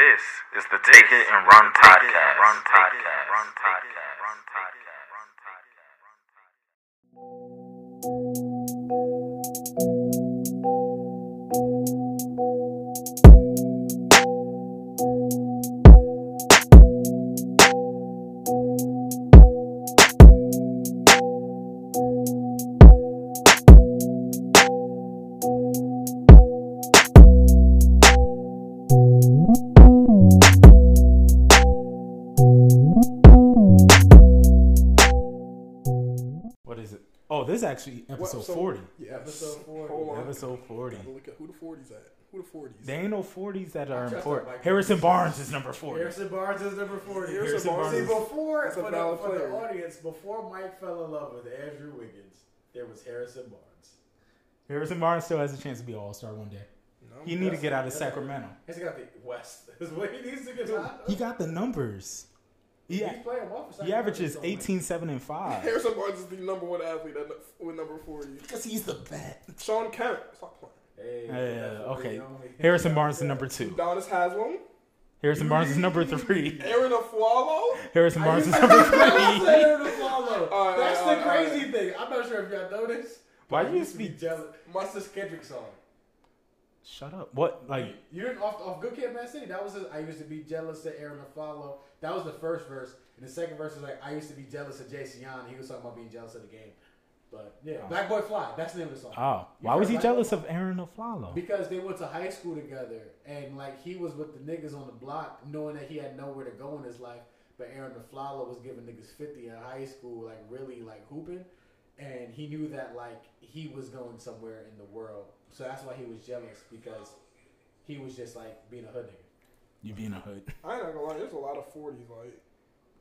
This is the Take It and Run podcast. Run podcast. Run podcast. Run podcast. Actually episode What, so- 40. Yeah, Episode 40. Episode 40. Look at who the 40s at. Who the 40s? There ain't no 40s that are important. Mike. Harrison Barnes is number 40. Harrison Barnes is number 40. Harrison Harrison Barnes See, is- before, That's for, the, for the audience, before Mike fell in love with Andrew Wiggins, there was Harrison Barnes. Harrison Barnes still has a chance to be an All Star one day. No, He need to get out of Sacramento. He's got the West. Is what he needs to get out. He got the numbers. He, He's playing well for he averages so, 18, 7, and 5. Harrison Barnes is the number one athlete at, with number 40. Because he's the vet. Shawn Kemp. Stop playing. Hey, Yeah, okay. Harrison Barnes is number 2. Udonis Haslem. Harrison Barnes is number 3. Arron Afflalo. Harrison I Barnes is number to- I used to 3. Arron Afflalo. All right, That's all right, the all right. crazy thing. I'm not sure if y'all noticed. Why but you I used to be- jealous? What's this Kendrick song? Shut up. What? Like, You didn't off, off Good Kid, Man City. That was his, I used to be jealous of Arron Afflalo. That was the first verse, and the second verse was like I used to be jealous of Jayceon. He was talking about being jealous of the game. But yeah, Oh. Black Boy Fly. That's the name of the song. oh. You Why was he Black jealous Boy of Arron Afflalo? Because they went to high school together, and like he was with the niggas on the block, knowing that he had nowhere to go in his life. But Arron Afflalo was giving niggas fifty in high school, like really like hooping, and he knew that like he was going somewhere in the world. So that's why he was jealous because he was just like being a hood nigga. You being a hood. I ain't not gonna lie. There's a lot of 40s. Like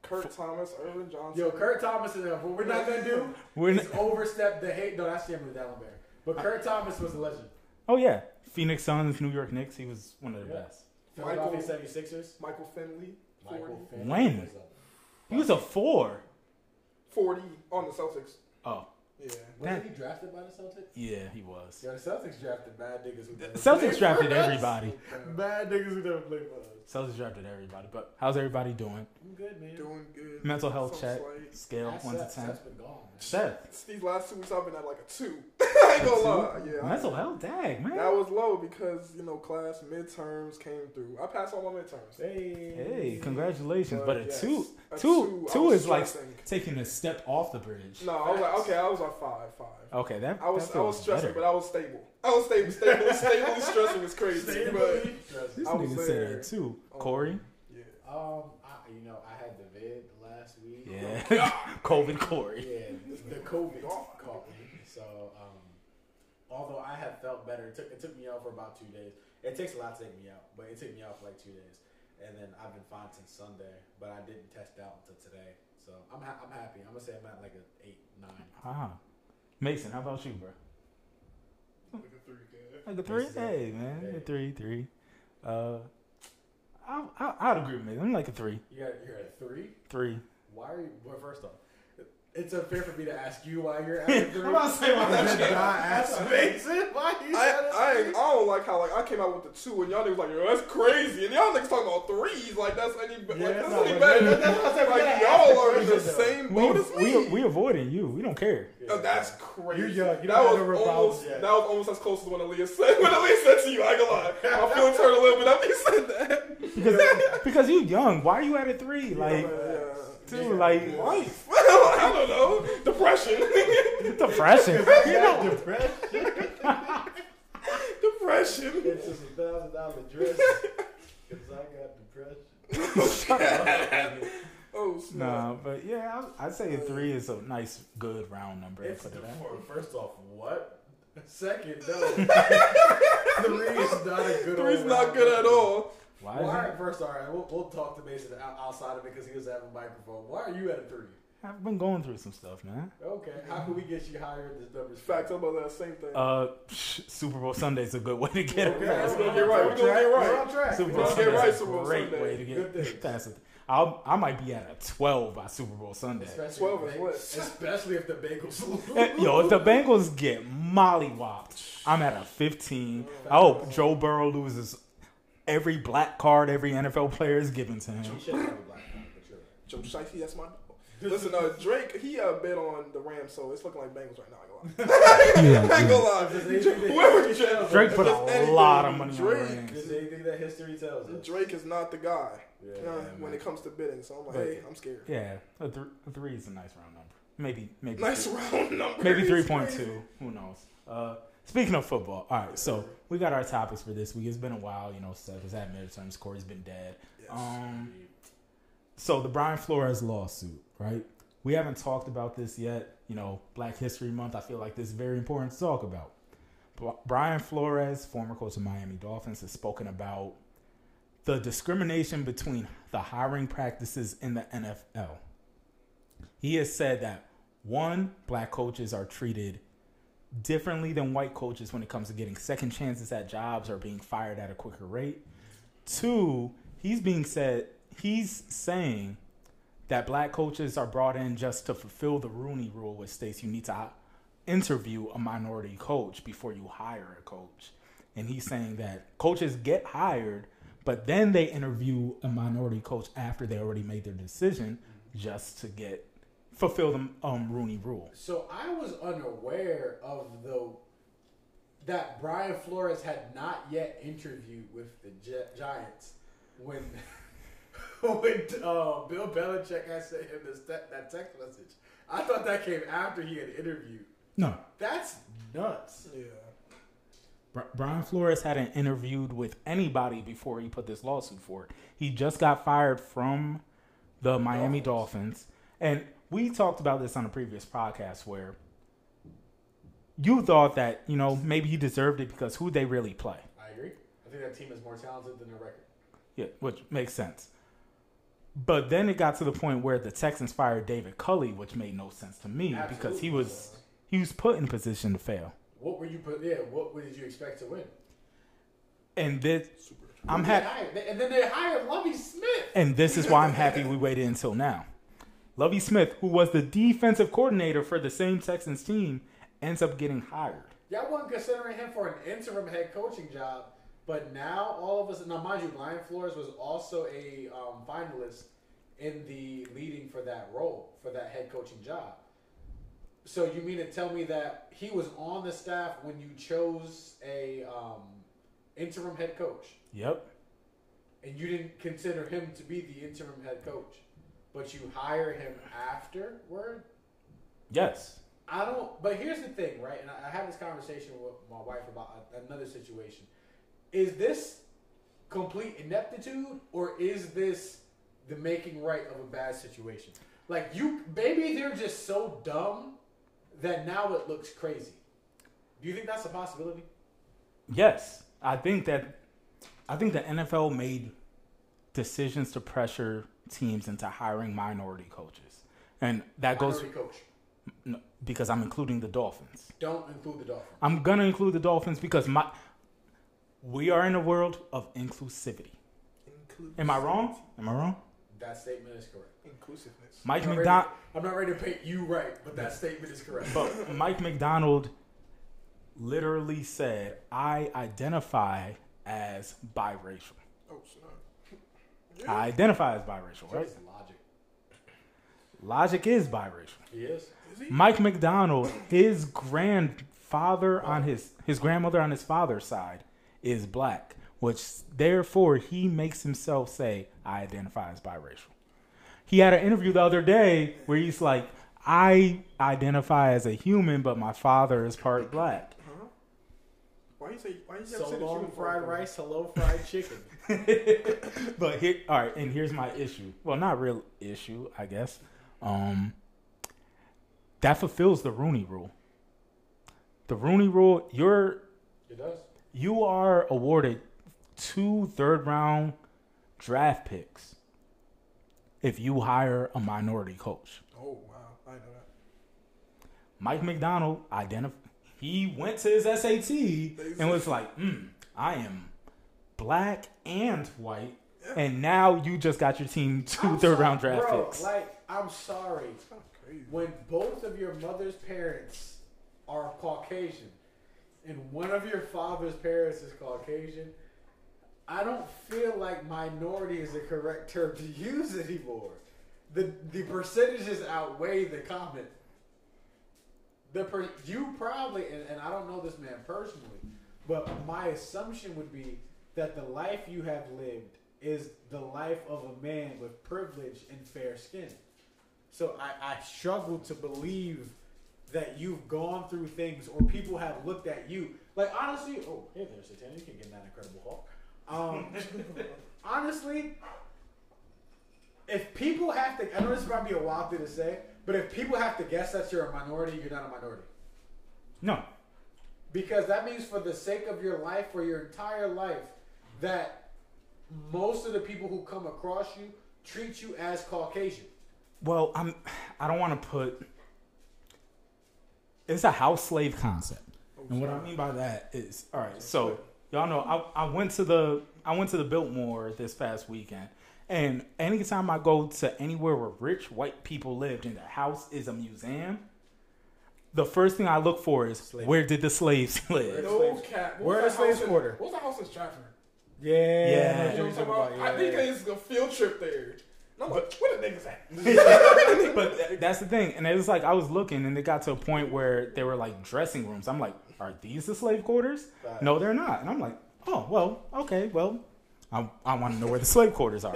Kurt Thomas, Ervin Johnson. Yo, Kurt Thomas is what we're not gonna do We're is overstep the hate. No, that's Jim with Dallenberg. But uh, Kurt Thomas was a legend. Oh, yeah. Phoenix Suns, New York Knicks. He was one of the Yeah. best. Philadelphia 76ers. Michael Finley. 40. Michael Finley When? He was a 4. 40 on the Celtics. Oh. Yeah. Wasn't he drafted by the Celtics? Yeah, he was. Yo, the Celtics drafted bad niggas who never Celtics played drafted everybody. Bad niggas who never played for us. Celtics drafted everybody. But how's everybody doing? I'm good, man. Doing good. Mental health Some check. slight- Scale That's 1 to Seth. 10. Seth's been gone, man. Seth. These last two weeks I've been at like a two. I ain't gonna lie. Yeah. I- Mental health? Dang, man. That was low because you know class midterms came through. I passed all my midterms. Hey. Hey, congratulations. But a yes, 2 a two, I two was is like taking a step off the bridge. No, I was like okay. I was like five, five. Okay, that, I was that I was feels stressing, better. but I was stable. I was stable. Stable, stably stressing is crazy, but This I was nigga said there. that too. Oh. Corey? yeah. Um, I, you know, I had the vid last week. Yeah. COVID Corey. Yeah, the COVID caught me. So, um, although I have felt better, it took it took me out for about two days. It takes a lot to take me out, but it took me out for like two days, and then I've been fine since Sunday. But I didn't test out until today, so I'm ha- I'm happy. I'm gonna say I'm at like an eight nine. Ah. Mason, how about you, bro? Like a three, good. Like a three? Mason. Hey, man. Hey. A three, three. Uh, I, I, I'd agree with Mason. I'm like a three. You got you're at three. Three. Why are you? Well, first off. It's unfair for me to ask you why you're at a three. I'm about to say why But you then not I ask Mason why you I, at a I, three. ain't- I don't like how like I came out with the two and y'all niggas like yo that's crazy and y'all niggas talking about threes like that's any like that's no, any but better. that- that's what I said, we like y'all are in the though. same We, boat as me. we, we avoiding you. We don't care. Oh, that's crazy. You're young. You that don't have was no almost yet. that was almost as close as when Aaliyah said when Aaliyah said to you. I ain't gonna lie. My feelings hurt a little bit after you said that. Because, because you young. Why are you at a three? Like, Yeah. Two, like, life. I don't know. Depression. depression. You know, depression. Depression. It's just a thousand dollar dress because I got depression. Oh snap. Nah, but yeah, I, I'd say a three is a nice, good round number. to It's put the, it first off, what? Second, no. Three is not a good. Three's old not round good at all. Why Well, is all it? right, first, all right, we'll, we'll talk to Mason outside of it because he doesn't have a microphone. Why are you at a three? I've been going through some stuff, man. Okay, how can we get you higher in this numbers? Facts about that same thing. Uh, psh, Super Bowl Sunday's a good way to get Okay, it. let's we're go. gonna get right. We're gonna get right. We're on track. Super Bowl on Sunday right, is a Super Bowl great Sunday. way to get things. past it. I'll, I might be at a 12 by Super Bowl Sunday. Especially 12 if is the what? Bengals- Especially if the Bengals Eh, lose. Yo, if the Bengals get mollywopped, I'm at a 15. I hope Joe Burrow loses every black card every NFL player is given to him. He should have a black card, but you're right. Joe Shiesty, that's my. Listen, uh, Drake, he uh, bet on the Rams, so it's looking like Bengals right now. I ain't gonna lie. Yeah, I ain't gonna lie. If there's anything that Whoever history Drake, Drake put a anything, lot of money on Drake, the Rams. if anything that history tells us. Drake is not the guy Yeah, uh, yeah, when man. it comes to bidding. So I'm like, But- hey, I'm scared. Yeah, a, th- a three is a nice round number. Maybe, maybe, Nice three. round number. maybe It's three point crazy. two. Who knows? Uh, speaking of football, all right. So we got our topics for this week. It's been a while. You know, Seth has had midterms. Corey's been dead. Yes. Um, so the Brian Flores lawsuit, right? We haven't talked about this yet. You know, Black History Month. I feel like this is very important to talk about. Brian Flores, former coach of Miami Dolphins, has spoken about the discrimination between the hiring practices in the NFL. He has said that one, black coaches are treated differently than white coaches when it comes to getting second chances at jobs or being fired at a quicker rate. Two, he's being said he's saying that black coaches are brought in just to fulfill the Rooney rule, which states you need to interview a minority coach before you hire a coach. And he's saying that coaches get hired, but then they interview a minority coach after they already made their decision just to get fulfill the um, Rooney rule. So I was unaware of the that Brian Flores had not yet interviewed with the Gi- Giants when when uh, Bill Belichick had sent him this te- that text message. I thought that came after he had interviewed. No, That's nuts. Yeah. Bri- Brian Flores hadn't interviewed with anybody before he put this lawsuit forward. He just got fired from the Miami Dolphins. And we talked about this on a previous podcast where you thought that, you know, maybe he deserved it because who they really play. I agree. I think that team is more talented than their record. Yeah, which makes sense. But then it got to the point where the Texans fired David Culley, which made no sense to me because he was he was put in position to fail. What were you put? Yeah, what did you expect to win? And this Super. I'm happy and then they hired Lovie Smith. And this is why I'm happy we waited until now. Lovie Smith, who was the defensive coordinator for the same Texans team, ends up getting hired. Y'all wasn't considering him for an interim head coaching job, but now all of us now mind you, Brian Flores was also a um, finalist in the leading for that role for that head coaching job. So you mean to tell me that he was on the staff when you chose a um, interim head coach, Yep. and you didn't consider him to be the interim head coach, but you hire him afterward? Yes. I don't. But here's the thing, right? And I, I had this conversation with my wife about a, another situation. Is this complete ineptitude, or is this the making right of a bad situation? Like you, maybe they're just so dumb that now it looks crazy. Do you think that's a possibility? Yes. I think that I think the NFL made decisions to pressure teams into hiring minority coaches. And that goes coach. no, because I'm including the Dolphins. Don't include the Dolphins. I'm going to include the Dolphins because my we are in a world of inclusivity. inclusivity. Am I wrong? Am I wrong? That statement is correct. Inclusiveness. Mike I'm not, McDaniel ready, I'm not ready to paint you right, but that statement is correct. But Mike McDaniel literally said, I identify as biracial. Oh, snap. I identify as biracial, right? Logic. Logic is biracial. He is. Is he? Mike McDaniel, his grandfather on his his grandmother on his father's side is black, which therefore he makes himself say, I identify as biracial. He had an interview the other day where he's like, I identify as a human, but my father is part black. Huh? Why you say? Why you never So say long were fried black? rice, hello fried chicken. but here, all right, and here's my issue. Well, not real issue, I guess. Um, that fulfills the Rooney Rule. The Rooney Rule, you're It does. you are awarded two third round draft picks if you hire a minority coach. Oh wow, I know that. Mike McDaniel identified. He went to his SAT and was like, mm, "I am black and white." And now you just got your team 2 I'm third sorry, round draft bro, picks. Like, I'm sorry. When both of your mother's parents are Caucasian and one of your father's parents is Caucasian, I don't feel like minority is the correct term to use anymore. The the percentages outweigh the comment. The per, you probably and, and I don't know this man personally, but my assumption would be that the life you have lived is the life of a man with privilege and fair skin. So I, I struggle to believe that you've gone through things or people have looked at you. Like honestly, oh hey there, Satan, you can get that incredible Hulk. Um, honestly, if people have to, I know this might be a wild thing to say, but if people have to guess that you're a minority, you're not a minority. No, Because that means for the sake of your life, for your entire life, that most of the people who come across you treat you as Caucasian. Well, I'm. I don't want to put. It's a house slave concept, oh, and what I mean by that is, all right. So y'all know I, I went to the I went to the Biltmore this past weekend, and anytime I go to anywhere where rich white people lived and the house is a museum, the first thing I look for is Slave. where did the slaves live? No cap. Where What's the that slaves house in- quarter? What's the house in Stratford? Yeah, Yeah. You know what I'm talking about? I think it's a field trip there. And I'm like, where the niggas at? but that's the thing, and it was like I was looking, and it got to a point where they were like dressing rooms. I'm like, are these the slave quarters? Facts. No, they're not. And I'm like, oh well, okay, well, I, I want to know where the slave quarters are.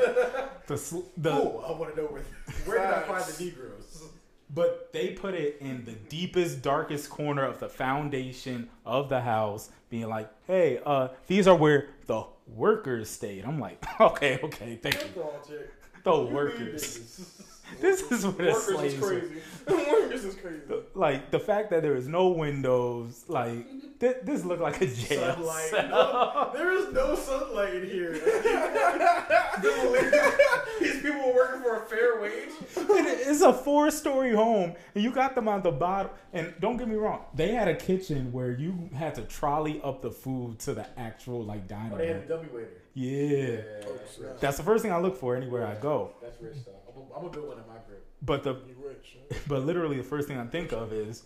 The sl- the Oh, I want to know where. Where did I find the Negroes? but they put it in the deepest, darkest corner of the foundation of the house, being like, hey, uh, these are where the workers stayed. I'm like, okay, okay, thank you. Come on, chick. The You workers. This is the Workers slaves is crazy. Workers is crazy. like the fact that there is no windows, like th- this looked like a jail. Sunlight. No, there is no sunlight in here. These people were working for a fair wage. It's a four-story home, and you got them on the bottom. And don't get me wrong, they had a kitchen where you had to trolley up the food to the actual like dining Oh, they had a dummy waiter. Yeah, that's the first thing I look for anywhere I go. That's rich stuff. I'm gonna- I'm gonna build one in my crib. But the You rich. huh? but literally the first thing I think of is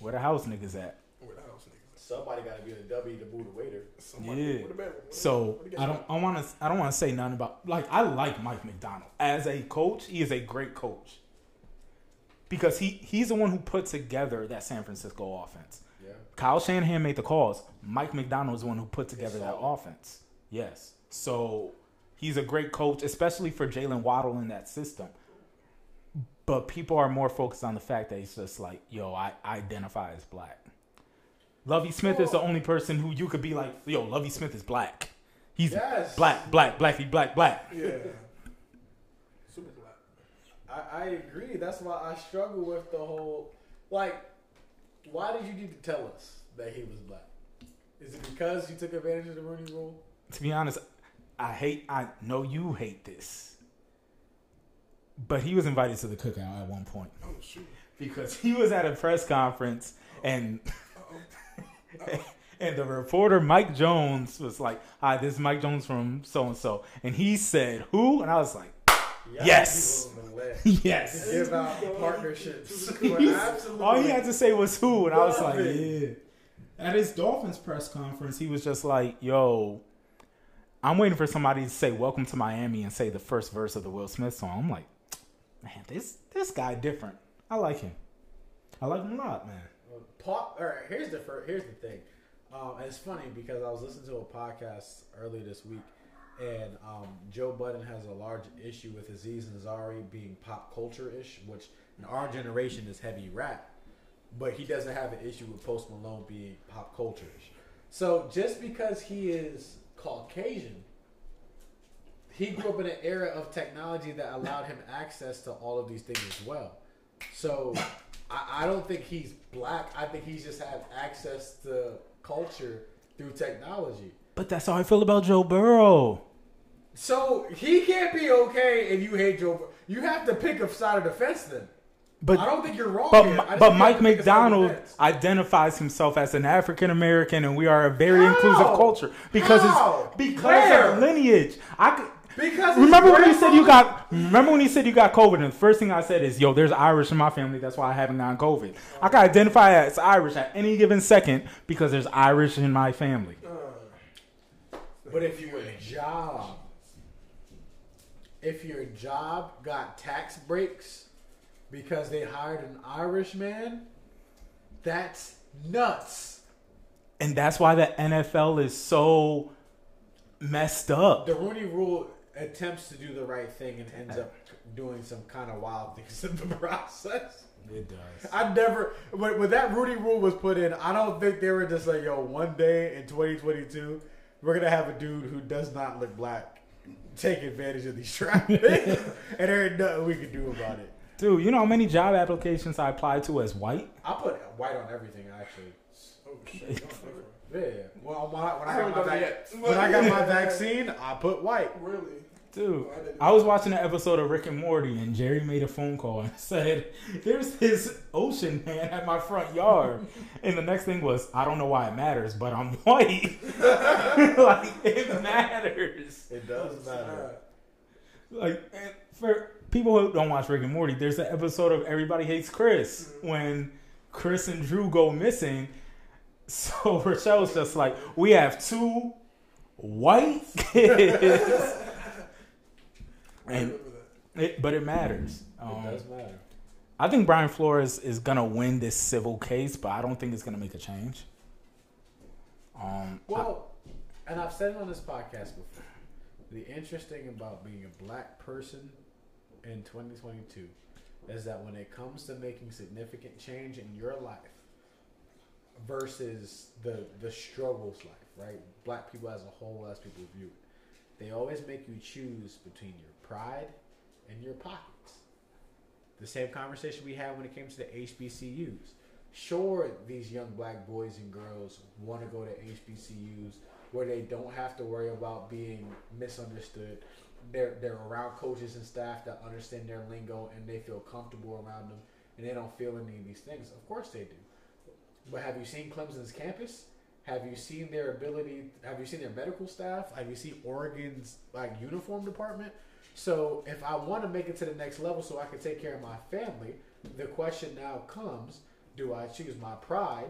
where the house niggas at. Where the house niggas? At? Somebody got to be in W to move the waiter. Somebody Yeah. with a bedroom. So What do I don't. I want to. I don't want to say nothing about. Like I like Mike McDaniel as a coach. He is a great coach because he he's the one who put together that San Francisco offense. Yeah. Kyle Shanahan made the calls. Mike McDaniel is the one who put together that offense. Yes. So he's a great coach, especially for Jalen Waddle in that system. But people are more focused on the fact that he's just like, yo, I identify as black. Lovie Smith is the only person who you could be like, yo, Lovie Smith is black. He's Yes. black, black, blacky, black, black. Yeah. Super black. I, I agree. That's why I struggle with the whole like. Why did you need to tell us that he was black? Is it because you took advantage of the Rooney Rule? To be honest, I hate. I know you hate this, but he was invited to the cookout at one point Oh shoot. because he was at a press conference and Uh-oh. and the reporter Mike Jones was like, "Hi, this is Mike Jones from so and so," and he said, "Who?" And I was like, Yes. people on the left. "Yes." Give out partnerships. All he had to say was who, and I was like, it. yeah. At his Dolphins press conference, he was just like, yo, I'm waiting for somebody to say welcome to Miami and say the first verse of the Will Smith song. I'm like, man, this this guy different. I like him. I like him a lot, man. Paul, all right, here's the first, here's the thing. Um, it's funny because I was listening to a podcast earlier this week, and um, Joe Budden has a large issue with Aziz Ansari being pop culture ish, which in our generation is heavy rap, but he doesn't have an issue with Post Malone being pop culture ish. So just because he is Caucasian, he grew up in an era of technology that allowed him access to all of these things as well. So I, I don't think he's black. I think he's just had access to culture through technology. But that's how I feel about Joe Burrow. So he can't be okay and you hate Joe. Bur- You have to pick a side of the fence then. But I don't think you're wrong. But, here. I Mi- just but Mike have to pick a side of the McDaniel identifies himself as an African American, and we are a very How? inclusive culture because How? it's because Where? of lineage. I could, Because remember when he said you got remember when he said you got COVID, and the first thing I said is, "Yo, there's Irish in my family. That's why I haven't gotten COVID. I can identify as Irish at any given second because there's Irish in my family." Uh, But if your job, if your job got tax breaks because they hired an Irish man, that's nuts. And that's why the NFL is so messed up. The Rooney Rule attempts to do the right thing and ends up doing some kind of wild things in the process. It does. I never when, when that Rooney rule was put in, I don't think they were just like, yo, one day in 2022, we're gonna have a dude who does not look black take advantage of these traffic, and there ain't nothing we can do about it. Dude, you know how many job applications I applied to as white? I put white on everything actually. Oh shit. Yeah, well, when I, when I I got my vac- when I got my vaccine, I put white. Really? Dude, I I was watching an episode of Rick and Morty, and Jerry made a phone call and said, "There's this ocean man at my front yard." And the next thing was, "I don't know why it matters, but I'm white. like it matters. It does matter. Like and for people who don't watch Rick and Morty, there's an episode of Everybody Hates Chris when Chris and Drew go missing. So Rochelle's just like, "We have two white kids." And it, but it matters. It Um, does matter. I think Brian Flores is gonna win this civil case, but I don't think it's gonna make a change. Um, Well, and I've said it on this podcast before. The interesting about being a black person in 2022 is that when it comes to making significant change in your life versus the the struggles life, right? Black people as a whole, as people view it, they always make you choose between your pride and your pockets. The same conversation we had when it came to the HBCUs. Sure, these young black boys and girls want to go to HBCUs where they don't have to worry about being misunderstood. They're they're around coaches and staff that understand their lingo and they feel comfortable around them and they don't feel any of these things. Of course they do. But have you seen Clemson's campus? Have you seen their ability? Have you seen their medical staff? Have you seen Oregon's like uniform department? So if I want to make it to the next level, so I can take care of my family, the question now comes: Do I choose my pride,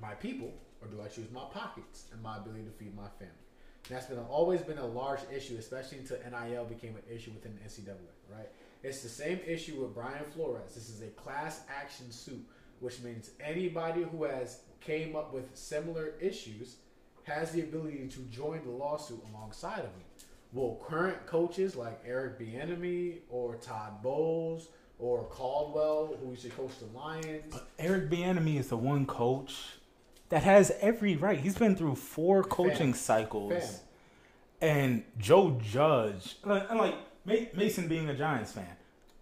my people, or do I choose my pockets and my ability to feed my family? That's been always been a large issue, especially until NIL became an issue within the NCAA. Right? It's the same issue with Brian Flores. This is a class action suit, which means anybody who has came up with similar issues has the ability to join the lawsuit alongside of him. Will current coaches like Eric Bieniemy or Todd Bowles or Caldwell, who used to coach the Lions, uh, Eric Bieniemy is the one coach that has every right. He's been through four coaching Fam. cycles, Fam. and Joe Judge, and like Mason being a Giants fan,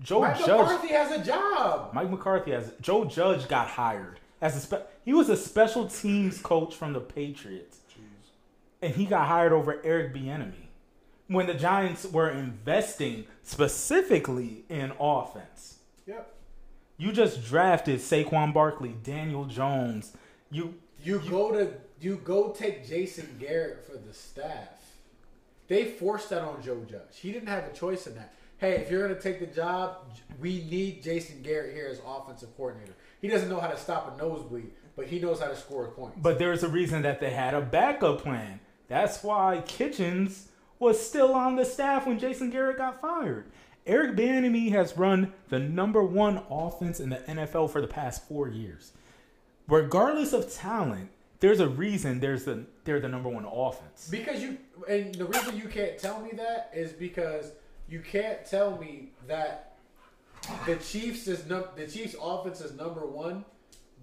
Joe Mike Judge, McCarthy has a job. Mike McCarthy has Joe Judge got hired as a spe- he was a special teams coach from the Patriots, and he got hired over Eric Bieniemy when the Giants were investing specifically in offense. Yep. You just drafted Saquon Barkley, Daniel Jones. You You go to you go take Jason Garrett for the staff. They forced that on Joe Judge. He didn't have a choice in that. Hey, if you're gonna take the job, we need Jason Garrett here as offensive coordinator. He doesn't know how to stop a nosebleed, but he knows how to score points. But there's a reason that they had a backup plan. That's why Kitchens was still on the staff when Jason Garrett got fired. Eric Bieniemy has run the number one offense in the NFL for the past four years. Regardless of talent, there's a reason there's the they're the number one offense. Because you and the reason you can't tell me that is because you can't tell me that the Chiefs is num- the Chiefs offense is number one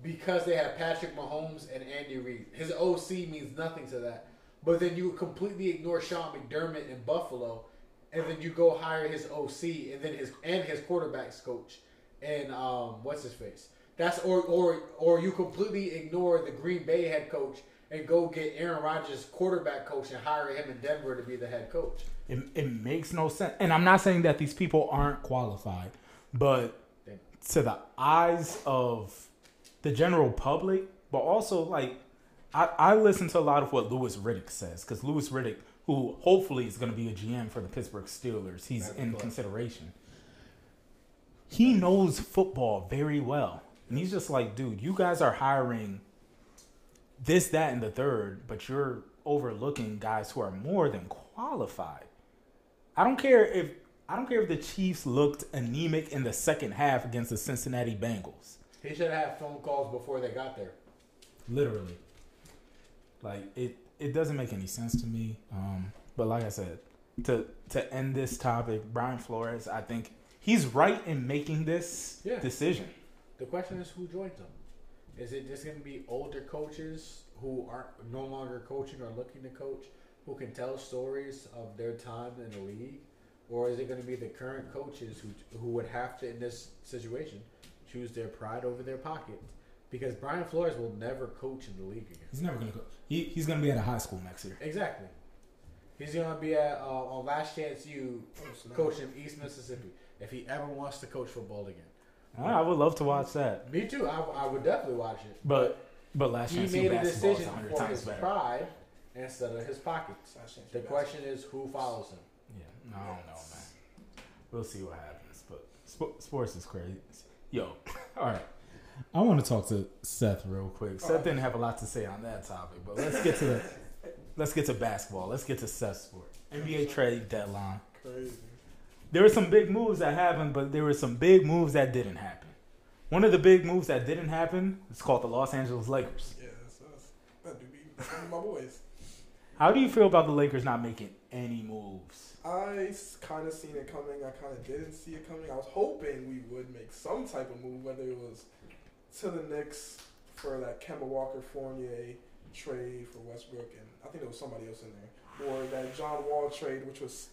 because they have Patrick Mahomes and Andy Reid. His OC means nothing to that. But then you completely ignore Sean McDermott in Buffalo, and then you go hire his OC and then his and his quarterbacks coach and um what's his face. That's or or or you completely ignore the Green Bay head coach and go get Aaron Rodgers quarterback coach and hire him in Denver to be the head coach. It, it makes no sense. And I'm not saying that these people aren't qualified, but to the eyes of the general public, but also like I, I listen to a lot of what Louis Riddick says because Louis Riddick, who hopefully is going to be a GM for the Pittsburgh Steelers, he's in cool. consideration. He knows football very well. And he's just like, dude, you guys are hiring this, that, and the third, but you're overlooking guys who are more than qualified. I don't care if I don't care if the Chiefs looked anemic in the second half against the Cincinnati Bengals. He should have had phone calls before they got there. Literally. Like it it doesn't make any sense to me. Um, but like I said, to to end this topic, Brian Flores, I think he's right in making this Yeah. decision. The question is who joins them. Is it just going to be older coaches who aren't no longer coaching or looking to coach, who can tell stories of their time in the league, or is it going to be the current coaches who who would have to in this situation choose their pride over their pocket? Because Brian Flores will never coach in the league again. He's never gonna go. He, he's gonna be at a high school next year. Exactly. He's going to be at uh, on Last Chance U, snap. coaching East Mississippi. If he ever wants to coach football again, I would love to watch that, me too. I, I would definitely watch it. but but last he made a decision for times his better. pride instead of his pockets. The question is who follows him. Yeah, I don't know, man. We'll see what happens, but sp- sports is crazy. Yo, all right. I want to talk to Seth real quick. Seth didn't have a lot to say on that topic, but let's get to the, let's get to basketball. Let's get to Seth's sport. NBA trade deadline. Crazy. There were some big moves that happened, but there were some big moves that didn't happen. One of the big moves that didn't happen is called the Los Angeles Lakers. Yeah, that's us. That do be my boys. How do you feel about the Lakers not making any moves? I kind of seen it coming. I kind of didn't see it coming. I was hoping we would make some type of move, whether it was to the Knicks for that Kemba Walker Fournier trade for Westbrook, and I think there was somebody else in there, or that John Wall trade, which was.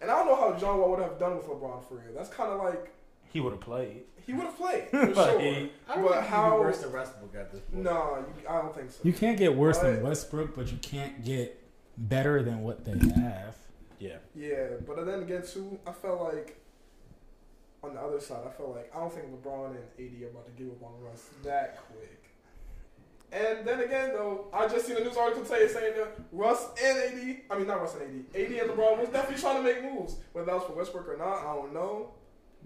And I don't know how John Wall would have done with LeBron for real. That's kind of like He would have played. he would have played for But sure. he- I don't But think how- he'd be worse than Westbrook at this point. No, you, I don't think so. You can't get worse than Westbrook, but you can't get better than what they have. Yeah. Yeah, but then again, too, I felt like on the other side, I felt like I don't think LeBron and AD are about to give up on Russ that quick. And then again, though, I just seen a news article today saying that Russ and AD, I mean not Russ and AD, AD and LeBron was definitely trying to make moves. Whether that was for Westbrook or not, I don't know.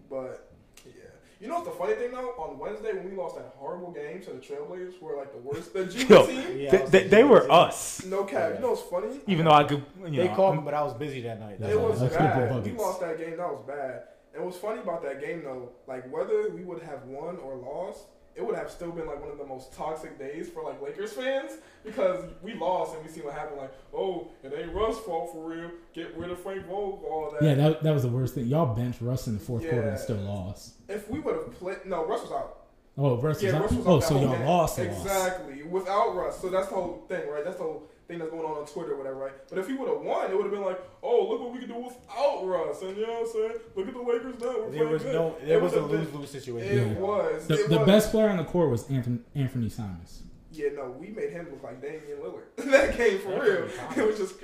But yeah, you know what's the funny thing though? On Wednesday when we lost that horrible game to the Trailblazers, who were like the worst, the G Yo, team. Yeah, they, was they, they were same. us. No cap. Yeah. You know what's funny? Even though I could, you They know, called I'm- me, but I was busy that night. That's It was Let's bad. We lost that game. That was bad. And what's funny about that game though, like whether we would have won or lost, it would have still been like one of the most toxic days for like Lakers fans because we lost and we see what happened. Like, oh, it ain't Russ' fault for real. Get rid of Frank Vogel, all that. yeah, that, that was the worst thing. Y'all benched Russ in the fourth quarter and still lost. If we would have played, no, Russ was out. Oh, Russ Yeah, was Russ out. was Oh, out so y'all game. lost, lost. exactly without Russ. So that's the whole thing, right? That's the whole thing that's going on on Twitter, or whatever, right? But if he would have won, it would have been like, oh, look what we can do without Russ, and you know what I'm saying? Look at the Lakers now. We're There playing was good. no, It there was a would've been- lose lose It situation. Yeah. was. The, it the was. best player on the court was Anthony, Anthony Simons. Yeah, no, we made him look like Damian Lillard. that came for real. Anthony It was just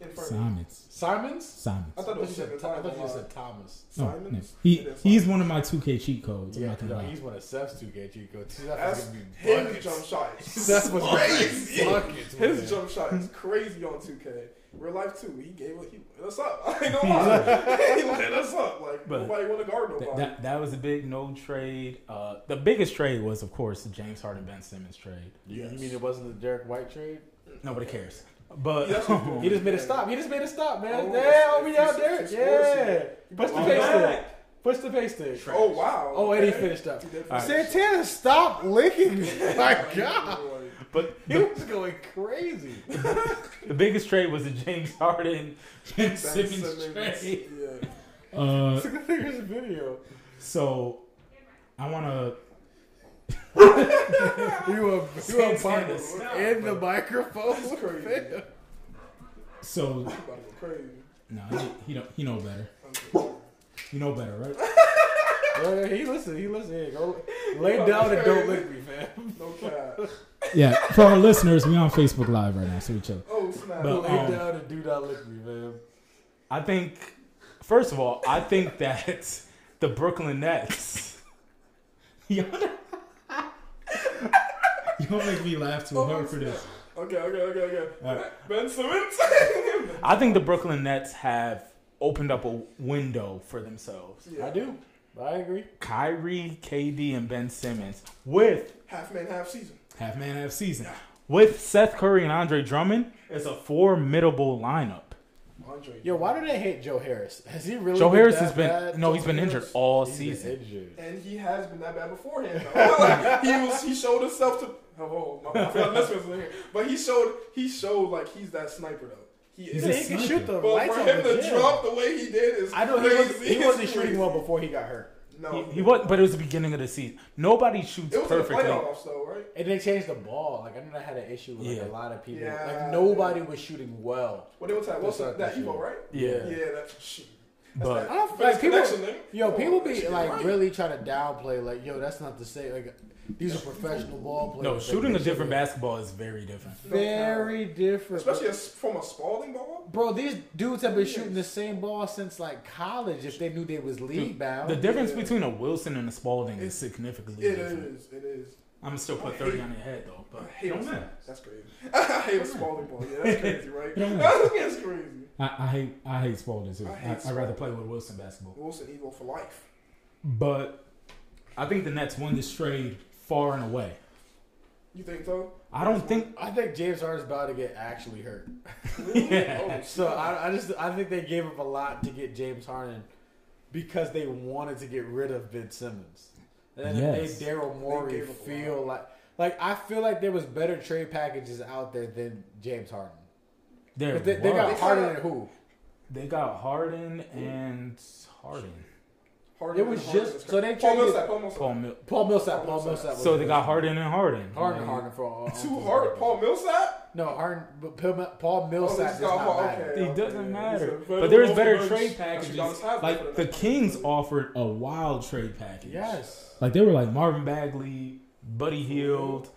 infernal. infernal. Simons. Simons? Simons. I I thought it was you said, Simons. I thought you said Thomas. No, Simons. no. He, he's one of my 2K cheat codes. I'm Yeah, not no, he's one of Seth's 2K cheat codes. That's That's gonna be his buckets. jump shot. is That's what's crazy. buckets. His jump shot is crazy on 2K. Real life too. He gave he lit us up. I ain't gonna lie. he lit us up. Like But nobody want to guard Th- nobody. that, that was a big no trade. Uh, the biggest trade was, of course, the James Harden Ben Simmons trade. Yes. you mean it wasn't the Derrick White trade? Nobody cares. But That's He just made a stop. He just made a stop, man. Oh, yeah, oh, if we out there. Yeah. Push the Oh, pace man. there. Push the pace there. oh wow. Oh, and he finished up. He did All right. finish. Santana, stop licking me. My God. but He the, was going crazy. the biggest trade was the James Harden Ben Ben Simmons Simmons, trade. Yeah. Uh, Here's a video. so I want to. You a, you a Santana, Bible stop, in the microphone. That's crazy. So He about crazy. no, he, he don't. He know better. You know better, right? Yeah, he listen. He listen. Here, go lay down and don't lick me, fam. No cap. Yeah. For our listeners, we on Facebook Live right now, so we chill. Oh snap. But, lay um, down and do not lick me, man. I think, first of all, I think that the Brooklyn Nets. Y'all Y'all make me laugh too hard for this. okay, okay, okay, okay. All right. Ben Simmons. I think the Brooklyn Nets have opened up a window for themselves. yeah. I do. I agree. Kyrie, KD, and Ben Simmons with Half man, half season. half man, half season. with Seth Curry and Andre Drummond, it's a formidable lineup. Andre. Yo, why do they hate Joe Harris? Has he really? Joe been Harris that has been bad? no, Joe he's been Harris, injured all He's season. injured. And he has been that bad beforehand. Though. like, he was, he showed himself to. Oh, my, I forgot this was in here. But he showed, he showed like he's that sniper though. He He's is. a he can sniper. shoot the But lights for him the to drop the way he did is I know he, crazy. was, he It's wasn't shooting well before he got hurt. No, He, he was, but it was the beginning of the season. Nobody shoots It was in the perfectly. playoffs though, right? And they changed the ball. Like I know I had an issue with like, Yeah. a lot of people. Yeah. Like nobody was shooting well. What they were talking? What's that? not That Evo, right? Yeah. Yeah, that's shit. That's But that, I don't like people. Yo, Come people be like right. really trying to downplay. Like, yo, that's not the same. Like, these are professional ball players. No, shooting a different should- basketball is very different. Very different. especially as, from a Spalding ball. Bro, these dudes have been shooting the same ball since like college. If they knew they was league bound, The difference Yeah. between a Wilson and a Spalding is significantly It different. is. It is. I'm gonna still put hate- 30 on your head though, but I hate don't a- matter. That's crazy. I hate a Spalding ball. Yeah, that's crazy, right? It don't matter. that's crazy. I, I hate I hate Spalding too. I I hate I, would rather play with Wilson basketball. Wilson Evo for life. But I think the Nets won this trade far and away. You think so? I don't think I think James Harden's about to get actually hurt. Yeah. Oh, So. I, I just I think they gave up a lot to get James Harden because they wanted to get rid of Ben Simmons. And then Yes. they Daryl Morey gave feel like like I feel like there was better trade packages out there than James Harden. there But they, they got Harden and who? They got Harden and Harden. Harden It was Harden just- so they crazy. Paul traded- Millsap. Paul Millsap. Paul Mil- Paul Millsap. Paul Paul Millsap. Millsap. was So they got Harden and Harden. Harden, Like, Harden for uh, Too hard. Paul Millsap. No, Harden, but Paul, Paul Oh, Millsap this does guy- not oh, matter. okay. It doesn't matter. A But there's veteran better bench. trade packages. Like the than- Kings offered a wild trade package. Yes. Like they were like Marvin Bagley, Buddy Hield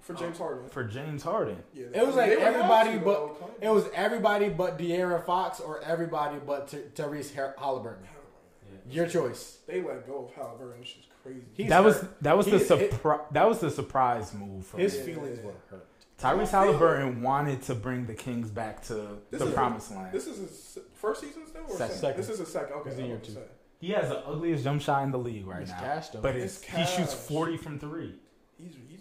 for James Harden. for James Harden. Yeah, It was like they would everybody to, but though, it was everybody but De'Aaron Fox or everybody but T- Tyrese Har- Halliburton. Your choice. They let go of Halliburton, which is crazy. He's that was that was the He's- surprise. That was the surprise move for His me. Feelings were hurt. Tyrese Halliburton wanted to bring the Kings back to This the is- promised land. This is his se- first season still, or Second. second? This is his second. Okay, He's in I'm year two. he has the ugliest jump shot in the league right It's now. cash, though. But It's it's, he shoots forty from three. He's, he's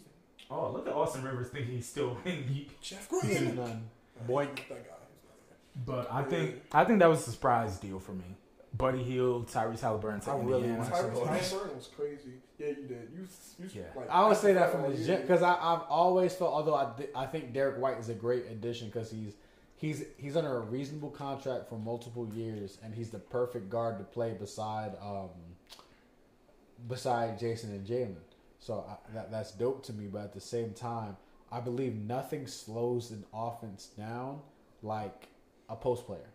Oh, look at Austin Rivers thinking he's still he, Jeff He's Green. none. Boink. That guy. But I think I think that was a surprise deal for me. Buddy Hield, Tyrese Halliburton to I really Indiana. want Tyrese there. Tyrese Tyrese Halliburton was crazy. Yeah, you did. You, you Yeah. like, I would say that from the year. because I've always felt, although I, thi- I think Derrick White is a great addition because he's he's he's under a reasonable contract for multiple years and he's the perfect guard to play beside um beside Jason and Jalen. So I, that that's dope to me. But at the same time, I believe nothing slows an offense down like a post player.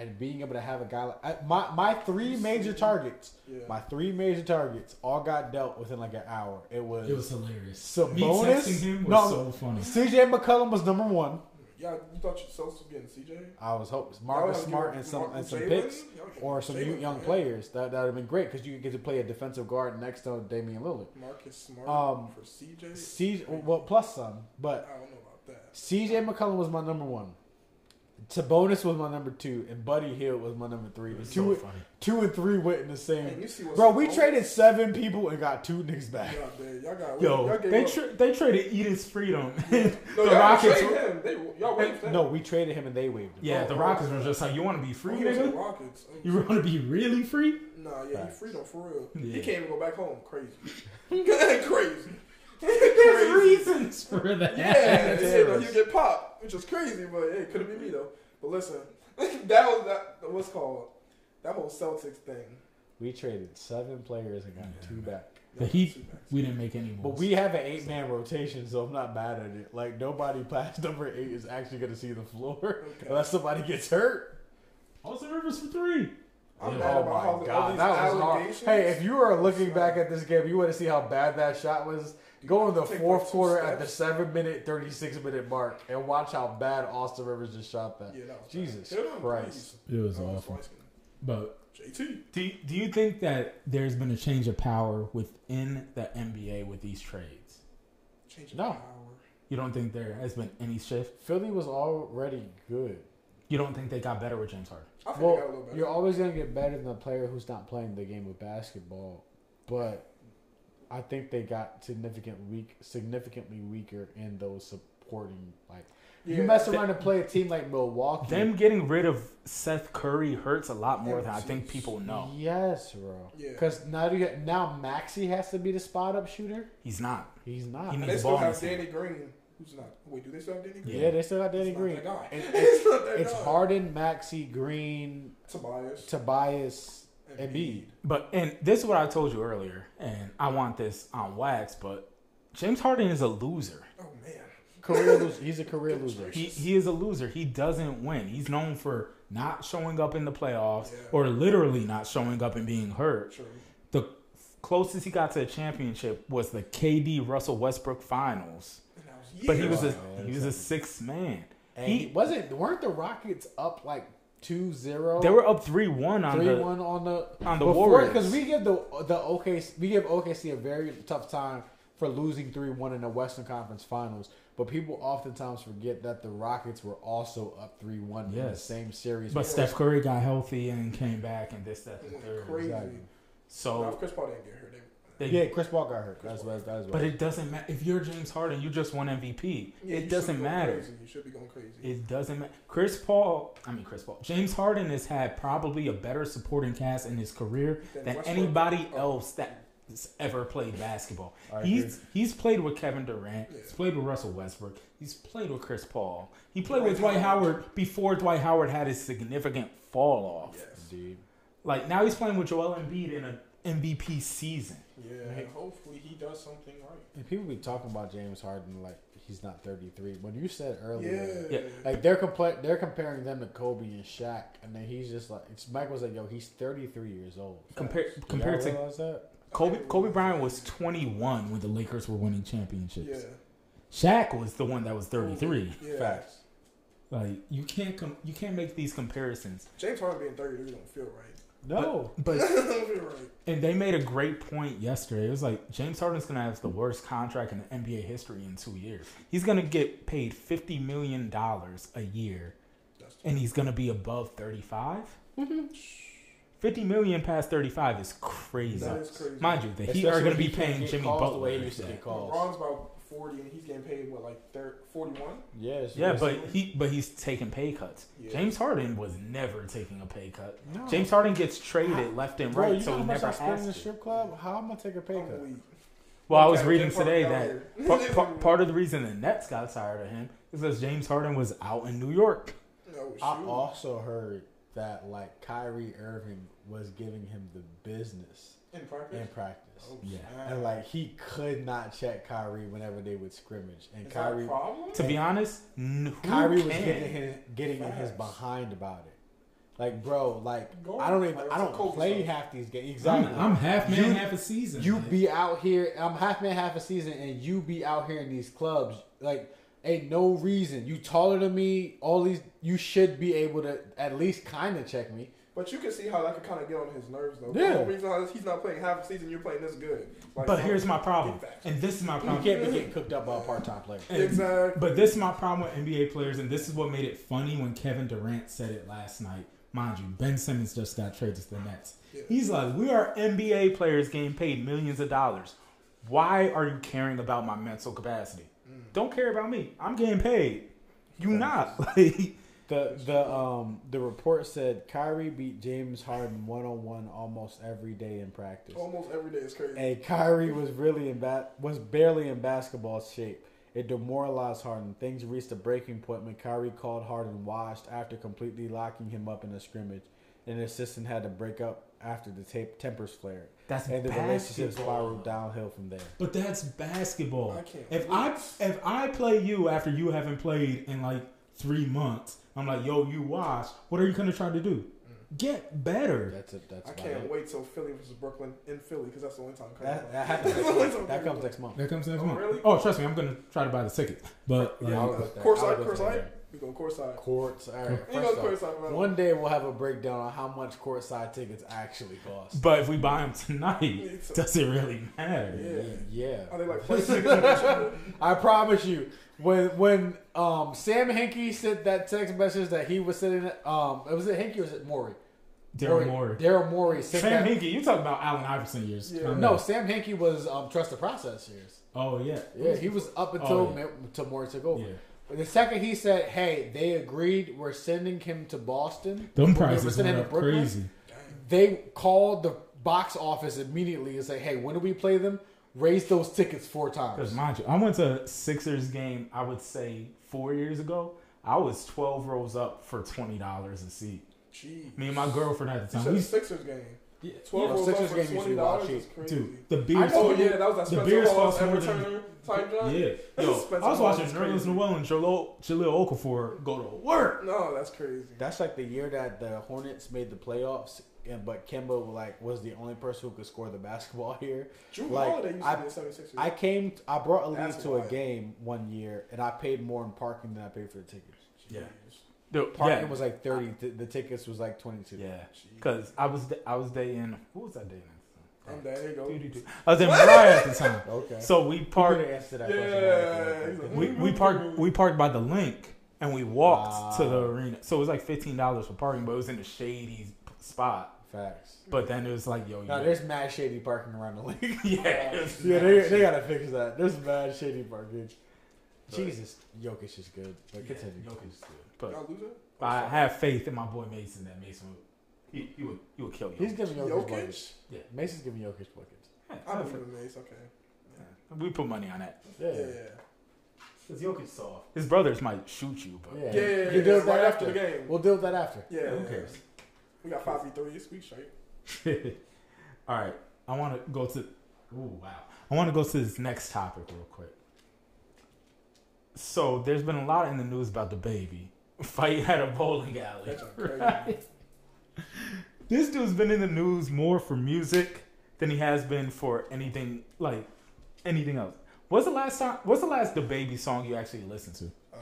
And being able to have a guy like I- my my three major targets, Yeah. my three major targets all got dealt within like an hour. It was, It was hilarious. Sabonis? Me texting him was No. so funny. CJ McCollum was number one. Yeah, you thought yourself Celtics was getting CJ? I was hoping Y'all Marcus Smart and some and some picks or some Jalen, young yeah. players. That that would have been great because you get to play a defensive guard next to Damian Lillard. Marcus Smart Um, for CJ. CJ, well, plus some, but I don't know about that. CJ McCollum was my number one. Sabonis was my number two, and Buddy Hield was my number three. It was two, so funny. two and three went in the same. you see what's Bro, we traded seven people and got two niggas back. Y'all did. Y'all got. Yo, y'all they tra- they traded Enes Freedom. no, the y'all Rockets. Him. They, y'all waived him. No, we traded him and they waived him. Yeah, the Rockets were just like, you want to be free, he nigga? Rockets. You want to be really free? Nah, yeah, Facts. he freedom for real. Yeah. He can't even go back home. Crazy. crazy. There's crazy. reasons for that. Yeah, Terrorist. you know, he'll get popped, which is crazy, but hey, could have been me though. But listen, that was that. What's called that whole Celtics thing. We traded seven players and got two back. The Heat, we didn't make any moves. But we have an eight man rotation, so I'm not mad at it. Like nobody past number eight is actually going to see the floor Okay. unless somebody gets hurt. Austin Rivers for three. I'm Yeah. mad Oh about my all god, these that was hard. Hey, if you are looking back at this game, you want to see how bad that shot was. Go in the fourth like two quarter at the seven minute, thirty six minute mark, and watch how bad Austin Rivers just shot that. yeah, that was Jesus bad. Christ. It was That was awful. light-skinned. But JT. do, do you think that there's been a change of power within the NBA with these trades? Change of No. power. You don't think there has been any shift? Philly was already good. You don't think they got better with James Harden? I think they got a Well, little better. you're always going to get better than a player who's not playing the game of basketball, but I think they got significant weak, significantly weaker in those supporting. Like Yeah. you mess around and play a team like Milwaukee. Them getting rid of Seth Curry hurts a lot more than I think people know. Yes, bro. Yeah. Because now you get now Maxey has to be the spot up shooter. He's not. He's not. He needs they still have his hand. Danny Green, who's not. Wait, do they still have Danny Green? yeah. they still got Danny It's not Green. that guy. And It's not that It's guy. Harden, Maxey, Green, Tobias. Tobias, Embiid. But and this is what I told you earlier, and I want this on wax, but James Harden is a loser. Oh man. Career loser. He's a career loser. He he is a loser. He doesn't win. He's known for not showing up in the playoffs Yeah. or literally not showing up and being hurt. True. The closest he got to a championship was the KD Russell Westbrook finals. And that was But he was a he was a sixth man. And He- he wasn't. Weren't the Rockets up like 2-0? They were up three one on three the one on the on the Warriors. because we give the the OKC we give OKC a very tough time for losing three one in the Western Conference Finals. But people oftentimes forget that the Rockets were also up three one in the same series. But Steph Curry got healthy and came back and this that and the third. crazy. Exactly. So if Chris Paul didn't get hurt, they, they, yeah, Chris Paul got hurt. That's what. That's what. but it doesn't matter if you're James Harden. You just won MVP. yeah, it doesn't matter. Crazy. You should be going crazy. It doesn't matter. Chris Paul, I mean Chris Paul, James Harden has had probably a better supporting cast in his career Than than anybody Oh. else that's ever played basketball. I He's he's played with Kevin Durant. Yeah. He's played with Russell Westbrook. He's played with Chris Paul. He played Dwight with Dwight Howard. Howard before Dwight Howard had his significant fall off. yes. Indeed. Like now he's playing with Joel Embiid in an MVP season. Yeah. And hopefully he does something right. And people be talking about James Harden like he's not thirty three. When you said earlier, Yeah. Yeah. Like they're compla- they're comparing them to Kobe and Shaq, and then he's just like it's, Mike was like, "Yo, he's 33 years old." Compared Y'all compared to that? Kobe, Kobe Bryant was 21 when the Lakers were winning championships. Yeah. Shaq was the one that was 33. Yeah. Facts. Like you can't com- you can't make these comparisons. James Harden being 33 don't feel right. No, But don't right. and they made a great point yesterday. It was like James Harden's gonna have the worst contract in NBA history in two years. He's gonna get paid 50 million dollars a year, and he's gonna be above 35. Mm-hmm. 50 million past 35 is crazy. That is crazy. Mind you, the Heat Especially are gonna be paying Jimmy calls the Butler. way he used to get calls. LeBron's about 40 and he's getting paid what like 41. yes, Yeah, yes. but he but he's taking pay cuts. Yeah. James Harden was never taking a pay cut. No. James Harden gets traded left and bro, right, you so know he how much never I spend in the strip club? How am I take a pay cut? weak. Well, I was reading today that part, part, part of the reason the Nets got tired of him is because James Harden was out in New York. No, I also heard that like Kyrie Irving was giving him the business in practice. in practice. Oh, Yeah. snap. And like he could not check Kyrie whenever they would scrimmage, and Is that a Kyrie problem? To be honest, n- who Kyrie was getting his, getting in his behind about it. Like, bro, like Go I don't even I don't play stuff. half these games. I'm, Exactly. I'm half man, You- half a season. you man. be out here. I'm half man, half a season, and you be out here in these clubs. Like, ain't no reason. You taller than me. All these, you should be able to at least kind of check me. But you can see how that could kind of get on his nerves, though. Yeah. The whole reason how he's not playing half a season, you're playing this good. Like, But here's my problem, and this is my problem. You can't be getting cooked up by a part time player. And- Exactly. But this is my problem with NBA players, and this is what made it funny when Kevin Durant said it last night. Mind you, Ben Simmons just got traded to the Nets. Yeah. He's like, "We are NBA players getting paid millions of dollars. Why are you caring about my mental capacity? Mm. Don't care about me. I'm getting paid. You not like." The the um the report said Kyrie beat James Harden one on one almost every day in practice. Almost every day is crazy. And Kyrie was really in ba- was barely in basketball shape. It demoralized Harden. Things reached a breaking point when Kyrie called Harden washed after completely locking him up in a scrimmage. And the assistant had to break up after the tape tempers flared. That's And the relationship spiraled downhill from there. But that's basketball. I can't If. I if I play you after you haven't played in like three months, I'm like, yo, you wash. What are you gonna try to do? Mm. Get better. That's it. That's I can't it. wait till Philly versus Brooklyn in Philly because that's the only time. That, that happens. Next month. That comes next month. That comes next Oh, month. really? Oh, trust me, I'm gonna try to buy the ticket. But Yeah, like, I'll go with that. course I'll side, go course with side. that. We go course side. Courts. All right. You First go off, course one day we'll have a breakdown on how much courtside tickets actually cost. but if we buy them tonight, It's- does it really matter? Yeah. Yeah. Are they like play tickets? I promise you, when when um Sam Hinkie sent that text message that he was sitting, at, um, was it Hinkie or was it Morey? Daryl Morey. Daryl Morey Sam that. Hinkie, you talking about Allen Iverson years? Yeah. No. Sam Hinkie was um Trust the Process years. Oh yeah. Yeah, he was up until Oh, yeah. Ma- until Morey took over. Yeah. The second he said, "Hey, they agreed, we're sending him to Boston." Them prices went up Brooklyn," crazy. They called the box office immediately and say, "Hey, when do we play them? Raise those tickets four Because times." mind you, I went to Sixers game. I would say four years ago. I was twelve rows up for twenty dollars a seat. Gee. Me and my girlfriend at the You time. said We, Sixers game. Yeah, Twelve Yeah, rolls Sixers game for used to be twenty dollars wild is cheap. crazy. dude, the I beers. oh yeah, that was that the Spencer beers Hall cost more Ever than- Turner type joint. Yeah, yo, I was watching is Nerlens. Noel and Jahlil, Jahlil Okafor go to work. No, that's crazy. That's like the year that the Hornets made the playoffs, and but Kemba like was the only person who could score the basketball here. Jrue Like, Holiday used I- to be a 76ers. I came, I brought Elise That's to a game one year, and I paid more in parking than I paid for the tickets. Yeah. Jeez. Dude, Parking yeah, was like thirty. th- the tickets was like twenty two. yeah. Because I was I was dating who was I dating? I'm oh, there. There you go. I was in Mariah at the time. Okay. So we parked. answer that Yeah, question. We we parked we parked by the link and we walked to the arena. So it was like fifteen dollars for parking, but it was in a shady spot. Facts. But then it was like, yo, No, yeah, there's mad shady parking around the league. yeah, yeah, they, they gotta fix that. There's mad shady parking. But- Jesus, Jokic is good. But Yeah, continue. Jokic's good. But lose it? I oh, have faith in my boy Mason that Mason would he, he would he would kill you. He's giving Jokic buckets. Jokic? Yeah. Mason's giving Jokic buckets. I believe in Mace. Okay. we put money on that. Yeah. Yeah. Because Jokic soft. His brothers might shoot you, but Yeah. Yeah. yeah, You yeah, deal with right that after after. the game. We'll deal with that after. Yeah. who cares? We got five v three. We straight. All right, I want to go to. Ooh, wow! I want to go to this next topic real quick. So there's been a lot in the news about DaBaby fight at a bowling alley. That's crazy. Right? This dude's been in the news more for music than he has been for anything like anything else. What's the last time? What's the last DaBaby song you actually listened to? Uh,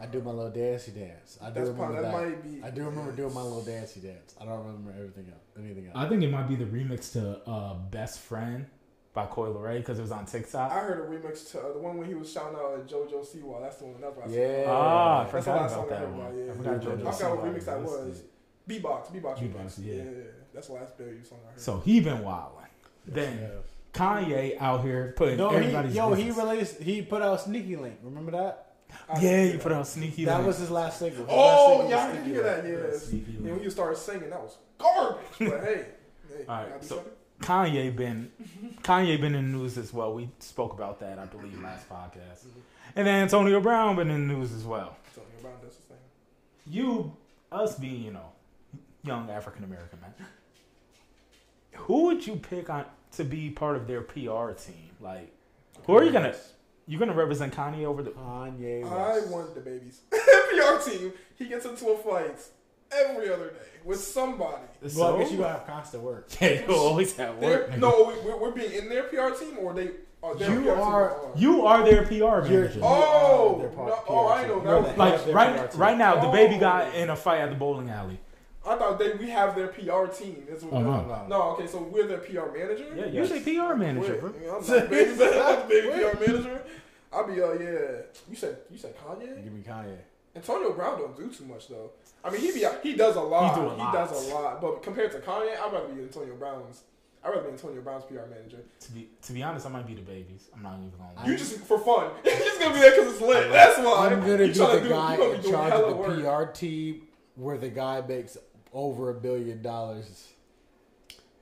I do my little dancey dance. I do That's remember probably, that that. might be. I do remember doing my little dancey dance. I don't remember everything else. Anything else. I think it might be the remix to uh, "Best Friend" by Coi Leray because it was on TikTok. I heard a remix to uh, the one when he was shouting out at JoJo Siwa. That's the one. That's what I Yeah. Ah, I That's the forgot last about song I that heard one. about, yeah. I forgot Yeah, JoJo I forgot Siwa what remix that existed. was. Beatbox, Beatbox, Beatbox, remix. yeah. yeah. That's the last baby song I heard. So he been wilding. Then Yeah. Kanye out here putting No, everybody's he, yo, he released. He put out Sneaky Link. Remember that? I yeah, didn't you put out sneaky. Link. That Link. was his last single. His last Oh single yeah, I did Sneaky hear that. Yeah, Sneaky And when you started singing, that was garbage. But hey, hey All right, so- something. Kanye been Kanye been in the news as well. We spoke about that, I believe, last podcast. Mm-hmm. And then Antonio Brown been in the news as well. Tony Brown does the thing. You, us being, you know, young African American man, who would you pick on to be part of their PR team? Like, who are you gonna? You gonna represent Kanye over the? Kanye I want DaBaby's PR team. He gets into a fight every other day with somebody. Well, I guess you gotta have constant work. yeah, you always have work. They're- no, we, we're, we're being in their PR team, or they are their You PR are- or? You are their PR You're- manager. Oh, They're part no, of oh, I know You're that. the head like right, right now, DaBaby Oh. got in a fight at the bowling alley. I thought they we have their PR team. Is what Oh, no. No. no, okay, so we're their PR manager. Yeah, Yes. you say PR manager, Wait, bro. yeah, I'm not baby, I'm baby PR manager. I'll be uh yeah. You said you said Kanye. Give me Kanye. Antonio Brown don't do too much though. I mean he be he does a lot. He He, do a lot. does a lot. But compared to Kanye, I'd rather be Antonio Brown's. I'd rather be Antonio Brown's PR manager. To be to be honest, I might be DaBaby's. I'm not even gonna. lie. You just for fun. You're just gonna be there because it's lit. That's why. I'm gonna You be the do- guy you in charge of the work. PR team where the guy makes over a billion dollars.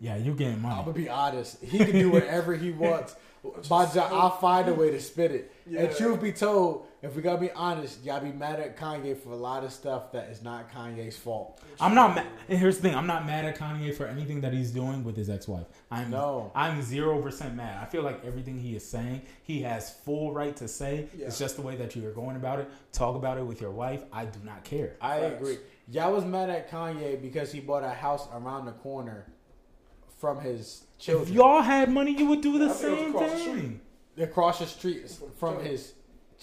yeah, you getting money. I'm gonna be honest. He can do whatever he wants. My job, I'll find a way to spit it. Yeah. And truth be told, if we gotta be honest, y'all be mad at Kanye for a lot of stuff that is not Kanye's fault. I'm not. Ma- and here's the thing: I'm not mad at Kanye for anything that he's doing with his ex-wife. I'm No. I'm zero percent mad. I feel like everything he is saying, he has full right to say. Yeah. It's just the way that you are going about it. Talk about it with your wife. I do not care. I Facts. agree. Y'all was mad at Kanye because he bought a house around the corner from his children. If y'all had money, you would do the I same across the thing. across the street from his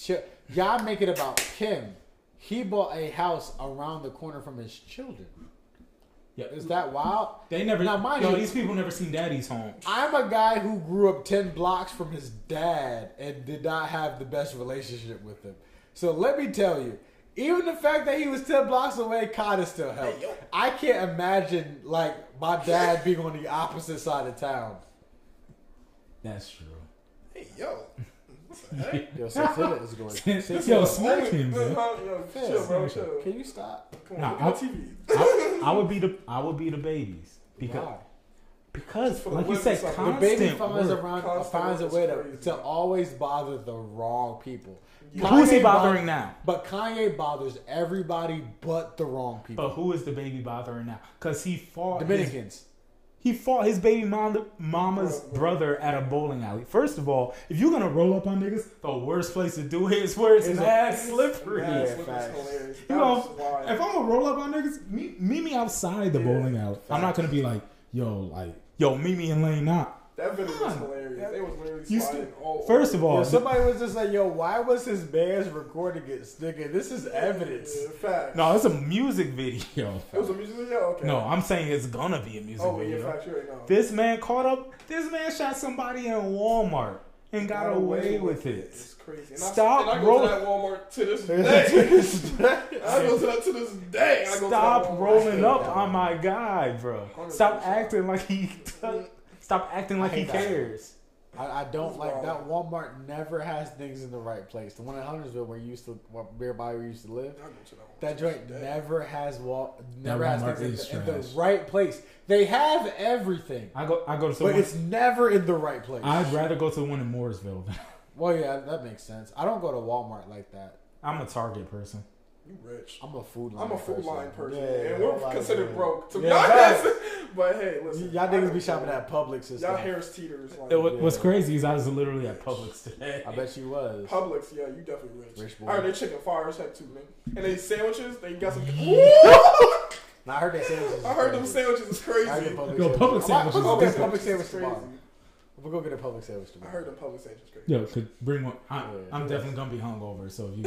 chi- y'all make it about Kim. He bought a house around the corner from his children. Yeah, Is that wild? they never. Now, mind yo, you- these people never seen Daddy's home. I'm a guy who grew up 10 blocks from his dad and did not have the best relationship with him. So let me tell you, even the fact that he was 10 blocks away kind of still helped. I can't imagine, like, my dad being on the opposite side of town. That's true. Hey yo, Hey. Yo, Santana is going. Yo, smack him, Uh, man. Yo, chill, bro, chill. Can you stop? Come on, Nah, look I- at TV. I, I would be the I would be DaBaby's because Why? because for the like you women said, side. The The constant baby finds work. around Constant finds a work way is to, crazy. to always bother the wrong people. Yeah. Who's he Kanye bothering bo- now? But Kanye bothers everybody but the wrong people. But who is DaBaby bothering now? Because he fought his, Dominicans. He fought his baby mom, mama's Bro, bro. brother at a bowling alley. First of all, if you're gonna roll up on niggas, the worst place to do it is where it's Is it- mad slippery. Yeah, Yeah, it's facts. hilarious. You know. If I'm gonna roll up on niggas, meet, meet me outside the Yeah, bowling alley. I'm not gonna be like, yo, like, yo, meet me in lane nine. That video was Come on. hilarious. They was literally You sliding st- all First of all, Yo, the- somebody was just like, "Yo, why was his man's recording it, nigga? This is evidence." Yeah, no, it's a music video. It was a music video? Okay. No, I'm saying it's gonna be a music Oh, video. facts. You already know. This man caught up. This man shot somebody in Walmart and got, away with it. It's crazy. And Stop I, and I go rolling- to that Walmart to this day. I go to that to this day. I go to Stop rolling up on my guy, bro. Stop 100%. acting like he. Stop acting like he that. cares. I, I don't It's like wild. that. Walmart never has things in the right place. The one in Huntersville where you used to, where nearby where used to live, to that Walmart that to this joint never has wall, never has Walmart things in the, in the right place. They have everything, I go. I go to but it's never in the right place. I'd rather go to the one in Mooresville. well, yeah, that makes sense. I don't go to Walmart like that. I'm a Target person. You rich. I'm a food line. I'm a food person. line person, Yeah, and we're considered yeah. broke to be honest. but hey, listen, Y'all niggas be shopping at Publix and Y'all stuff. Harris Teeters. Like, It, What's Yeah. crazy is I was literally at Publix today. I bet you was. Publix, yeah, you definitely rich. Rich boy. I heard their chicken fire as heck too, man. And they sandwiches, they got some. Nah, I heard that sandwiches. I heard them sandwiches is crazy. I heard them Publix Yo, sandwiches. Publix I might- sandwiches I'm is gonna get. Publix sandwich Crazy. tomorrow. We'll go get a Publix sandwich I heard them public sandwiches crazy. Yo, could bring one. I, Yeah. I'm definitely gonna be hungover, so if you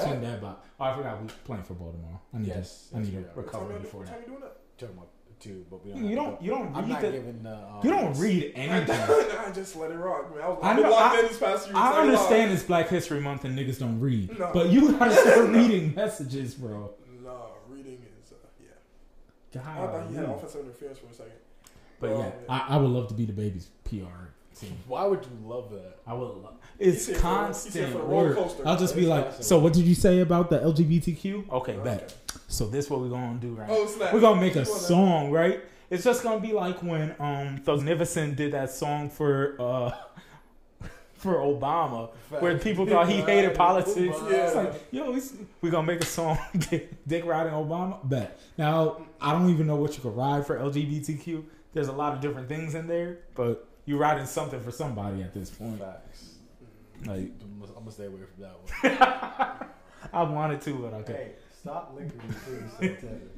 swing that by. Oh, I forgot we playing football tomorrow. I need Yes, to. I need to are. What time recover you- before what that. time you doing that? Talking about two, but we don't. You don't. You don't. I'm read not the. giving the. Um, You don't read anything. I just let it rock, man. I was I I've been know- locked I- in these past few weeks. I ain't understand it's Black History Month and niggas don't read, No. but you gotta start reading messages, bro. No, reading is uh, yeah. I God. thought he had offensive interference for a second. But Oh, yeah, man. I, I would love to be DaBaby's PR team. Why would you love that? I would love. It's He's here he's constant for the roller work. I'll just be like, so what did you say about the LGBTQ? Okay, Okay. bet. So this what we're gonna do, right? Oh snap! We're gonna make a song, right? It's just gonna be like when um Thugnificent did that song for uh for Obama, where people thought he hated politics. Yeah. It's like, yo, we're gonna make a song, Dick riding Obama. Bet. Now, I don't even know what you could ride for LGBTQ. There's a lot of different things in there, but you riding something for somebody at this point. Facts. Like, I'm gonna stay away from that one. I wanted to, but okay. Hey, stop linking me, please, Santana.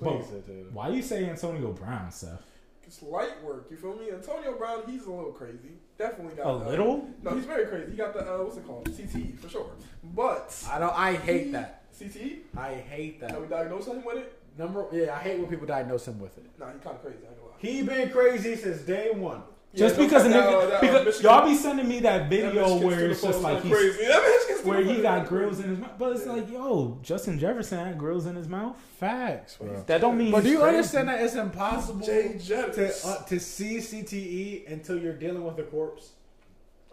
But Please, Santana. why you say Antonio Brown, Seth? It's light work. You feel me? Antonio Brown, he's a little crazy. Definitely got A uh, little? No, he's very crazy. He got the uh, what's it called? CTE for sure. But I don't. I hate that. CTE. I hate that. Have we diagnosed him with it? Number. Yeah, I hate when people diagnose him with it. Nah, he kind of crazy. I ain't gonna lie. He been crazy since day one. Just Yeah, because a that- nigga, that- because Michigan- y'all be sending me that that video Michigan where it's just like he's crazy. That Michigan student where he got grills in his mouth. But it's Yeah. like, yo, Justin Jefferson had grills in his mouth. Facts, bro. That don't mean. But do you crazy. understand that it's impossible Jay to uh, to see CTE until you're dealing with a corpse?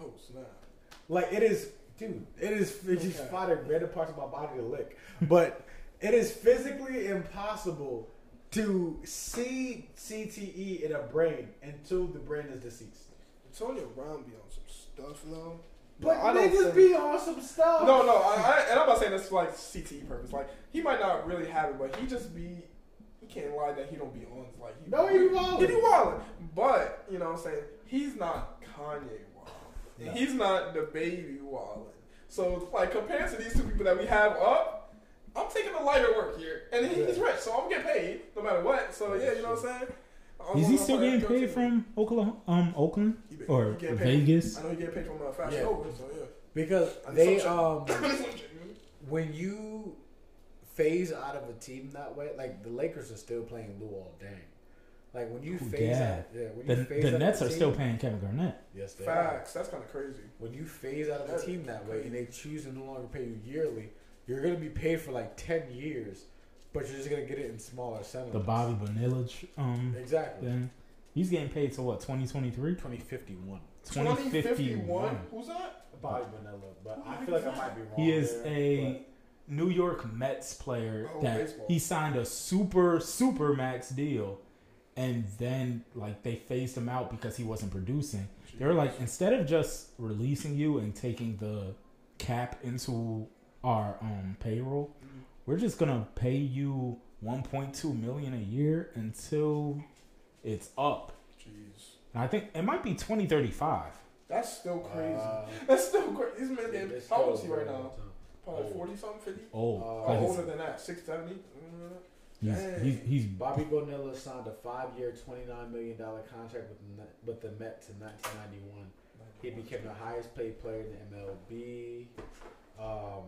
oh snap! Like it is, dude. It is. It's just Okay. finding random parts of my body to lick, but it is physically impossible to see CTE in a brain until the brain is deceased. Antonio Brown be on some stuff though. But don't niggas be on some stuff. No, no, I, I, and I'm not saying this for like CTE purpose. Like he might not really have it, but he just be. He can't lie that he don't be on. Like he, No, he be wildin'. He be. But you know what I'm saying he's not Kanye wildin'. No. He's not DaBaby wildin'. So like compared to these two people that we have up, I'm taking the lighter work here, and he, he's Yeah. rich, so I'm getting paid no matter what. So yeah, you know what I'm saying. I'm Is he still getting paid from Oklahoma, um, Oakland He be- or paid. Vegas? I know he getting paid from uh, Fashion Yeah. Nova, so yeah. because I they um shit. I need some shit, man. when you phase out of a team that way, like the Lakers are still playing Lou all day. Like when you Ooh, phase yeah. out, yeah, when The, you phase the out Nets of are a still paying Kevin Garnett. Yes, they are. That's kind of crazy. When you phase out of a team that way and they choose to no longer pay you yearly, you're gonna be paid for like ten years, but you're just gonna get it in smaller segments. The settlements. Bobby Bonilla um exactly. thing. He's getting paid to what? 2023? 2051. 2051. Who's that? Bobby Bonilla, but I feel like I might be wrong. He is there, a New York Mets player Oh, that baseball. he signed a super super max deal, and then like they phased him out because he wasn't producing. They were like, instead of just releasing you and taking the cap into our um, payroll, we're just gonna pay you 1.2 million a year until it's up. Jeez, And I think it might be 2035. that's still crazy. Uh, that's still crazy. This man, yeah, getting- how old is he right now? Probably Old. forty something, fifty. Oh, Uh, Oh, older than that, six seventy. Mm, he's, he's, he's Bobby Bonilla signed a five-year, $29 million contract with the, Net- with the Mets in 1991. He became the highest paid player in the MLB. Um,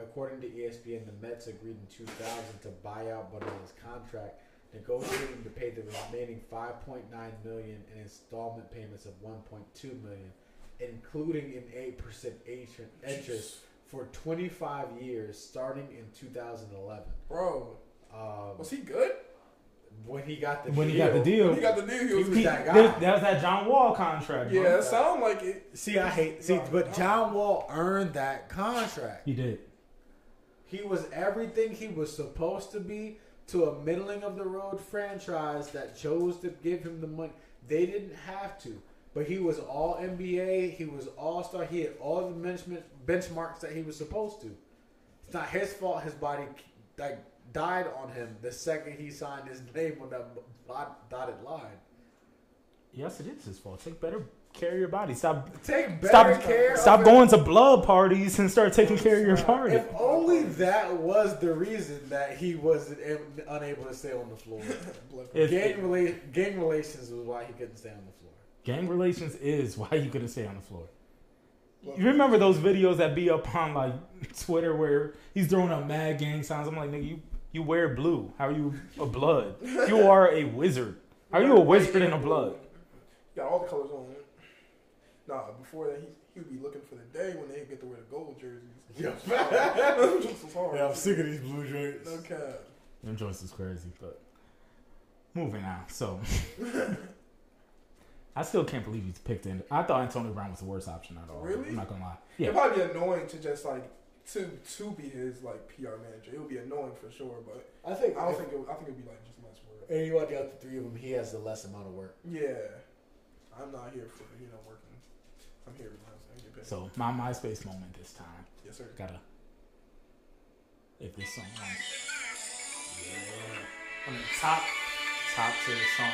according to ESPN, the Mets agreed in 2000 to buy out Bonilla's contract, negotiating to pay the remaining 5.9 million in installment payments of 1.2 million, including an 8% interest- interest for 25 years, starting in 2011. Bro, Um, was he good? when he got the when he deal, got the deal. When he got the deal, he was was He- that guy. that, that was that John Wall contract. bro. Yeah, it sound like it. See, I hate see, No, but. John Wall earned that contract. he did. He was everything he was supposed to be to a middling of the road franchise that chose to give him the money. They didn't have to, but he was all NBA. He was all star. He had all the benchmark benchmarks that he was supposed to. It's not his fault. His body like died on him the second he signed his name on that dotted line. Yes, it is his fault. Take better care of your body. Stop. Take better Stop. care. Stop of going to blood parties and start taking care of your body. If only that was the reason that he was unable to stay on the floor. If- gang, rela- gang relations was why he couldn't stay on the floor. Gang relations is why you couldn't stay on the floor. You remember those videos that be up on like Twitter where he's throwing up mad gang signs? I'm like, nigga, you you wear blue. How are you a blood? You are a wizard. How are you a wizard in a blood? Got all the colors on. Nah, before that, he he would be looking for the day when they get to wear the gold jerseys. Yeah. Them joints was hard. of these blue jerseys. No cap. Them joints is crazy, but moving on. So I still can't believe he's picked in. I thought Antonio Brown was the worst option at all. Really? I'm not gonna lie. It'd probably be annoying to just like to to be his like PR manager. It would be annoying for sure, but I think. I don't think it, would- I think it'd be like just less work. And you anyone out the three of them, he has the less amount of work. Yeah, I'm not here for you know working. I'm here I get. So my MySpace moment this time. yes, sir. Gotta. If this song. I mean, top top tier song.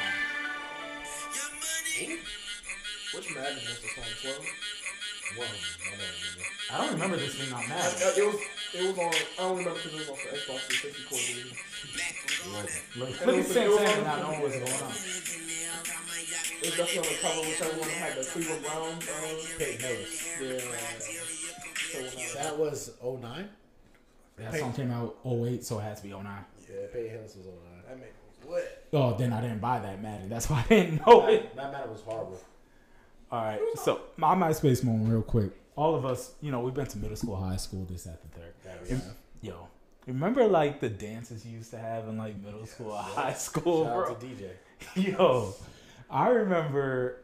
Which Madden was the song? Twelve. One of them, I don't remember. I don't remember this being on I- Madden. I- It was it was on. I don't remember because it was on the Xbox 360 core. Look, look at was the- it was Santana on- not knowing what's going on. It was definitely on the cover, whichever one had the Cleveland Browns. Uh, Peyton Hillis. yeah. So when I- That was 09? That song came out 08, so it has to be 09. Yeah, Peyton Hillis was 09. that man was lit. Oh, then I didn't buy that Madden. That's why I didn't know it. That matter was horrible. All right, so my MySpace moment, real quick. All of us, you know, we've been to middle school, high school, this, that, the third. That If- Yo, remember like the dances you used to have in like middle school, or high school, Shout bro? out to DJ. Yo, I remember.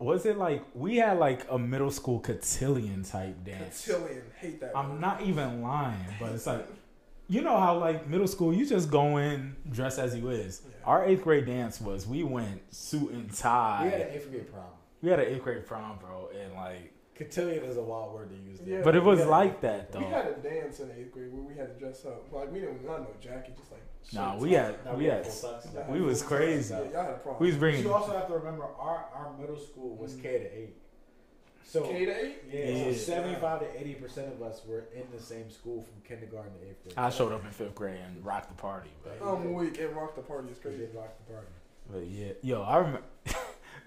Was it like we had like a middle school cotillion type dance? Cotillion, hate that. I'm word. not even lying, but it's like you know how like middle school you just go in dress as you is. Yeah. Our eighth grade dance was we went suit and tie. We had an eighth grade prom. We had an eighth grade prom, bro, and like, Cotillion is a wild word to use. there. Yeah. but it was had- like that though. We had a dance in eighth grade where we had to dress up. Like we didn't not no jacket, just like. Nah, we had we had full had we was crazy. Yeah, y'all had a problem. we was But bringing you also have to remember our, our middle school was mm. K to eight. So K to eight. yeah, Yeah. so seventy-five to eighty percent of us were in the same school from kindergarten to eighth grade. I showed up in fifth grade and rocked the party, but I'm weak and rocked the party is We crazy. did rock the party. But yeah, yo, I remember.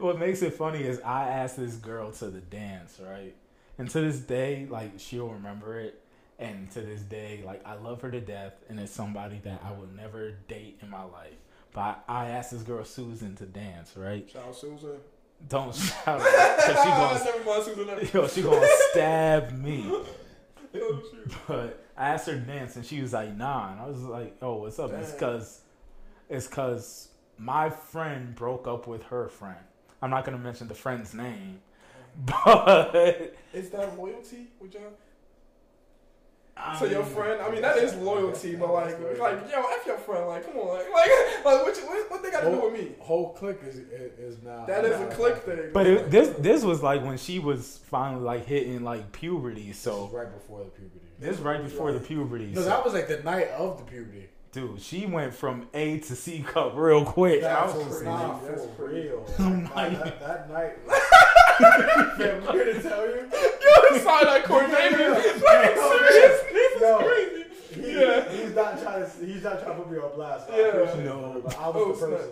what makes it funny is I asked this girl to the dance, right? And to this day, like she'll remember it. And to this day, like I love her to death, and it's somebody that I would never date in my life. But I asked this girl Susan to dance, right? Shout Susan. Don't shout she gonna, Never mind Susan. Never. yo, she gonna stab me. But I asked her to dance, and she was like, "Nah." And I was like, "Oh, what's up?" It's cause, it's cause my friend broke up with her friend. I'm not gonna mention the friend's name, but Is that loyalty with y'all? I So your friend, I mean that is loyalty, but like, like yo, f your friend, like come on, like, like, like what, you, what, what they got to do with me? Whole clique is is, is now. That is a now- click thing. But it, this this was like when she was finally like hitting like puberty. This is So right before the puberty. this right before the puberty. No, so- that was like the night of the puberty. Dude, she went from A to C cup real quick. I That's was crazy. Nah, That's for crazy. real. I'm Like, like- that, that night. Fam, I'm here to tell you. Yo, sign that Corey Davis. Like, Yo, serious? This yo. is crazy. He, Yeah. he's not trying to. He's not trying to put me on blast. I Yeah. No. but I was Oh, the person.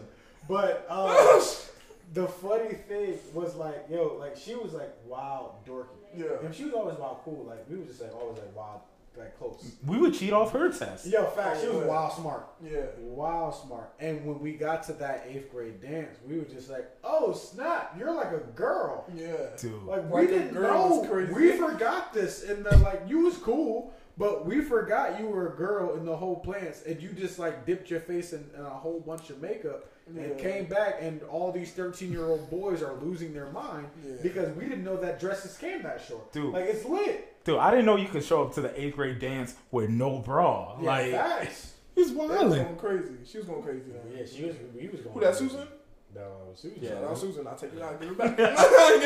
But uh, the funny thing was like, yo, like she was like wild dorky. Yeah. And she was always wild cool. Like we was just like always like wild, like close. we would cheat off her test. Yo, fact, she was wild smart. Yeah. Wild smart. And when we got to that eighth grade dance, we were just like, oh snap, you're like a girl. Yeah. Dude. Like Like we a didn't girl know. crazy. We forgot this, and the like you was cool, but we forgot you were a girl in the whole plans, and you just like dipped your face in, in a whole bunch of makeup and came back, and all these thirteen year old boys are losing their mind Yeah. because we didn't know that dresses came that short. Dude. like it's lit. Dude, I didn't know you could show up to the eighth grade dance with no bra. Yeah, like facts. he's They was wilding. going crazy. She was going crazy. man. Yeah, she was. He was going. Who that, crazy. Susan? No, Susan. Yeah. Shout out Susan. I'll take it out. Give it back. Give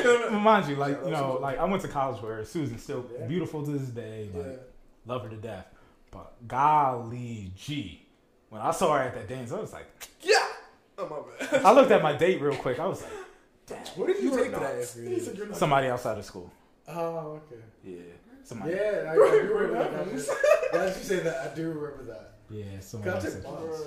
it back. Mind you, like you know, Susan. like I went to college with her. Susan's still Yeah. beautiful to this day. Like Yeah. love her to death. But golly gee, when I saw her at that dance, I was like, Yeah. Oh my bad. I looked at my date real quick. I was like, damn. What did you, You take to that? nuts. He said you're nuts. somebody outside of school. Oh, okay. Yeah, somebody. Yeah, I, I do remember that. happens? Now that you say that, I do remember that. Yeah, somebody. Got to outside. buns.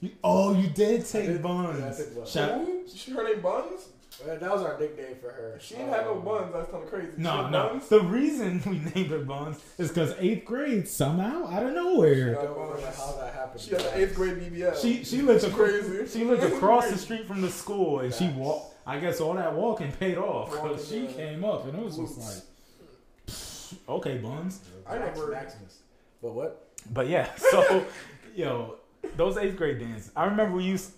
You, oh, you did take did- buns. yeah, I took buns. Shout- Who? She- Her name Buns? Uh, That was our nickname for her. She ain't had no Um, buns. That's kind of crazy. She No, had no. buns? The reason we named her Buns is because eighth grade somehow out of nowhere. I don't remember how that happened. She had an eighth grade BBL. She she lived That's across, crazy. She lived across the street from the school, and she walked. I guess all that walking paid off because she came up, and it was just like, pfft, okay, Buns. I remember- Maximus. But what? But yeah, so yo, those eighth grade dances. I remember we used.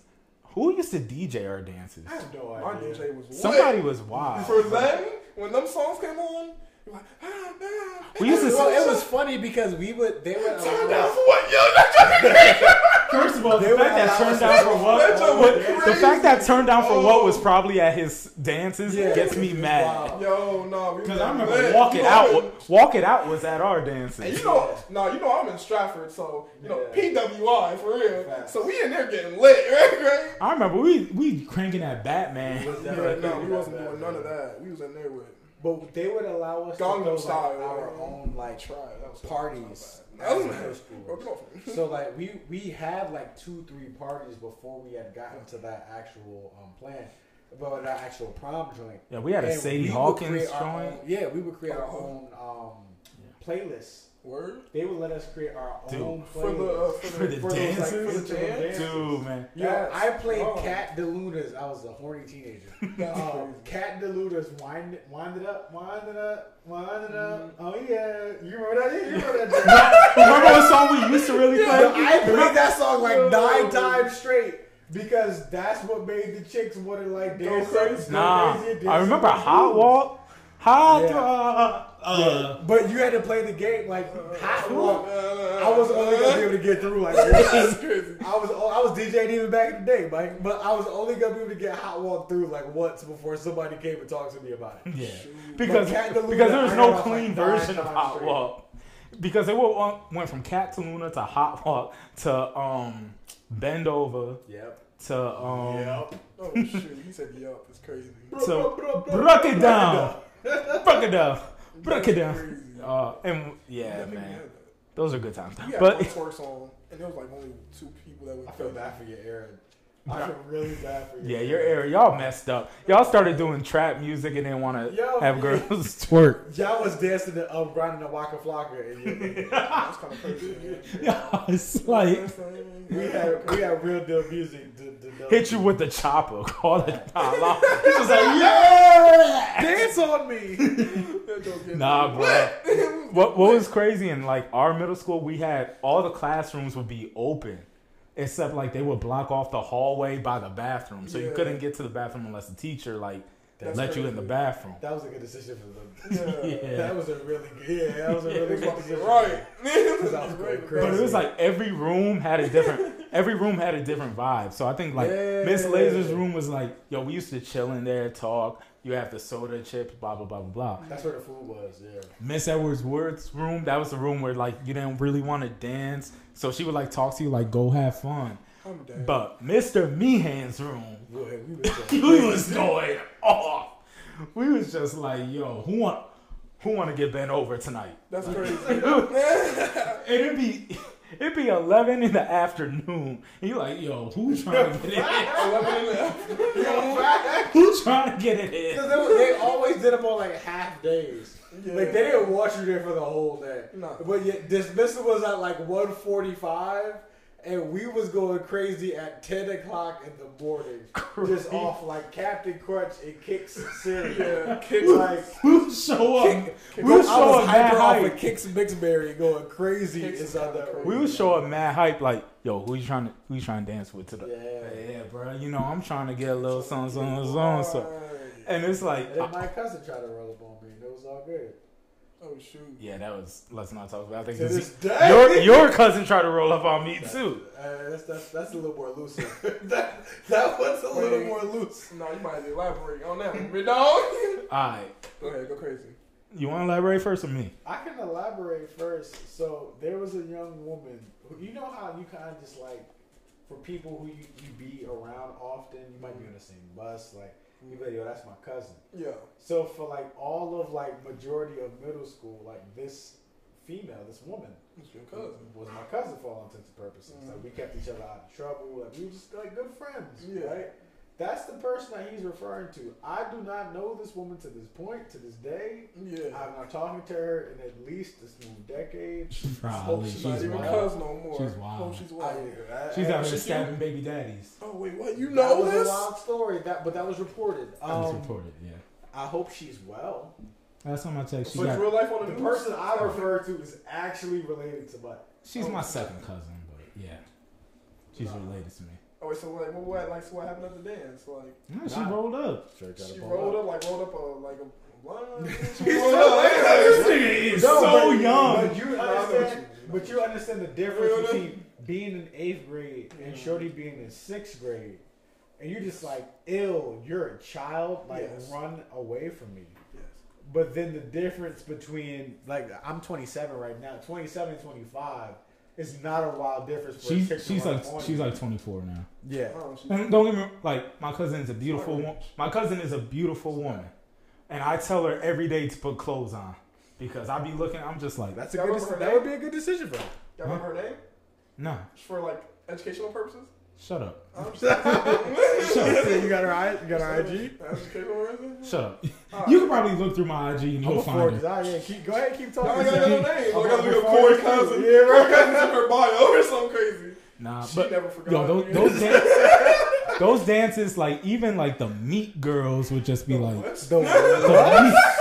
Who used to DJ our dances? I have no My idea. DJ was Somebody was wild. For them, when them songs came on, like, ah. We used to Well, it was funny because we would they would Turn down for what? Yo, that First of all, the fact that turned us down for what, That joke what- the fact that turned down for what was Oh. probably at his dances Yeah, gets me mad. wild. Yo, no, Because I remember lit. walk it You out. know, Walk it out was at our dances. And dances. you know, no, you know I'm in Stratford, so you know Yeah. PWI for real. Facts. So we in there getting lit, right? right? I remember we we cranking that Batman. was Yeah, definitely no, we wasn't doing none of that. We was in there with But they would allow us Gangnam to go, like, Style, our man. own like try. That was parties. That was as mad. school. Bro, get off me. So like we we had like two three parties before we had gotten to that actual um, plan, about that actual prom joint. Yeah, we had a Sadie we Hawkins joint. own- yeah, we would create our Uh-huh. own um, playlists. Word They would let us create our Dude, own for the uh, for, For the for those, like, dances? for the dance. Dude, man. Yo, Yes. I played Oh. Kat DeLuna's. I was a horny teenager. Um. Kat DeLuna's wind, wind it up, wind it up, wind it up. Mm-hmm. Oh yeah, you remember that? Yeah, you remember that? Remember what song we used to really Yo, play? I played that song like nine times straight because that's what made the chicks want to like dance. crazy. Nah, crazy dance I remember to Hot. Walk. Hot Yeah. Walk. Uh, But you had to play the game like Hot Walk. I I was only gonna be able to get through like That's crazy. I was I was DJing even back in the day, Mike. But I was only gonna be able to get Hot Walk through like once before somebody came and talked to me about it. yeah, because Cat because there was no got clean like, version of Hot straight. Walk. Because they went went from Kat DeLuna to Hot Walk to um Bend Over Yep. to um Oh shoot, he said yep It's crazy. to Broke It Down, Broke It Down, Broke It That's Down. crazy. Uh, and yeah, Definitely man, that. those are good times. We had But one twerk song, and there was like only two people that would. I feel bad for your era. I feel really bad for you. Yeah, your era, y'all messed up. Y'all started doing trap music and didn't want to have girls twerk. Y'all was dancing to um, grinding the Waka Flocka. And you, That's kind of crazy. Yeah, it's like we had we had real deal music. To, to know. hit you with the chopper, call it out. He was like, yeah, dance on me. nah, bro. What what was crazy in like our middle school? We had all the classrooms would be open, except like they would block off the hallway by the bathroom, so you couldn't get to the bathroom unless the teacher like That's let you in the crazy. bathroom. That was a good decision for them. Yeah. Yeah. That was a really good. Yeah, that was a really good about to get decision. right. Because I was going But it was like every room had a different every room had a different vibe. So I think like Yeah. Miss Laser's room was like, yo, we used to chill in there, talk. You have the soda chips, blah blah blah blah blah. That's where the food was. Yeah. Miss Edwards Word's room, that was the room where like you didn't really want to dance. So she would like talk to you like go have fun. I'm. But Mr. Meehan's room, Go. We was we going was going off. We was just like, yo, who want who want to get bent over tonight? That's crazy. It'd be it'd be eleven in the afternoon, and you're like, yo, who's trying to get it in? Who's trying to get it in? Because they, they always did them on like half days. Yeah. Like they didn't watch you there for the whole day. No. But yet dismissal was at like 145 and we was going crazy at 10 o'clock in the morning. Just off like Cap'n Crunch and Kix cereal. Yeah, Kix. Like We would show up. Kick- We would I show was up mad hyper off hype. of Kix Mixberry going crazy Kix inside that room. crazy. We would show up mad hype, like, yo, who you trying to who you trying to dance with today? Yeah. Yeah, bro. You know, I'm trying to get a little something, something, something. So, and it's like, And then my cousin tried to roll up on me and it was all good. Oh shoot. yeah, that was. Let's not talk about. I think this- this day. your your cousin tried to roll up on me too. Uh, that's, that's, that's a little more loose. that, that was a little Wait. more loose. No, you might elaborate on that one, big dog. All right, Go ahead, go crazy. you want to elaborate first or me? I can elaborate first. So there was a young woman. Who, you know how you kind of just like, for people who you, you be around often, you might be on the same bus. Like you be like, yo, that's my cousin. Yeah. So for like all of like majority of middle school, like this female, this woman was my cousin for all intents and purposes. Mhm. Like we kept each other out of trouble. Like we were just like good friends. Yeah. Right. That's the person that he's referring to. I do not know this woman to this point, to this day. Yeah. I'm not talking to her in at least this new decade. Hope Probably. she's, She's not even wild. cuz no more. She's wild. Hope she's wild. She's out She's here stabbing baby daddies. Oh wait, what? You know that know was a wild story. That, but that was reported. That was Um, reported. Yeah. I hope she's well. Last time I checked, she But got. real life on The the, person I refer to is actually related to my. She's my second cousin, but yeah, she's related to me. Oh wait, so like what, what like so what happened at the dance? Like No, she Nah. rolled up. she rolled up, like rolled up a like a blunt. she She's rolled so- up. This nigga is No, so but- young. But you I understand. you- But you understand the difference between being in eighth grade and Mhm. Shorty being in sixth grade, and you're just like, ill. You're a child. Like, Yes. run away from me. Yes. But then the difference between like I'm 27 right now, 27 25 is not a wild difference. For She's she's like on she's like 24 now. yeah. Oh, And don't get me like my cousin is a beautiful woman. my cousin is a beautiful woman, and I tell her every day to put clothes on because I be looking. I'm just like That's a Y'all good. remember deci- her that would be a good decision for her. y'all remember her name? no, For like educational purposes? Shut up, shut up, you got her I, you got her IG. Shut up. Alright. You can probably look through my IG and you'll find this it. Yeah, keep, go ahead, keep Y'all talking. ain't got no name. I'm gotta gonna look at Corey this cousin. Yeah, right. Corey cousin's in her bio or something crazy. Nah, She but never forgot. yo, those those, dan- those dances like even like the meat girls would just be like. What? The,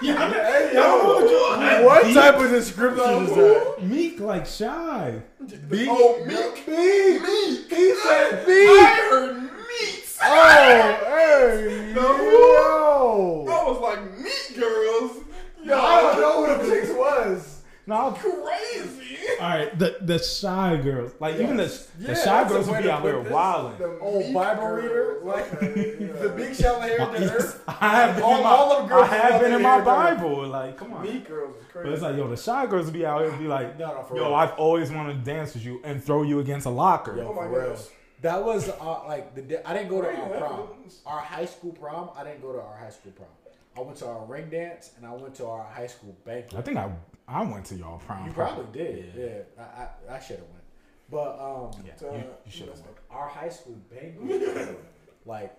Yeah, hey, yo, what type of description is that? Meek like shy. Meek? Oh, oh, meek. Meek. Meek. He said I heard meat. Oh, hey, No. yo. I was like, meat girls. Yo, I don't know who the chicks was. No, Crazy. all right. The the shy girls, like even the the shy girls way would be out there put wilding. The Oh, meek Bible girls. reader? Like, yeah. The big shallow hair to Yes, earth. I have been All- in my, all of them girls I have been in my hair dye. Bible. Like, come on. Meat girls is crazy. But it's like, yo, the shy girls would be out here and be like, No, no, yo, real. I've always wanted to dance with you and throw you against a locker. Yo, oh my gosh. That was uh, like the I didn't go to our prom. Our high school prom. I didn't go to our high school prom. I went to our ring dance and I went to our high school banquet. I think I I went to y'all prom. You probably did. Yeah, I, I, I should have went. But um, Yeah, you, you should have. went. our high school banquet, like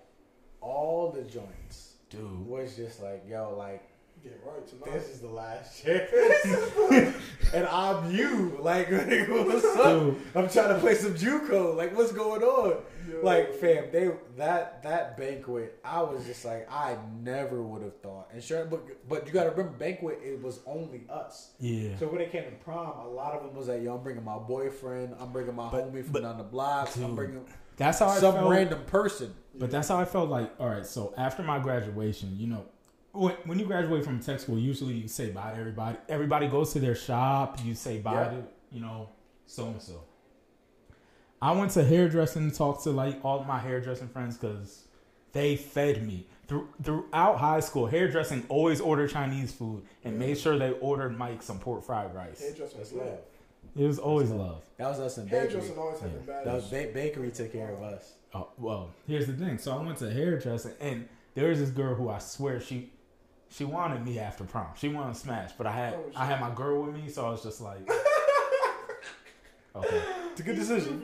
all the joints Dude. was just like yo, like Get right tonight. This is the last chance. and I'm you. Like, what's up? Dude. I'm trying to play some JUCO. Like, what's going on? Yo. Like, fam, they that that banquet, I was just like, I never would have thought. And sure, but but you got to remember, banquet it was only us. Yeah. So when it came to prom, a lot of them was like, yo, I'm bringing my boyfriend, I'm bringing my But- homie from but- down the block, I'm bringing That's how I some felt. random person. But that's how I felt like, all right, so after my graduation, you know, when, when you graduate from tech school, usually you say bye to everybody. Everybody goes to their shop. You say bye Yeah. to, you know, so and so. I went to hairdressing and talked to like all my hairdressing friends because they fed me. Through, throughout high school, hairdressing always ordered Chinese food and made sure they ordered Mike some pork fried rice. Hairdressing was love. love. It was always love. That was us in bakery. Hairdressing always had the Yeah. That was ba- bakery took care of us. Oh, well, here's the thing. So I went to hairdressing, and there was this girl who I swear she she wanted me after prom. She wanted smash, but I had Oh, I had my girl with me, so I was just like, okay. It's a good decision.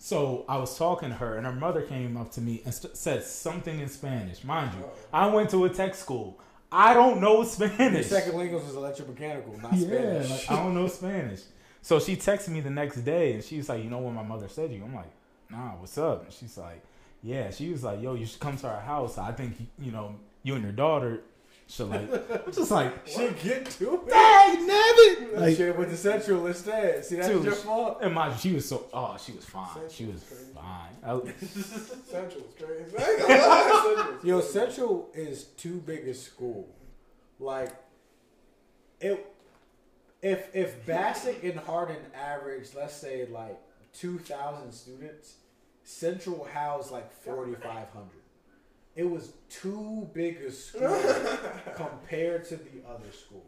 So I was talking to her, and her mother came up to me and st- said something in Spanish. Mind you, oh. I went to a tech school. I don't know Your Spanish. second language was electromechanical, not Yeah, Spanish. like, I don't know Spanish. So she texted me the next day and she's like, You know what my mother said to you? I'm like, Nah, what's up? And she's like, Yeah. She was like, Yo, you should come to our house. I think, you know, you and your daughter should like. I'm just like, She get to it. Dang, nabbit! Like, Like, should have went to Central instead. See, that's Dude, your fault. and my, she was so, oh, she was fine. She was Crazy. fine. I- Central's crazy. I ain't gonna lie, Central's Yo. Central is too big a school. Like, it. If if Bassick and Harding average, let's say like two thousand students, Central housed like forty five hundred. It was too big a school compared to the other schools.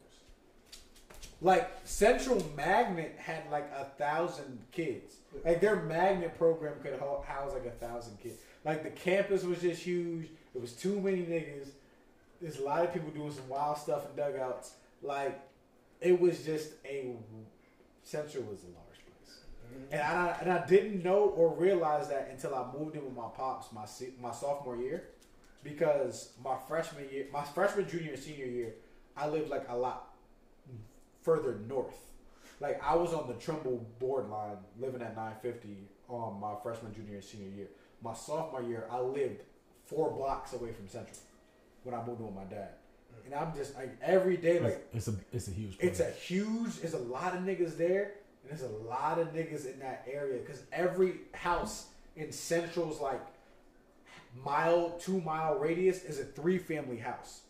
Like Central Magnet had like a thousand kids. Like their magnet program could house like a thousand kids. Like the campus was just huge. It was too many niggas. There's a lot of people doing some wild stuff in dugouts. Like it was just a Central was a large place, mm-hmm. and I and I didn't know or realize that until I moved in with my pops my my sophomore year, because my freshman year, my freshman, junior, and senior year, I lived like a lot further north. Like I was on the Trumbull board line, living at 950 on my freshman, junior, and senior year. My sophomore year, I lived four blocks away from Central when I moved in with my dad. And I'm just like every day, like it's a it's a huge. it's a huge. It's a lot of niggas there, and there's a lot of niggas in that area because every house in Central's like mile, two mile radius is a three family house.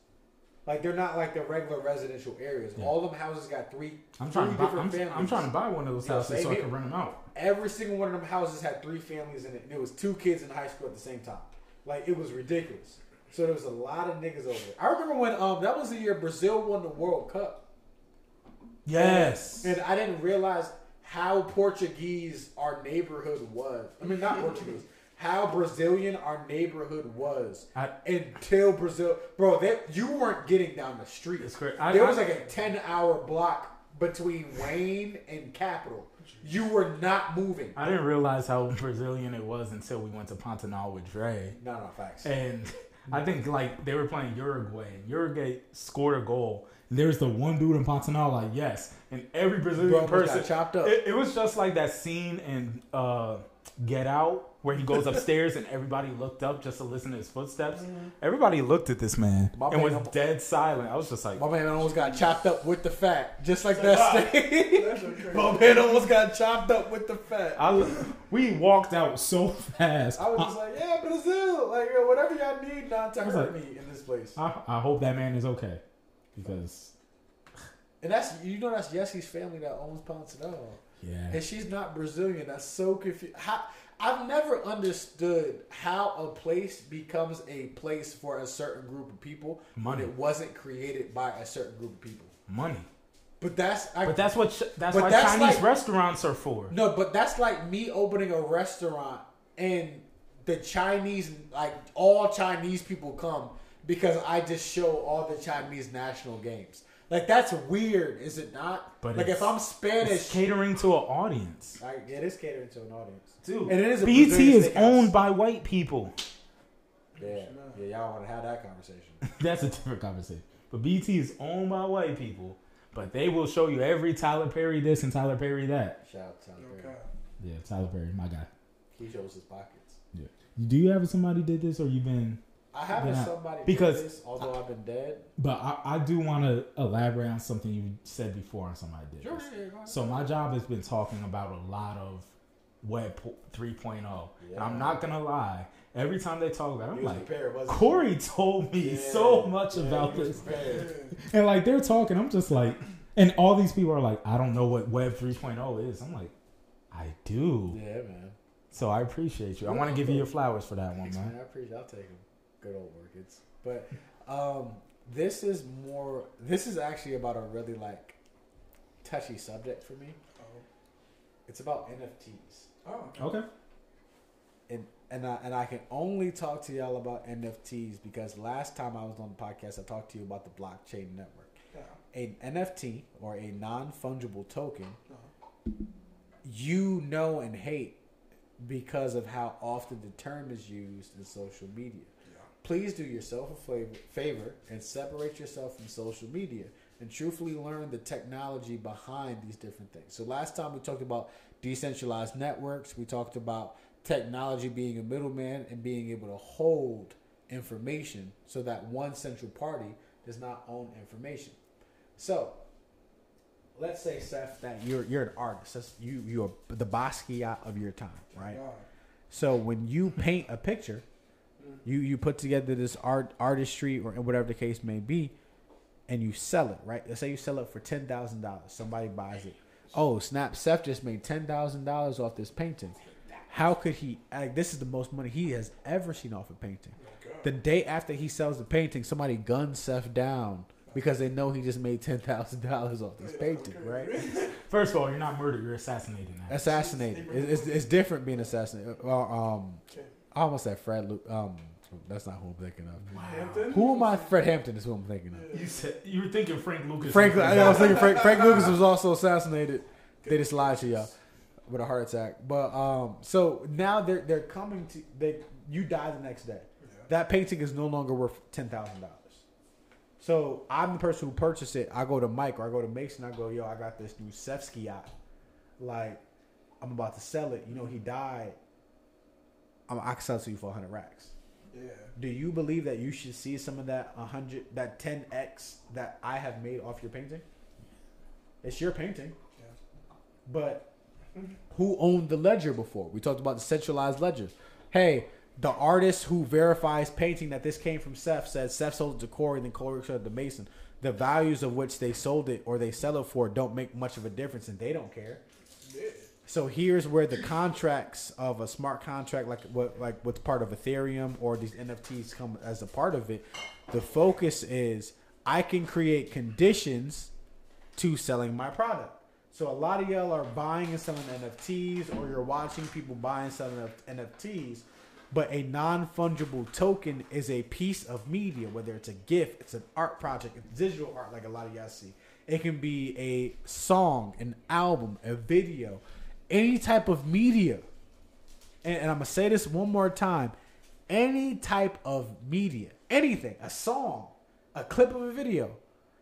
Like they're not like the regular residential areas. Yeah. All them houses got three. I'm trying to buy. different I'm, families. I'm trying to buy one of those houses same so I can rent them out. Every single one of them houses had three families in it, and it was two kids in high school at the same time. Like it was ridiculous. So there was a lot of niggas over there. I remember when um that was the year Brazil won the World Cup. Yes. And I didn't realize how Portuguese our neighborhood was. I mean, not Portuguese. How Brazilian our neighborhood was I- until Brazil, bro. They, you weren't getting down the street. It's crazy. I- there I- was like a ten-hour block between Wayne and Capital. You were not moving. I didn't realize how Brazilian it was until we went to Pantanal with Dre. No, no facts. And I think like they were playing Uruguay. and Uruguay scored a goal. And There's the one dude in Pantanal like yes, and every Brazilian Bro person got chopped up. It, it was just like that scene in uh, Get Out where he goes upstairs and everybody looked up just to listen to his footsteps. Everybody looked at this man Mm-hmm. My and was dead silent. I was just like, My man almost got chopped up with the fat, just like that so. My man almost got chopped up with the fat. I, we walked out so fast. I was just like, yeah, Brazil, like yo, whatever y'all need not to hurt like- me in this place. I, I hope that man is okay because And that's you know that's Yesie's family that owns Poncinello. yeah, And she's not Brazilian. That's so confused. How I've never understood how a place becomes a place for a certain group of people Money. when it wasn't created by a certain group of people. money. But that's I, But that's what that's why that's Chinese like- restaurants are for. no, but that's like me opening a restaurant and the Chinese like all Chinese people come because I just show all the Chinese national games. Like that's weird, is it not? But like if I'm It's Spanish, catering to an audience, I, it is catering to an audience. dude. And it is a BT Brazilian is steakhouse. owned by white people. Yeah, yeah, y'all want to have that conversation. That's a different conversation. but BT is owned by white people. But they will show you every Tyler Perry this and Tyler Perry that. Shout out Tyler Okay. Perry. Yeah, Tyler Perry, my guy. He shows his pockets. Yeah. Do you have somebody did this or you been? I haven't Yeah. somebody Because- this, although I've been dead. But I, I do want to elaborate on something you said before on somebody did this. So my job has been talking about a lot of Web po- 3.0. And I'm not gonna lie. Every time they talk about it, I'm like, prepared? Corey told me Yeah. so much Yeah, about this. And like they're talking, I'm just like, and all these people are like, I don't know what Web 3.0 is. I'm like, I do. Yeah, man. So I appreciate you. I want to give you your flowers for that one, Thanks, man. man. I appreciate. I'll take them. Good old orchids. But um, this is more. This is actually about a really like touchy subject for me. Oh. It's about NFTs. Oh. Okay. and and I and I can only talk to y'all about NFTs because last time I was on the podcast, I talked to you about the blockchain network. Yeah. A NFT or a non fungible token, Uh-huh. you know and hate because of how often the term is used in social media. Please do yourself a favor, favor and separate yourself from social media and truthfully learn the technology behind these different things. So last time we talked about decentralized networks, we talked about technology being a middleman and being able to hold information so that one central party does not own information. So let's say Seth that you're you're an artist. That's, you you're the Basquiat of your time, right? So when you paint a picture, you you put together this art artistry or whatever the case may be, and you sell it, right? Let's say you sell it for ten thousand dollars. Somebody buys it. Oh, snap! Seth just made ten thousand dollars off this painting. How could he? Like, this is the most money he has ever seen off a painting. The day after he sells the painting, somebody guns Seth down because they know he just made ten thousand dollars off this painting, right? First of all, you're not murdered. You're assassinated. That. Assassinated. It- It's, it's different being assassinated. Well, um, Okay. I almost said Fred. Lu- Um, that's not who I'm thinking of. Hampton? Who am I? Fred Hampton is who I'm thinking of. You said you were thinking Frank Lucas. Frank. I was thinking Frank. Frank Lucas was also assassinated. They just lied to y'all with a heart attack. But um, so now they're they're coming to they. You die the next day. Yeah. That painting is no longer worth ten thousand dollars. So I'm the person who purchased it. I go to Mike or I go to Mason. I go, yo, I got this new Sefsky yacht. Like, I'm about to sell it. You know, he died. I'm, I can sell to you for hundred racks. Yeah. Do you believe that you should see some of that hundred, that ten x that I have made off your painting? It's your painting, Yeah. but mm-hmm. who owned the ledger before? We talked about the centralized ledger. Hey, the artist who verifies painting that this came from Seth said Seth sold it to Corey, then Corey sold it to Mason. The values of which they sold it or they sell it for don't make much of a difference, and they don't care. So here's where the contracts of a smart contract, like what like what's part of Ethereum or these NFTs, come as a part of it. The focus is I can create conditions to selling my product. So a lot of y'all are buying and selling NFTs, or you're watching people buy and selling NFTs. But a non fungible token is a piece of media, whether it's a GIF, it's an art project, it's digital art, like a lot of y'all see. It can be a song, an album, a video, any type of media. And, and I'm gonna say this one more time: any type of media, anything, a song, a clip of a video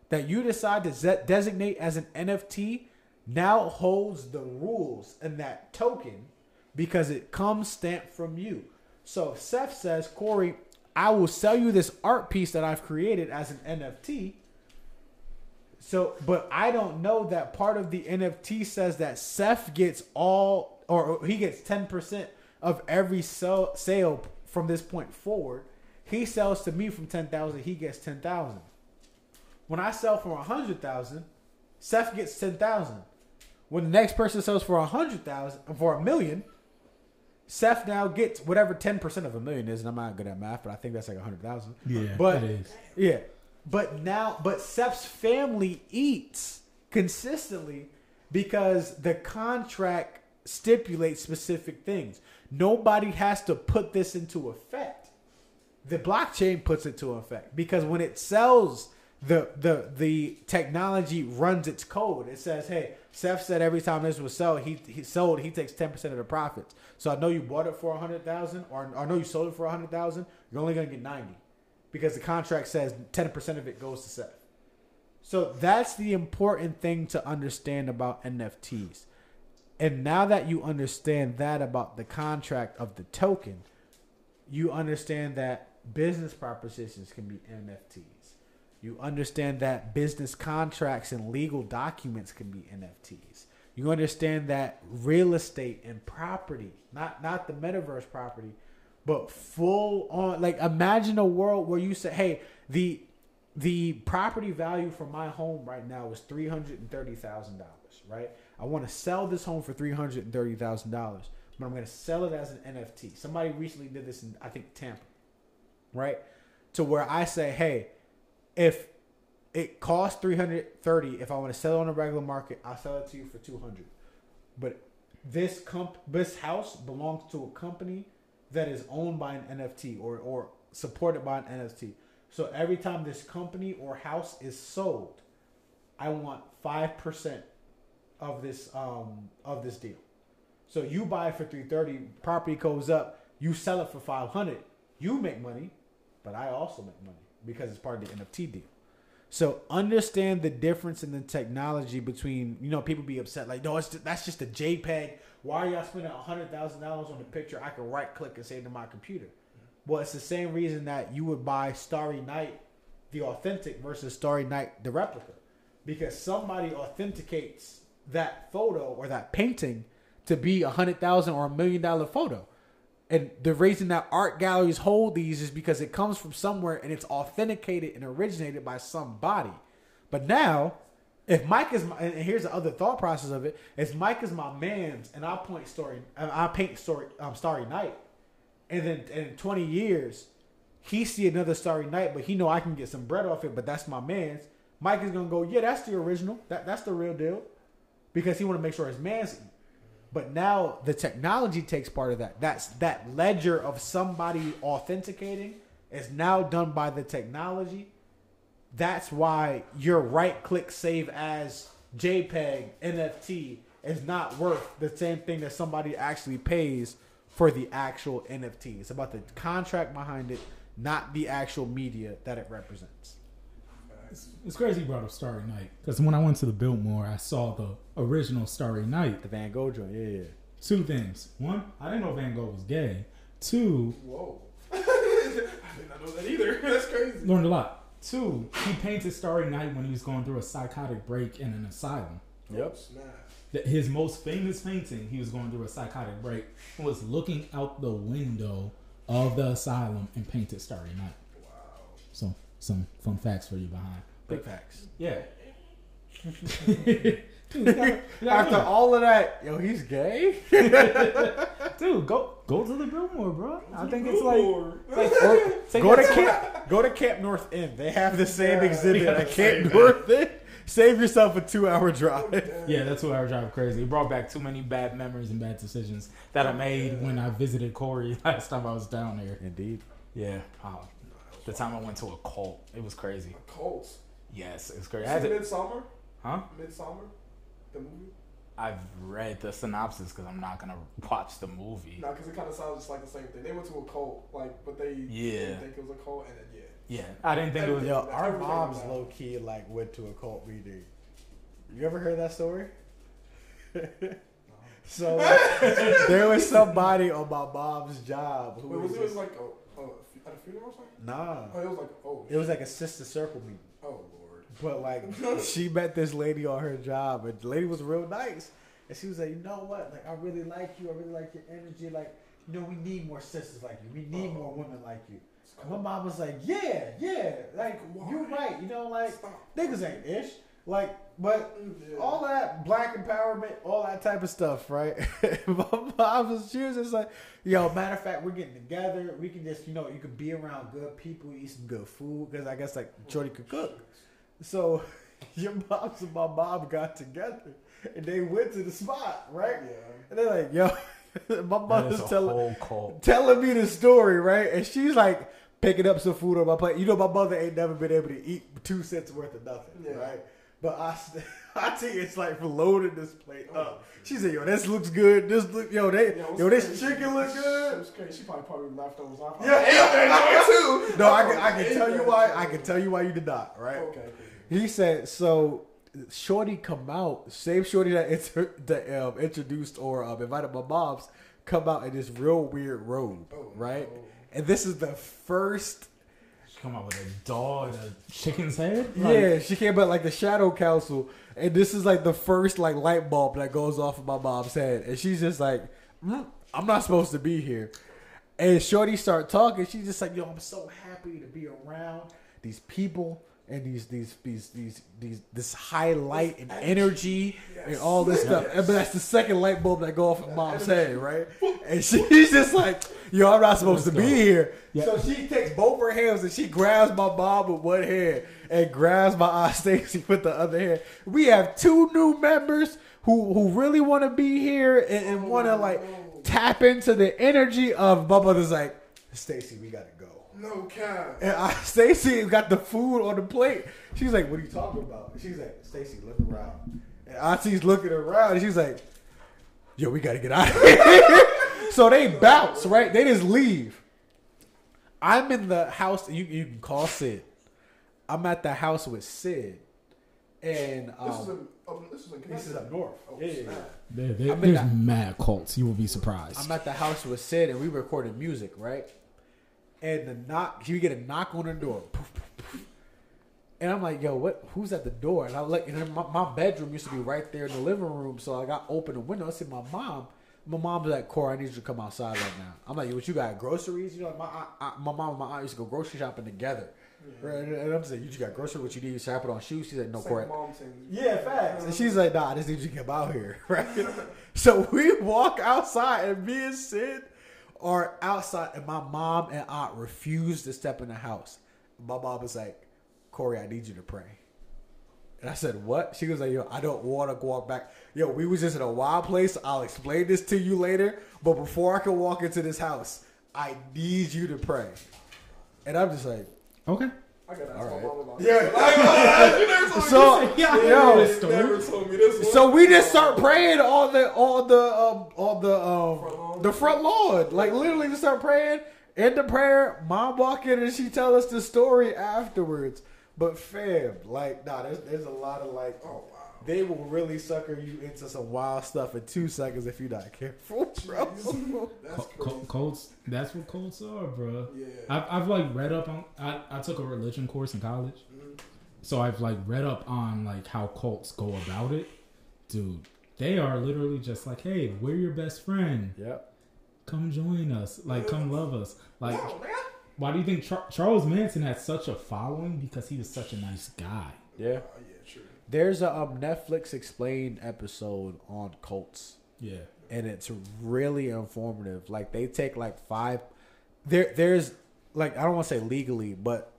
that you decide to designate as an NFT now holds the rules in that token because it comes stamped from you. So Seth says, Corey, I will sell you this art piece that I've created as an NFT. So, but I don't know that part of the NFT says that Seth gets all, or he gets 10% of every sell, sale from this point forward. He sells to me from 10,000, he gets 10,000. When I sell for 100,000, Seth gets 10,000. When the next person sells for 100,000, for a million, Seth now gets whatever 10% of a million is, and I'm not good at math, but I think that's like 100,000. Yeah, But it is. yeah, but now, but Seth's family eats consistently because the contract stipulates specific things. Nobody has to put this into effect. The blockchain puts it to effect because when it sells, the the the technology runs its code. It says, "Hey, Seth said every time this was sold, he he sold, he takes ten percent of the profits. So I know you bought it for a hundred thousand, or I know you sold it for a hundred thousand. You're only gonna get ninety. Because the contract says 10% of it goes to Seth. So that's the important thing to understand about NFTs. And now that you understand that about the contract of the token, you understand that business propositions can be NFTs. You understand that business contracts and legal documents can be NFTs. You understand that real estate and property, not not the metaverse property, but full on like imagine a world where you say, "Hey, the the property value for my home right now is three hundred and thirty thousand dollars. Right? I want to sell this home for three hundred and thirty thousand dollars, but I'm going to sell it as an NFT. Somebody recently did this in I think Tampa, right? To where I say, hey, if it costs three hundred thirty, if I want to sell it on the regular market, I'll sell it to you for two hundred. But this comp this house belongs to a company that is owned by an NFT or or supported by an NFT. So every time this company or house is sold, I want five percent of this um of this deal. So you buy it for three thirty, property goes up, you sell it for five hundred, you make money, but I also make money because it's part of the NFT deal. So understand the difference in the technology between you know people be upset like no it's that's just a JPEG. Why are y'all spending hundred thousand dollars on the picture? I can right click and save to my computer. Well, it's the same reason that you would buy Starry Night, the authentic versus Starry Night, the replica, because somebody authenticates that photo or that painting to be a hundred thousand or a million dollar photo. And the reason that art galleries hold these is because it comes from somewhere and it's authenticated and originated by somebody. But now, if Mike is my, and here's the other thought process of it, if Mike is my man's and I point story, I paint story, um, Starry Night, and then in 20 years, he see another Starry Night, but he know I can get some bread off it, but that's my man's. Mike is gonna go, yeah, that's the original, that that's the real deal, because he want to make sure his man's eat. But now the technology takes part of that. That's that ledger of somebody authenticating is now done by the technology. That's why your right click save as JPEG NFT is not worth the same thing that somebody actually pays for the actual NFT. It's about the contract behind it, not the actual media that it represents. It's, it's crazy you brought up Starry Night because when I went to the Biltmore, I saw the original Starry Night. The Van Gogh joint, yeah, yeah. Two things. One, I didn't know Van Gogh was gay. Two, Whoa. I did not know that either. That's crazy. learned a lot. Two, he painted Starry Night when he was going through a psychotic break in an asylum. Yep. His most famous painting, he was going through a psychotic break, was looking out the window of the asylum and painted Starry Night. Wow. So, some fun facts for you behind. Big facts. Yeah. Dude, you gotta- you gotta After all of that, yo, he's gay. Dude, go go to the Biltmore, bro. I think it's like, it's like or, take go to that- Camp. Go to Camp North End. They have the same Yeah. exhibit Yeah, at same Camp thing. North End. Save yourself a two-hour drive. Yeah, that's two hour drive crazy. It brought back too many bad memories and bad decisions that I made when I visited Corey last time I was down there. Indeed. Yeah, oh, the time I went to a cult, it was crazy. Colts. Yes, it's crazy. You I had to- Midsummer? huh? Midsummer? The movie? I've read the synopsis because I'm not gonna watch the movie. No, because it kind of sounds just like the same thing. They went to a cult, like, but they Yeah. didn't think it was a cult, and then yeah. Yeah, I didn't think it was. Yo, our Everything moms low key like went to a cult meeting. You ever heard that story? so there was somebody on my mom's job who Wait, was, was it was just- like a, a, at a funeral or something? nah. Oh, it was like oh. It was like a sister circle meeting. oh lord. But like she met this lady on her job, and the lady was real nice. And she was like, you know what? Like I really like you. I really like your energy. Like you know, we need more sisters like you. We need more women like you. My mom was like, yeah, yeah. Like you're right. You know, like niggas ain't ish. Like, but all that black empowerment, all that type of stuff, right? my mom was, she was just like, yo, matter of fact, we're getting together. We can just, you know, you can be around good people, eat some good food, because I guess like Jordy could cook. So your moms and my mom got together, and they went to the spot, right? Yeah. And they're like, yo, my mother's telling telling me the story, right? And she's like picking up some food on my plate. You know, my mother ain't never been able to eat two cents worth of nothing, Yeah. right? But I, I think it's like loading this plate up. Oh, she said, "Yo, this looks good. This look, yo, they, Yo, yo, this crazy. chicken look It good." was crazy. She probably probably leftovers. I probably Yeah. ate that joint too. No, I can, I can tell you why. I can tell you why you did not. Right? Okay, cool. He said so. Shorty come out. Same Shorty that inter, that um, introduced or um, invited my moms come out in this real weird robe, Oh, right? no. And this is the first. She come out with a dog and a chicken's head. Yeah, she came out like the Shadow Council, and this is like the first like light bulb that goes off of my mom's head, and she's just like, "Mm, "I'm not supposed to be here." And Shorty start talking. She's just like, "Yo, I'm so happy to be around these people." And these, these, these, these, these, this highlight and energy and all this stuff. And, but that's the second light bulb that go off in mom's head, right? And she's just like, "Yo, I'm not supposed to be here." Yeah. So she takes both her hands and she grabs my mom with one hand and grabs my aunt Stacy with the other hand. We have two new members who who really want to be here and, and want to like oh. tap into the energy of my mother's like, Stacy, we gotta go. No cap. And I, Stacy got the food on the plate. She's like, "What are you talking about?" She's like, "Stacy, look around." And Auntie's looking around, and she's like, "Yo, we gotta get out of here." so they bounce, right? They just leave. I'm in the house. You you can call Sid. I'm at the house with Sid, and um, This is in. Um, this is in. this is up north. Oh, Yeah, yeah, yeah. There, there- there's that- mad cults. You will be surprised. I'm at the house with Sid and we recorded music, right? And the knock, we get a knock on the door. Poof, poof, poof. And I'm like, yo, what? Who's at the door? And I look, and my, my bedroom used to be right there in the living room, so I got open the window. I see my mom. My mom's like, Cora, I need you to come outside right now. I'm like, what you got? Groceries? You know, my aunt, aunt- my mom and my aunt used to go grocery shopping together. Right? And I'm saying, you just got groceries? What you need? Should I put on shoes? She's like, no, Cora. Yeah, facts. And she's like, nah, I just need you to come out here, right? so we walk outside, and me and Sid are outside, and my mom and aunt refused to step in the house. My mom was like, Corey, I need you to pray. And I said, what? She was like, yo, I don't want to walk back. Yo, we was just in a wild place. I'll explain this to you later. But before I can walk into this house, I need you to pray. And I'm just like, okay. I gotta ask All my right. mom about Yeah. this. I- you never told me so, this. Yeah, yo, never told me this one. So we just start praying all the all the um on the um lawn? The front lawn. Like literally just start praying. End the prayer, mom walk in and she tell us the story afterwards. But fam, like nah, there's there's a lot of like Oh wow. they will really sucker you into some wild stuff in two seconds if you're not careful, bro. That's Col- crazy. col- Cults. That's what cults are, bro. Yeah. I've, I've like read up on. I, I took a religion course in college, Mhm. so I've like read up on like how cults go about it. Dude, they are literally just like, hey, we're your best friend. Yep. Come join us. Like, come love us. Like, why do you think Char- Charles Manson had such a following? Because he was such a nice guy. Yeah. Oh, yeah, true. There's a um, Netflix explained episode on cults. Yeah. and it's really informative. Like they take like five. There, there's like I don't want to say legally, but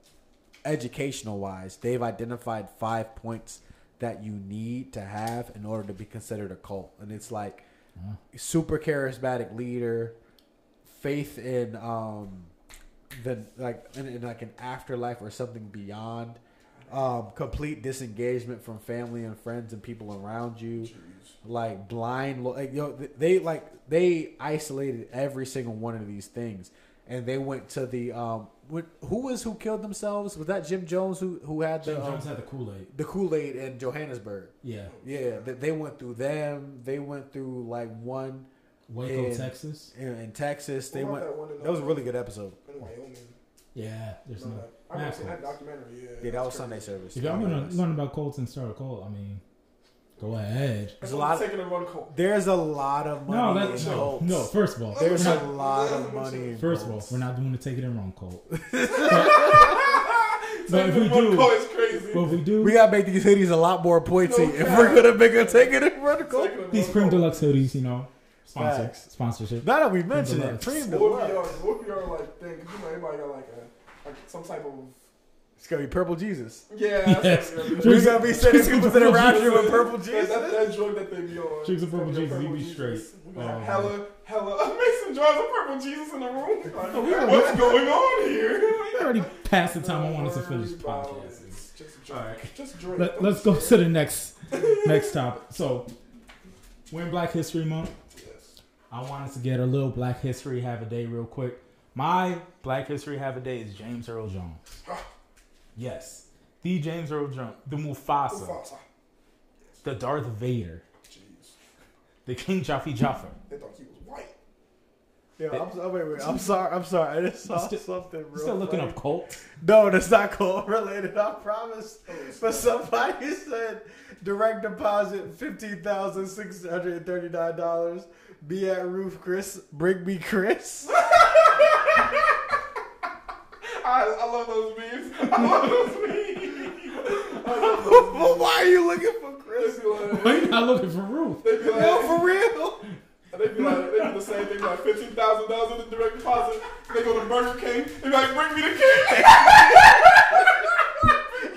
educational wise, they've identified five points that you need to have in order to be considered a cult, and it's like super charismatic leader, faith in um, the like in, in like an afterlife or something beyond. Um, complete disengagement from family and friends and people around you Jeez. like blind like yo they like they isolated every single one of these things and they went to the um what, who was who killed themselves was that Jim Jones who who had the Jim um, Jones had the Kool Aid. the Kool-Aid in Johannesburg Yeah. yeah they, they went through them they went through like one Waco, And- Texas. in, in Texas they went that one that was a uh, really good episode In Wyoming. Yeah. There's no. Remember that? I remember Mad seeing that documentary. Yeah. yeah that that's was Sunday service If y'all want to learn about cults and start a cult, I mean, go ahead. There's a lot- taking a run cult. there's a lot of No, money that's in no, cults. no. First of all, there's we're a not- lot of money in First of all, we're not doing the take it and run cult. But Taking if we do- cult is crazy. But if we do we gotta make these hoodies a lot more pointy No if we're gonna make a take it and run a cult. These run Prim. Deluxe hoodies, you know, sponsor, Facts. sponsorship. Now that we mentioned it, Deluxe. Cream What would be Deluxe. our, what would be our like thing? 'Cause you know everybody got like a like some type of It's gonna be Purple Jesus. yeah. Yes. That's what it is. We're gonna be sending Drinks people of to the rapture with Purple Jesus. that, that drug that they be on. Drinks of It's Purple Jesus, you be Jesus. straight. We got Um, hella, hella Mason jars of purple Jesus in the room. Like, we what's going on here? We already passed the time I wanted to finish the podcast. it. Just a drink. All right. Just a drink. Let, let's go to the next next topic. So, we're in Black History Month. Yes. I wanted to get a little Black History Have a Day real quick. My Black History Have a Day is James Earl Jones. Yes, the James Earl Jones, the Mufasa, Mufasa. the Darth Vader, Jeez. the King Jaffe Jaffa. They thought he was white. Yeah, I'm, so- wait, wait. I'm sorry. I'm sorry. I just saw Still- something. Real You still looking funny. up cult? No, that's not cold related. I promise. Oh, But somebody said direct deposit fifteen thousand six hundred and thirty nine dollars. Be at roof, Chris. Bring me Chris. I, I love those memes. I love those memes. I love those well, why are you looking for. Chris? They be like, Why you not looking for Ruth? they be like, No, for real. they be like, they be the same thing, like fifteen thousand dollars in the direct deposit. They go to Burger King. They be like, bring me the king.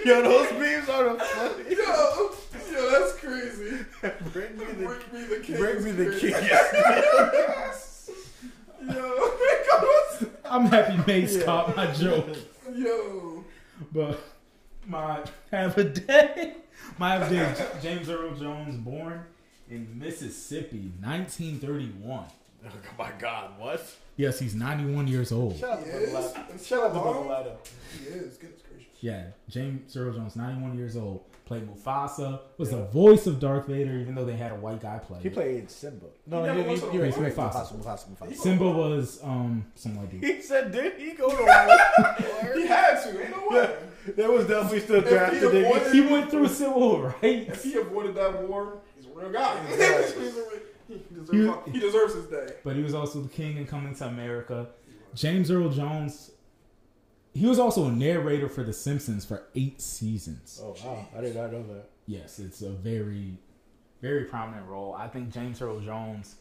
Yo, those memes are the funny. yo, yo, that's crazy. Bring me the Bring me the king. Bring me the king. crazy. yo, I'm happy Mace caught my joke. yo. But my have a day. My have a day. James Earl Jones, born in Mississippi, 1931. Oh my God, what? Yes, he's 91 years old. Shut up, He is. Bud And Shut up, Bud Bud He is. Goodness gracious. Yeah, James Earl Jones, 91 years old, played Mufasa. Was the voice of Darth Vader, even though they had a white guy play. He played Simba. No, He no, never you, went you, to you, the you, White Mufasa, Mufasa, Mufasa. Simba was um some white dude. He said, did he go to war? He had to. Ain't no way. There was definitely still If he drafted avoided- He went through Civil War, right? If he avoided that war, he's a real guy. Exactly. He's a real- he, deserves, He- he deserves his day. But he was also the king in Coming to America. James Earl Jones. He was also a narrator for The Simpsons for eight seasons. Oh, wow. I did not know that. Yes, it's a very, very prominent role. I think James Earl Jones.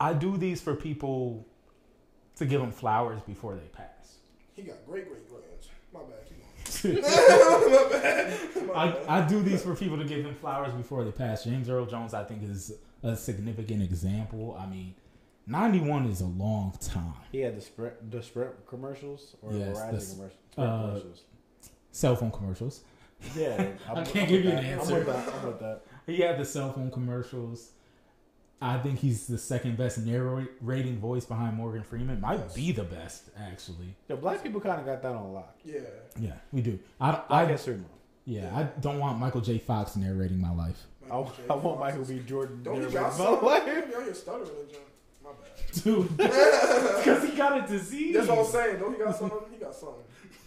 I do these for people to give them flowers before they pass. He got great great grands. My bad. Keep on. My bad. I. I do these for people to give them flowers before they pass. James Earl Jones, I think, is a significant example. I mean, 91 is a long time. He had the Sprint, the Sprint commercials or Yes, Verizon the s- commercials. Uh, commercials. Cell phone commercials. Yeah, I'm, I can't I'm give with you an answer. I'm with that. I'm with that. He had the cell phone commercials. I think he's the second best narrating voice behind Morgan Freeman. Might Yes. be the best, actually. Yo, black people kind of got that on lock. Yeah. Yeah, we do. I, Black I History Month. yeah, I don't want Michael J. Fox narrating my life, I, I want Michael B. Jordan. Don't you narrating got my something? life. You're out here stuttering and junk. Dude. Because he got a disease. That's what I'm saying. Don't he got something? He got something.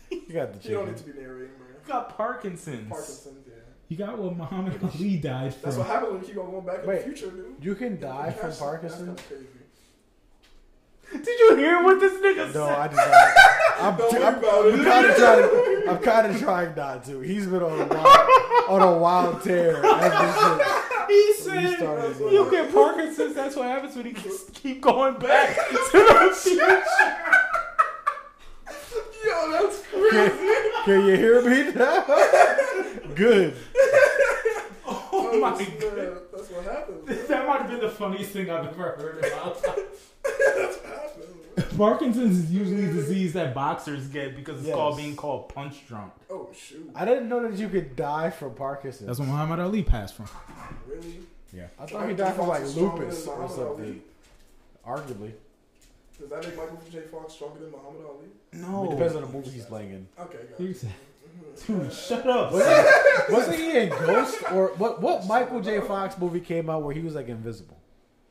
You got the He don't need to be narrating, man. He got Parkinson's. Parkinson's, yeah. You got what Muhammad Ali died from. That's what happens when you keep on going back in the future, dude. You can die from That's- Parkinson's. That's kinda crazy. Did you hear what this nigga No, said? I did not. I'm, Don't t- worry I'm. I'm kind of trying. I'm kind of trying not to. He's been on a wild, on a wild tear. Ever He said, started. "You get Parkinson's. That's what happens when he keeps keep going back to the future." Yo, that's crazy. Can you hear me now? Good. Oh my That's, god. That's what happens. man. That might have been the funniest thing I've ever heard about. That's what happens. Parkinson's is usually a disease that boxers get because it's Yes. called being called punch drunk. Oh shoot! I didn't know that you could die from Parkinson's. That's what Muhammad Ali passed from. Really? Yeah. I thought he died from like lupus or Muhammad something. Arguably, Does that make Michael J. Fox stronger than Muhammad Ali? No, it depends on the movie he's playing in. Okay, got He it. said, Dude, shut up. Wasn't he in Ghost or what? What Michael J. Fox movie came out where he was like invisible?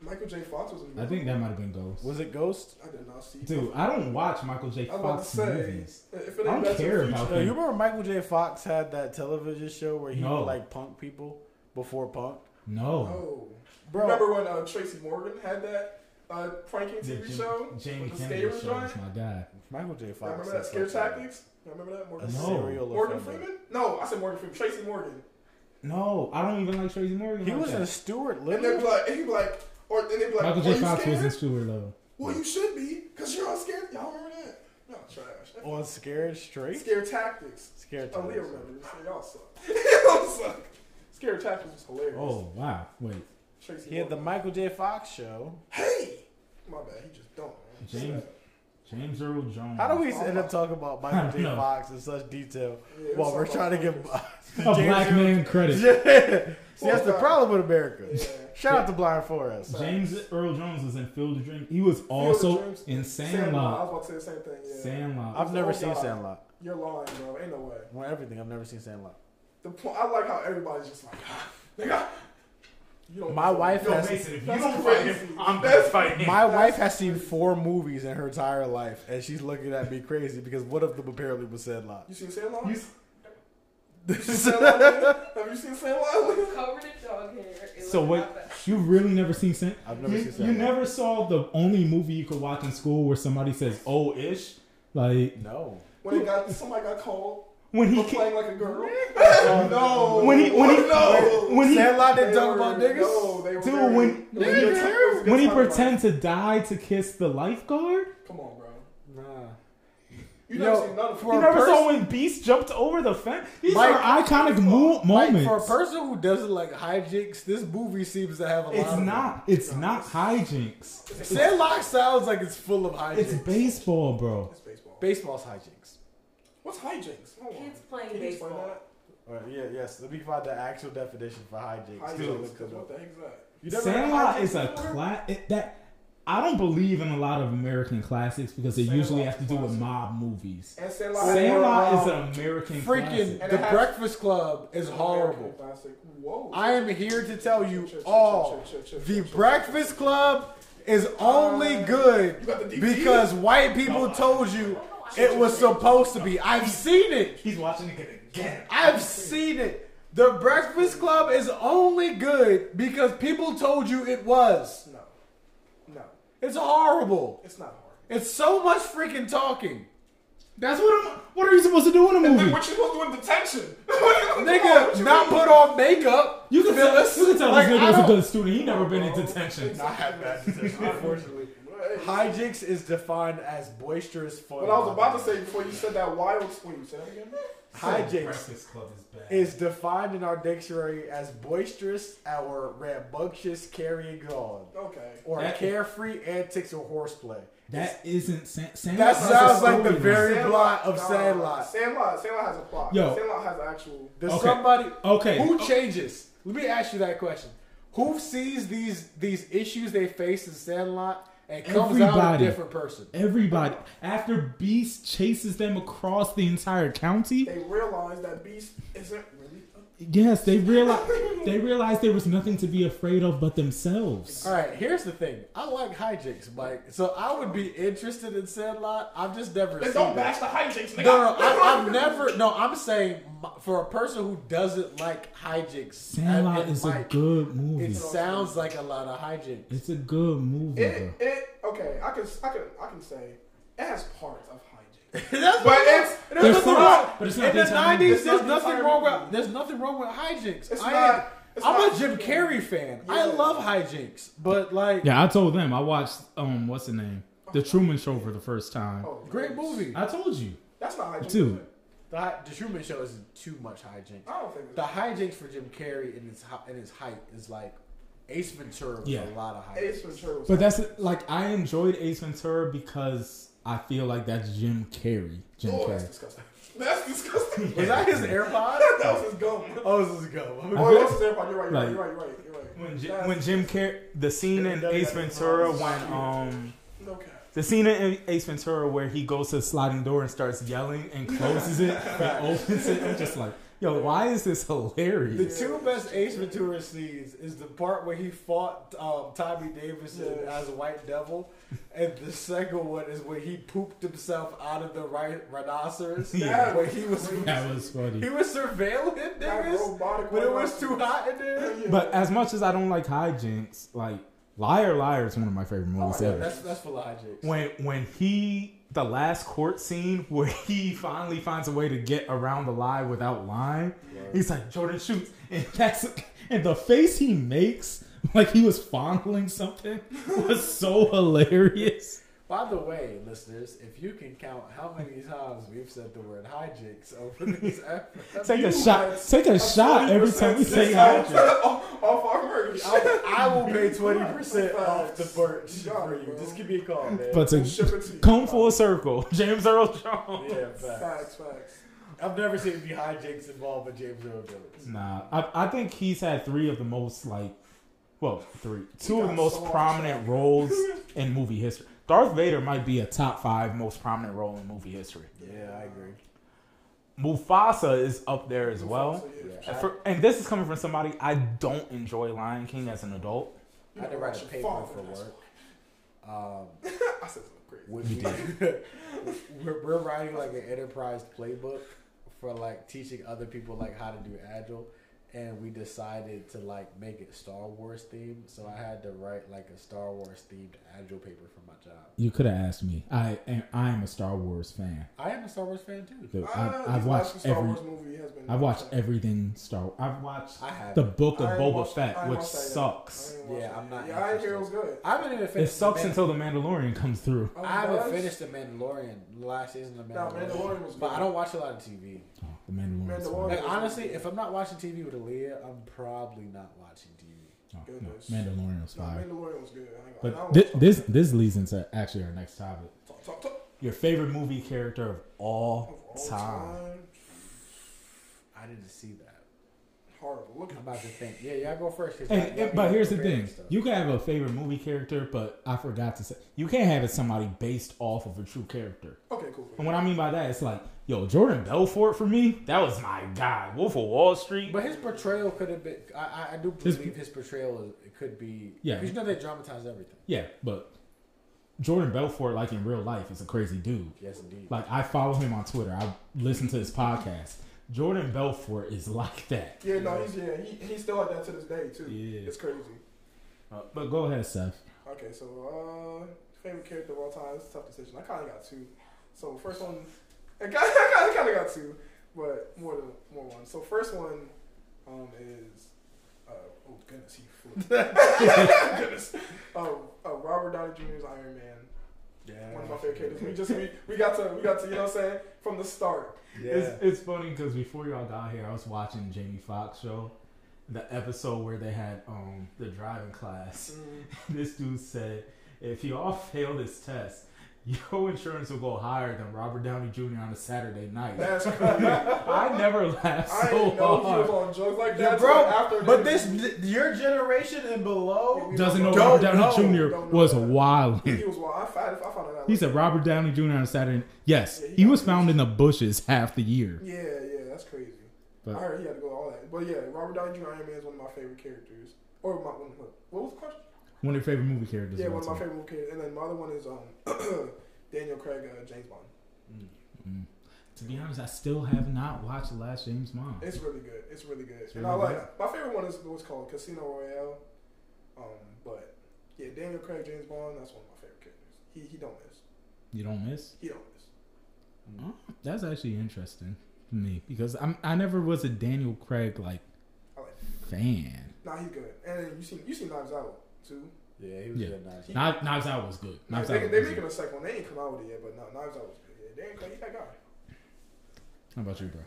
Michael J. Fox was in. I think that might have been Ghost. Was it Ghost? I did not see. Dude, I don't watch Michael J. I was about to Fox say, movies. if it I don't Back to the care about No, him. you remember Michael J. Fox had that television show where he No. would like punk people before punk? No. Oh, Bro, remember when uh, Tracy Morgan had that uh, pranking Yeah, TV Jim- show? Jamie with the Kennedy show joint? my guy. Michael J. Fox. remember that is Scare like Tactics? Y'all remember that? Morgan, A No. serial Morgan offender. Freeman? No, I said Morgan Freeman. Tracy Morgan. No, I don't even like Tracy Morgan. He like was that. in Stuart And they'd Little. be like, and he'd be like, or and they'd be like, Michael J. Fox was in Stuart Little. Well, you should be, cause you're all scared. Y'all remember that? No, trash. On Scared Straight. Scared Tactics. Scared Oh, Leah Tactics. remembers. So y'all suck. y'all suck. Scared Tactics was hilarious. Oh wow! Wait, Tracy He had the Michael J. Fox show. Hey, my bad. He just don't. Man. James- James Earl Jones. How do we end up talking about Michael don't J. Fox in such detail Yeah, while we're trying to about give a James black Earl- man credit? Yeah. See, that's the problem with America. Yeah. Shout out to Blind Forest. James Earl Jones was in Field of Dreams. He was also Dreams. in I Sandlot. I was about to say the same thing. Yeah. Sandlot. I've never Oh, seen God. Sandlot. You're lying, bro. Ain't no way. Well, everything. I've never seen Sandlot. The point. I like how everybody's just like, ah, nigga. You don't. My wife Yo, has. Mason, if you don't fight I'm That's- gonna fight. My wife has seen four movies in her entire life, and she's looking at me crazy because one of them apparently was Sandlot. You seen Sandlot? You- You seen Sandlot? Have you seen Sandlot? Lynn? Covered in dog hair. So looked wait, you really never seen Sand? I've never you, seen you never saw the only movie you could watch in school where somebody says "oh ish," like No. When they got somebody got called when he for ca- playing like a girl. Oh, no. when he when he oh, no. when he Sandlot didn't They talk about niggas. No, they were Dude, very- when- it was a good time- it was a good when he pretend to die to kiss the lifeguard. Come on, bro. Nah. You Yo, never seen none for You a never pers- saw when Beast jumped over the fence. These Mike- are iconic mo- Like, moments. for a person who doesn't like hijinks, this movie seems to have a lot. it's of them. not. It's not hijinks. Sandlot sounds like it's full of hijinks. It's baseball, bro. It's baseball. Baseball's hijinks. What's hijinks? Hold on. Kids playing Can you explain baseball. that? All right, yeah, yes. Let me find the actual definition for hijinks. Hijinks. Dude, Because what the heck is that? You never heard Sandlot hijinks is a before? class that I don't believe in a lot of American classics because they Sandlot's usually have to do with classic. mob movies. And Sandlot. Sandlot is an American Freaking classic. And The has- Breakfast Club is horrible. Classic. Whoa. I am here to tell you all. The chill, chill, Breakfast Club is only uh, good You got the DVD? because white people told you it was supposed to be. I've seen it. He's watching it again. I've seen it. The Breakfast Club is only good because people told you it was. No. No. It's horrible. It's not hard. It's so much freaking talking. That's what I'm. What are you supposed to do in a movie? what are you supposed to do in detention? Nigga, not put on makeup. You can tell, Phyllis. you can tell Like, this I nigga was a don't- good student. He never been in detention. Not had bad detention, unfortunately. Hijinks is defined as boisterous fun. What I was about to say before you said that wild. Wait, you said that again? Hijinks Club is bad. is defined in our dictionary as boisterous or rambunctious carrying on, Okay. or That- carefree antics or horseplay. that isn't San, Sandlot That sounds like the storyline. very plot of nah, Sandlot. Sandlot. Sandlot has a plot. Yo. Sandlot has actual. Does Okay. somebody Okay. who changes? Let me ask you that question. Who sees these these issues they face in Sandlot and comes out a Everybody. different person? Everybody after Beast chases them across the entire county. They realize that Beast isn't really. Yes, they realize they realized there was nothing to be afraid of but themselves. All right, here's the thing. I like hijinks, Mike. So I would be interested in Sandlot. I've just never Then seen don't bash the hijinks, nigga. No, no, I, I've never. No, I'm saying for a person who doesn't like hijinks, uh, Sandlot and is a good movie. It sounds like a lot of hijinks. It's a good movie. It, it okay. I can I can I can say it has parts of hijinks. That's But what it's- there's There's nothing some- wrong. but it's not in the the nineties. movie. There's nothing wrong with. There's nothing wrong with hijinks. It's I not- am, it's I'm not- a Jim Carrey fan. I love hijinks, but like, Yeah, I told them I watched um what's the name? The Truman Show for the first time. Oh, great movie. I told you. That's not hijinks. Dude. is it? The, the Truman Show is too much hijinks. I don't think. The hijinks for Jim Carrey in his hi- in his height is like Ace Ventura with Yeah. a lot of hijinks. Ace Ventura. was But that's like I enjoyed Ace Ventura because I feel like that's Jim Carrey. Jim Oh, that's disgusting. That's disgusting. Was that his AirPod? that was his gum. oh, it was his go. Oh, that was his AirPod. You're right. You're right. You're right. You're right. You're right. When, Jim, That's- when Jim Carrey, the scene in Ace Ventura when um No the scene in Ace Ventura where he goes to the sliding door and starts yelling and closes it and opens it. I'm just like, yo, why is this hilarious? The two best Ace Ventura scenes is the part where he fought um, Tommy Davidson Yeah. as a White Devil, and the second one is when he pooped himself out of the right rhinoceros. Yeah. Where he was That was funny. he was surveilling That niggas, but it was too hot in there. Yeah. But as much as I don't like hijinks, like Liar Liar is one of my favorite movies Oh, ever. that's that's for logic. when when he the last court scene where he finally finds a way to get around the lie without lying. He's like Jordan shoots, and that's and the face he makes like he was fondling something was so hilarious. By the way, listeners, if you can count how many times we've said the word hijinks over these episodes, Take a shot. Take a shot every time we say hydrogen. off, off our merch. I, I will pay twenty percent off the birch You got for you. bro. Just give me a call, man. But We'll to ship it to you. come full circle, James Earl Jones. yeah, facts. Facts, facts. I've never seen any hijinks involved with James Earl Jones. Nah, I, I think he's had three of the most like, well, three, two of the most so prominent roles in movie history. Darth Vader might be a top five most prominent role in movie history. Yeah, I agree. Mufasa is up there as well. So, yeah. Yeah. And, for, and this is coming from somebody I don't enjoy Lion King as an adult. I had to write a paper for work. Um, I said something crazy. we, we, are we're writing like an enterprise playbook for like teaching other people like how to do agile and we decided to like make it star wars themed so i had to write like a star wars themed agile paper for my job You could have asked me. I am, I am a Star Wars fan. i am a star wars fan too Dude, I've, I've watched Star every. Wars movie has been I've watched everything Star. I've watched i have the Book of I ain't Boba watched- Fett, which watched that yet. sucks. I ain't watched Yeah, I'm not Yeah, I didn't hear it was good. i haven't even finished. It sucks the Man- until the Mandalorian comes through. Oh, i haven't does? finished the mandalorian the last season of No, mandalorian, Mandalorian was but i don't watch a lot of tv Oh, the Mandalorian. is Mandalorian. like honestly if i'm not watching tv with Aaliyah, i'm probably not watching tv Oh, no, Goodness. Mandalorian was No. Mandalorian was good. I ain't But don't thi- watch this this leads into actually our next topic. Talk, talk, talk. Your favorite movie character of all, Of all time. time. i didn't see that Horrible. Look i'm about to think yeah y'all go first And, y'all- eh, y'all but here's the thing: stuff. you can have a favorite movie character, but I forgot to say you can't have it somebody based off of a true character. Okay, cool. And what I mean by that, it's like, yo, Jordan Belfort for me, that was my guy. Wolf of Wall Street. But his portrayal could have been. I, I- do His- believe his, portrayal is, it could be. Yeah. because you know they dramatize everything. yeah, but Jordan Belfort, like in real life, is a crazy dude. Yes, indeed. Like I follow him on Twitter. I listen to his podcast. Jordan Belfort is like that. Yeah, no, he's yeah, he, he's still like that to this day too. Yeah. It's crazy. Uh, but go ahead, Seth. Okay, so uh, favorite character of all time. It's a tough decision. I kind of got two. So first one, I kind I kind of got two, but more than more one. So first one, um, is uh, oh goodness, he flew. goodness, oh, uh, Robert Downey Jr.'s Iron Man. Yeah. One of my favorite characters. We just we, we got to we got to you know what I'm saying from the start. Yeah. It's, it's funny because before y'all got here, I was watching Jamie Foxx show, the episode where they had um the driving class. This dude said, if y'all fail this test, your insurance will go higher than Robert Downey Jr. on a Saturday night. That's crazy. I never laughed I so didn't know he was hard. on drugs like Yeah, that. bro. after But this, interview. your generation and below. Doesn't know Robert Downey know. Jr. Know was that. wild. He was wild. I found, I found out. He said Robert Downey Jr. on a Saturday. Yes, Yeah, he he was found in the bushes half the year. Yeah, yeah, that's crazy. But- I heard he had to go all that. But yeah, Robert Downey Jr. Iron Man is one of my favorite characters. Or my one, what, was the question? One of your favorite movie characters. yeah, one of my favorite movie characters. And then my other one is um Daniel Craig, uh, James Bond. Mm. To be honest, I still have not watched the last James Bond. It's really good. It's really good. It's and really I like my favorite one is what's called Casino Royale. Um, but yeah, Daniel Craig, James Bond, that's one of my favorite characters. He he don't miss. You don't miss? He don't miss. Oh, that's actually interesting to me because I'm I never was a Daniel Craig like like. fan. Nah, he's good. And then you see you see Knives Out too. Yeah, he was Yeah. good. Nice. Knives, Knives Out was good. Knives they, Out. they was making good. a second one. They ain't come out with it yet, but no, Knives Out was good. Yeah, Daniel Craig, he that guy. How about you, bro?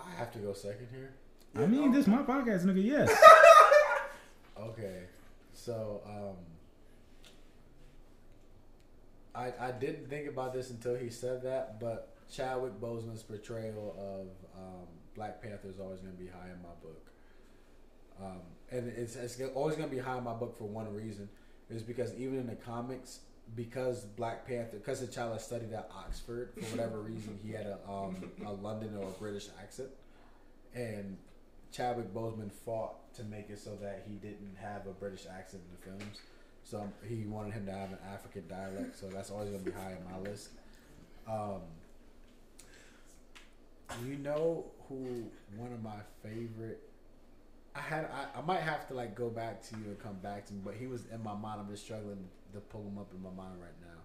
I have to go second here. I mean, this my podcast, nigga. Yes. Okay, so um, I I didn't think about this until he said that, but Chadwick Boseman's portrayal of um, Black Panther is always going to be high in my book. Um, and it's, it's always going to be high in my book for one reason, is because even in the comics, because Black Panther, because T'Challa studied at Oxford for whatever reason, he had a um, a London or a British accent, and Chadwick Boseman fought to make it so that he didn't have a British accent in the films. So um, he wanted him to have an African dialect. So that's always going to be high on my list. Um, you know who one of my favorite. I had I, I might have to like go back to you and come back to me, but he was in my mind. I'm just struggling to pull him up in my mind right now.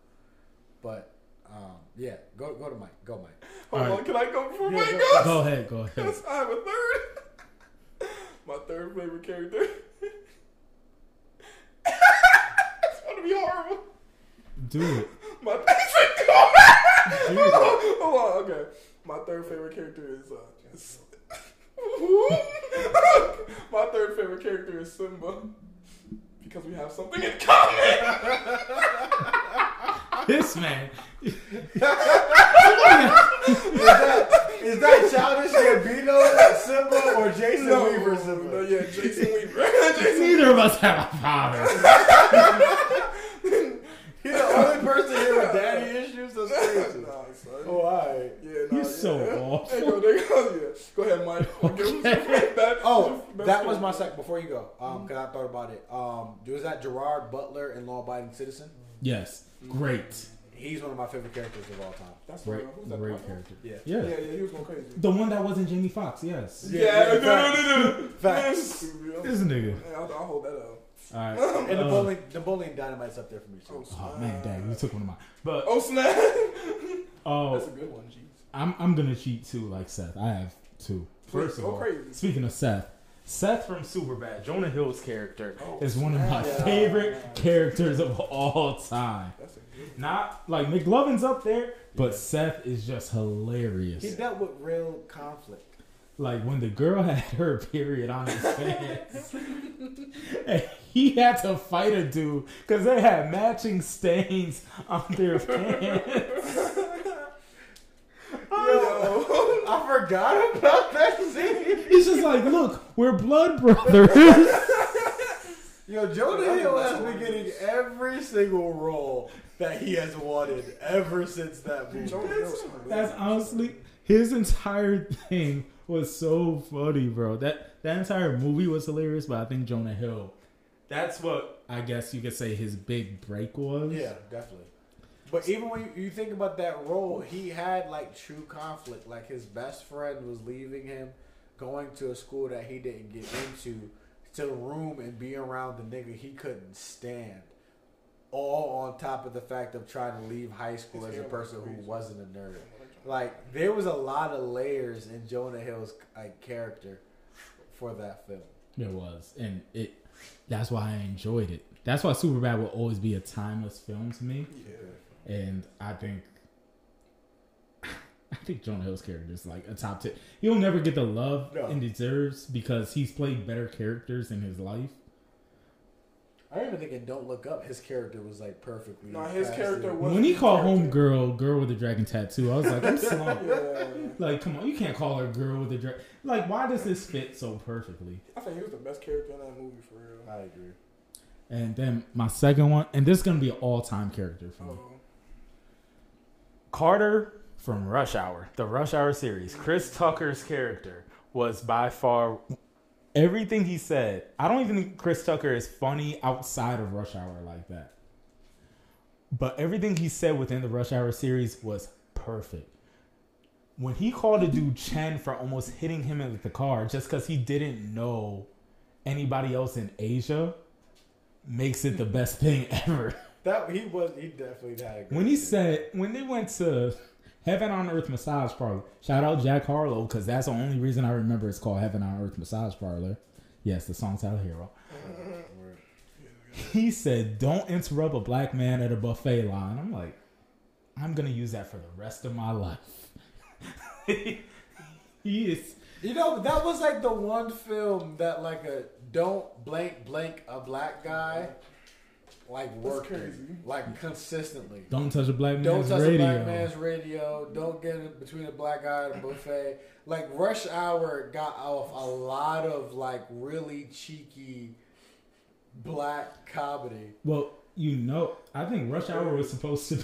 But um, yeah, go go to Mike. Go Mike. Hold All on, right. can I go before Yeah, Mike go- goes? go ahead. Go ahead. Yes, I have a third. My third favorite character. it's gonna be horrible. Do it. My hold on, hold on, okay. My third favorite character is uh. is- My third favorite character is Simba because we have something in common. This man. Is that, is that Childish Gambino Simba or Jason no, Weaver no, yeah, Jason Weaver. Jason Neither of us have a father. He's the only person here with daddy issues. That's crazy. nah, son. Oh, alright. Yeah, nah, He's so yeah. awful. There you go, there you go. Yeah. Go ahead, Mike. Give him Oh, that's that was my second. Before you go, um, cause I thought about it. Um, was that Gerard Butler in Law Abiding Citizen? Yes. Great. He's one of my favorite characters of all time. That's Great. right. Who's that? Great Papa? character. Yeah. Yeah. Yeah, yeah, he was going crazy. The one that wasn't Jamie Foxx, yes. Yeah, Yeah, yeah, no, no, no, no. Facts. This nigga. Yeah, I'll, I'll hold that up. Alright. And the uh, bowling, Napoleon Dynamite's up there for me too. Oh, Oh man, dang, you took one of mine. But Oh snap! oh, That's a good one. Jeez. I'm I'm gonna cheat too, like Seth. I have two. Please, First of all, crazy. speaking of Seth, Seth from Superbad, Jonah Hill's character Oh, is one of my snap. favorite characters of all time. That's a good. Not like McLovin's up there, but Seth is just hilarious. He dealt with real conflict. Like when the girl had her period on his pants, and he had to fight a dude because they had matching stains on their pants. Yo, I forgot about that scene. He's just like, look, we're blood brothers. Yo, Jonah Hill has been getting every single role that he has wanted ever since that movie. Jonah Hill's That's honestly his entire thing was so funny, bro. That that entire movie was hilarious, but I think Jonah Hill. That's what I guess you could say his big break was. Yeah, definitely. But even when you, you think about that role, he had like true conflict. Like his best friend was leaving him, going to a school that he didn't get into, to the room and be around the nigga he couldn't stand. All on top of the fact of trying to leave high school His as a person who wasn't a nerd. Like there was a lot of layers in Jonah Hill's like character for that film. It was, and it. That's why I enjoyed it. That's why Superbad will always be a timeless film to me, Yeah. and I think. I think Jonah Hill's character is like a top ten. He'll never get the love No. and deserves because he's played better characters in his life. I don't even think Don't Look Up his character was like perfectly. Nah, his casted. character was- when he called character. home girl, girl with a dragon tattoo, I was like, I'm slow. Yeah. like, come on, you can't call her girl with a dragon. Like, why does this fit so perfectly? I think he was the best character in that movie for real. I agree. And then my second one, and this is gonna be an all-time character for me. Oh. Carter from Rush Hour, the Rush Hour series. Chris Tucker's character was by far everything he said. I don't even think Chris Tucker is funny outside of Rush Hour like that. But everything he said within the Rush Hour series was perfect. When he called a dude Chen for almost hitting him with the car just because he didn't know anybody else in Asia makes it the best thing ever. That he was. He definitely had. A good When he said when they went to Heaven on Earth Massage Parlor, shout out Jack Harlow because that's the only reason I remember it's called Heaven on Earth Massage Parlor. Yes, the song's Tyler Herro. He said, "Don't interrupt a black man at a buffet line." I'm like, I'm gonna use that for the rest of my life. he is. You know, that was like the one film that like a don't blank blank a black guy like worked crazy. like consistently. Don't touch a black man's Don't touch radio. a black man's radio. Don't get in between a black guy and a buffet. Like Rush Hour got off a lot of like really cheeky black comedy. Well, you know, I think Rush Hour was supposed to.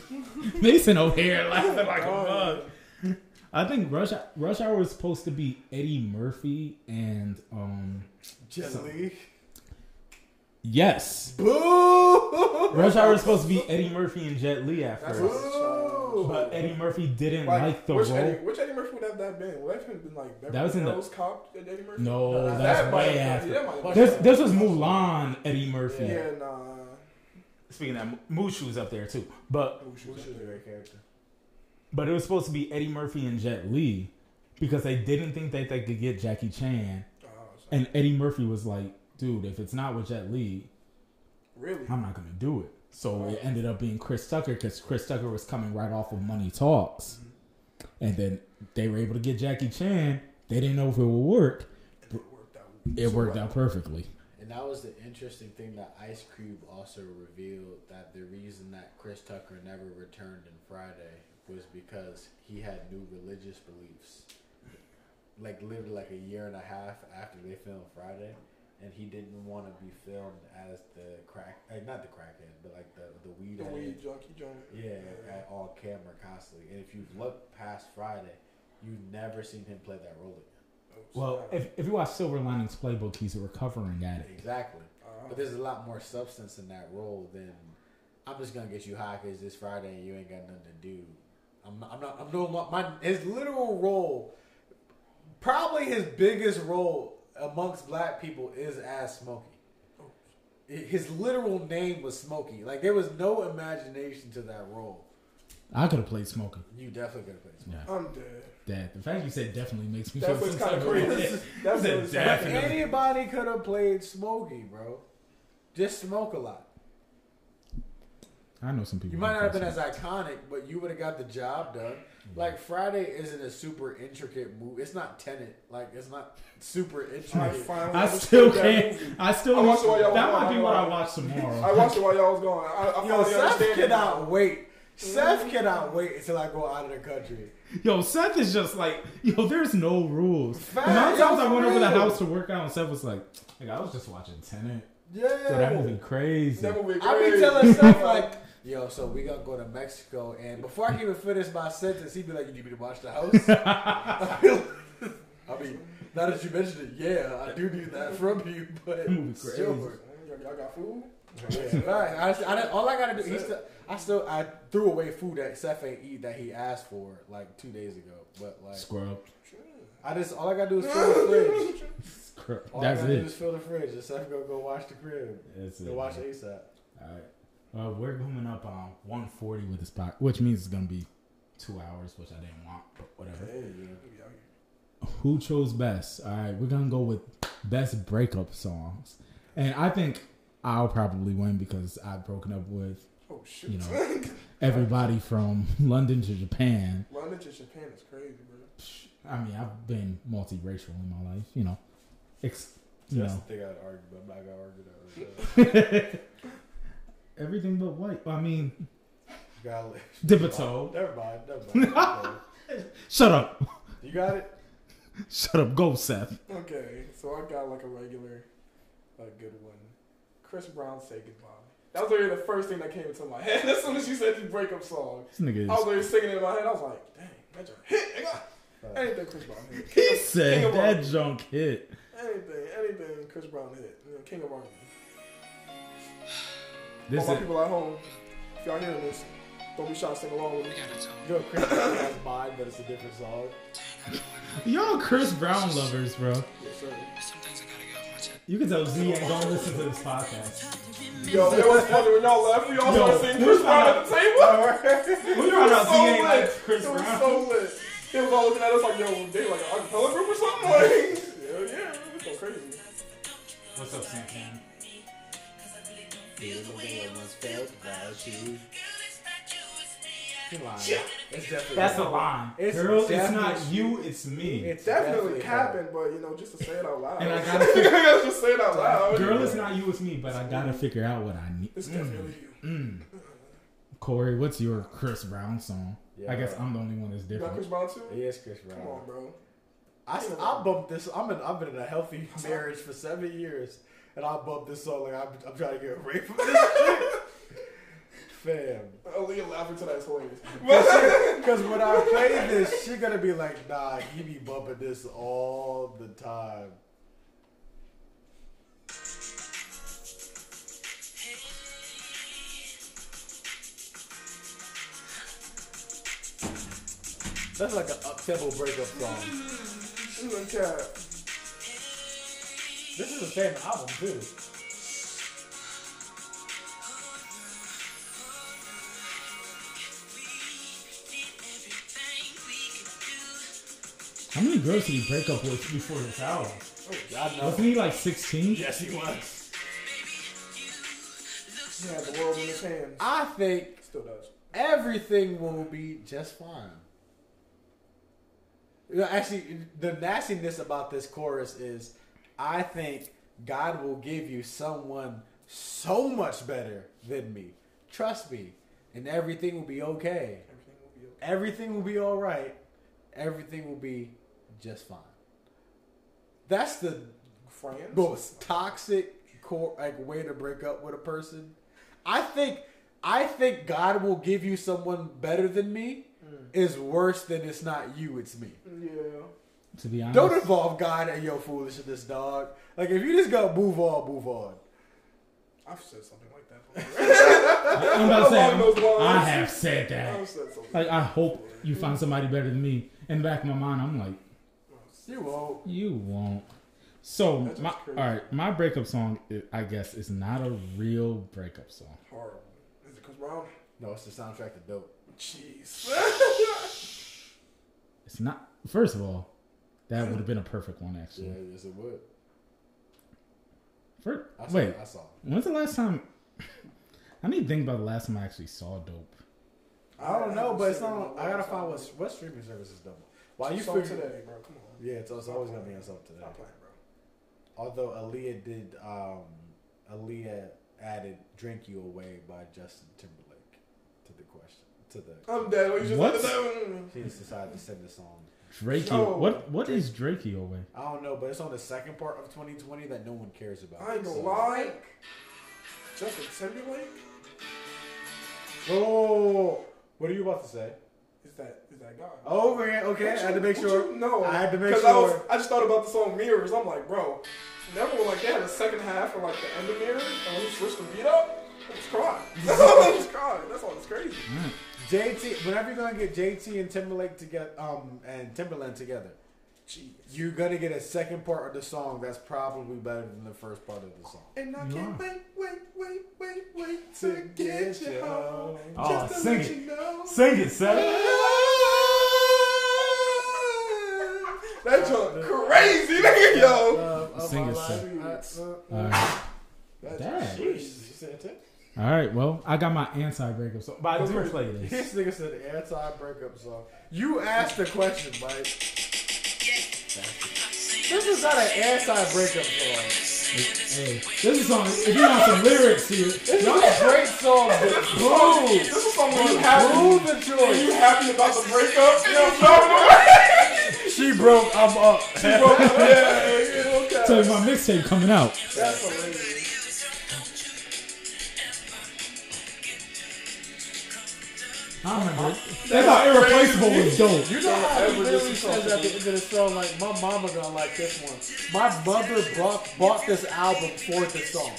Mason O'Hare here laughing like a bug. I think Rush Rush Hour was supposed to be Eddie Murphy and um Jet So- Li. Yes, Boo! Rush Hour was supposed to be Eddie Murphy and Jet Li at That's first, Boo! but Eddie Murphy didn't Like, like the which, role. Eddie, which Eddie Murphy would have that been? Would that have been like Beverly That was in the- Hills Cop Eddie Murphy? No, Nah, that's that might- way yeah, after. that might- This this was Mulan Eddie Murphy. Yeah, nah. Speaking of that, Mushu was up there too, but Who should Which is a great character. but it was supposed to be Eddie Murphy and Jet Li because they didn't think that they could get Jackie Chan. Oh, And Eddie Murphy was like, dude, if it's not with Jet Li, really? I'm not gonna do it. So it ended up being Chris Tucker because Chris Tucker was coming right off of Money Talks, mm-hmm. and then they were able to get Jackie Chan. They didn't know if it would work. And it worked out. It so worked well. out perfectly. And that was the interesting thing that Ice Cube also revealed that the reason that Chris Tucker never returned in Friday was because he had new religious beliefs. Like literally like a year and a half after they filmed Friday, and he didn't want to be filmed as the crack, like not the crackhead, but like the the weed. The weed junkie joint. Yeah, at all camera constantly. And if you look past Friday, you've never seen him play that role again. Well, if, if you watch Silver Linings Playbook, he's a recovering addict. Exactly. Uh, But there's a lot more substance in that role than I'm just gonna get you high because this Friday and you ain't got nothing to do. I'm not. I'm not. I'm no. My his literal role, probably his biggest role amongst black people is as Smokey. His literal name was Smokey. Like there was no imagination to that role. I could have played Smokey. You definitely could have played Smokey. Yeah, I'm dead. that the fact you said definitely makes me That feel was some kind of of crazy. That's Said what definitely. Anybody could have played Smokey, bro. Just smoke a lot. I know some people. You might not have been as iconic, but you would have got the job done. Like Friday isn't a super intricate move. It's not Tenet. Like it's not super intricate. finally I still can't. I still. I watched it while y'all that was might gone. be what I I- watch tomorrow. I watched it while y'all was going. I, I Yo, Seth cannot now. wait. Seth mm-hmm. cannot wait until I go out of the country. Yo, Seth is just like, yo, there's no rules. The Fact, amount of times I for went over the house to work out, and Seth was like, like I was just watching Tenet. Yeah. So that movie crazy. That movie I be crazy. telling Seth like, yo, so we gonna go to Mexico, and before I can even finish my sentence, he'd be like, "You need me to watch the house?" I mean, now that you mentioned it, yeah, I do need that from you, but That crazy. sure. Y'all, y'all got food? Yeah, right. I, I, didn't- all I gotta do, he still, I still, I threw away food that Seth ain't eat that he asked for like two days ago. But like, Scrub. I just all I gotta do is fill the fridge. All That's I gotta do it. is fill the fridge, and Seth gonna go wash the crib. That's it. Go watch man. ASAP. All right. Well, we're coming up on 140 with this spot, which means it's gonna be two hours, which I didn't want, but whatever. Who chose best? All right, we're gonna go with best breakup songs, and I think I'll probably win because I've broken up with Oh shoot! You know. everybody from London to Japan. London to Japan is crazy, bro. I mean, I've been multiracial in my life, you know. Ex- you That's know, the thing I'd argue, but I'm not gonna argue that. Right everything but white. I mean, now. Dip a toe. Never mind. Never mind. Shut up. you got it. Shut up. Go, Seth. Okay, so I got like a regular, a good one. Chris Brown say goodbye. That was literally the first thing that came into my head as soon as you said the breakup song. This nigga I was is. literally singing it in my head. I was like, dang, that just hit. nigga. Uh, anything Chris Brown hit. He King King said of that R&B. junk hit. Anything, anything Chris Brown hit. King of R&B. This All my people at home, if y'all hearing this, don't be shy to sing along with me. Yo, Chris Brown has mine, but it's a different song. y'all Chris Brown lovers, bro. Yes, sir. You can tell Z ain't gonna listen to this podcast. Yo, it was funny when y'all left. We all Yo, started singing Chris Brown at the table. We It found out Z so ain't lit. like Chris it was Brown. so lit. They was all looking at us like, yo, they like an acapella group or something. Like, yeah, yeah, it was so crazy. What's up, Sam Cam? He lying. It's definitely That's the line. It's Girl, it's not you, it's me. It's Definitely definitely capping, but you know, just to say it out loud. And I gotta figure- just say it out loud. Girl, it's not you, it's me, but I gotta figure out what I need. It's definitely you. Mm. Corey, what's your Chris Brown song? I Yeah. guess I'm the only one that's You got Chris different. Brown too? He is Chris Brown. Come on, bro. I, I bumped this. I'm in. I've been in a healthy marriage for seven years, and I bumped this song like I'm, I'm trying to get away from this shit. Fam, Aaliyah laughing to that is hilarious. because when I play this, she gonna be like, "Nah, he be bumping this all the time." That's like an up-tempo breakup song. She's a cat. This is the same album too. How many girls did he break up with before this album? Oh, I know. Wasn't he like 16? Yes, he was. He had the world in his hands. I think Still does. everything will be just fine. You know, actually, the nastiness about this chorus is, I think God will give you someone so much better than me. Trust me, and everything will be okay. Everything will be okay. Everything will be all right. Everything will be just fine. That's the Friends. most toxic core like way to break up with a person. I think I think God will give you someone better than me mm. is worse than it's not you, it's me. Yeah. To be honest, Don't involve God in your foolishness, dog. Like if you just gotta move on, move on. I've said something like that. before. I'm about to say, Along those lines. I have said that. I've said something. Like, I hope you find somebody better than me. In the back of my mind, I'm like, You won't. you won't. So, my, crazy. all right, my breakup song, i- I guess, is not a real breakup song. Horrible. Is it Chris Brown? No, it's the soundtrack to dope. Jeez. It's not. First of all, that would have been a perfect one, actually. Yeah, yes it would. Fir- I saw wait, I saw. when's the last time? I need to think about the last time I actually saw Dope. I don't know, but it's haven't not. seen it in a I gotta find what what streaming service is double. While you Song figure today, bro. Come on. Yeah, it's, it's always gonna be on something today. Stop playing, bro. Although Aaliyah did, um, Aaliyah added "Drink You Away" by Justin Timberlake to the question to the. I'm dead. What you just What? She just decided to send the song. Drakey. Yo. What What is Drakey away? I don't know, but it's on the second part of 2020 that no one cares about. I ain't gonna So- lie. Justin Timberlake? Oh, what are you about to say? Is that is that guy? Oh, man, okay. I had to make sure. you know. I had to make Because I was, sure. I just thought about the song Mirrors. I'm like, bro, remember when like they had a second half or like the end of Mirrors and we switched the beat up? I was crying. I was crying. That's all. It's crazy. Mm. JT, whenever you're gonna get JT and Timberlake together, um, and Timberland together, Jeez. you're gonna get a second part of the song that's probably better than the first part of the song. And I You can't are. wait, wait, wait, wait, wait to get you home. Oh, just to sing let it. you know. Sing it, Seth. That joint crazy, nigga, yo. Uh, Sing it, Seth. All right. That Dang. joint- Jeez, you said it? All right. Well, I got my anti-breakup song, but I do play this. This nigga said anti-breakup song. You asked the question, Mike. This is not an anti-breakup song. Hey, this is song. If you want some lyrics here, This is a great song, This is something you Boo happy. the Are you happy about the breakup? You know what I'm? She broke, I'm up. yeah, yeah, okay. so my mixtape coming out. That's hilarious. I remember. it. They thought irreplaceable was dope. You know how he Ever literally says at the end of the song, like, my mama gonna like this one. My mother brought, bought this album for this song.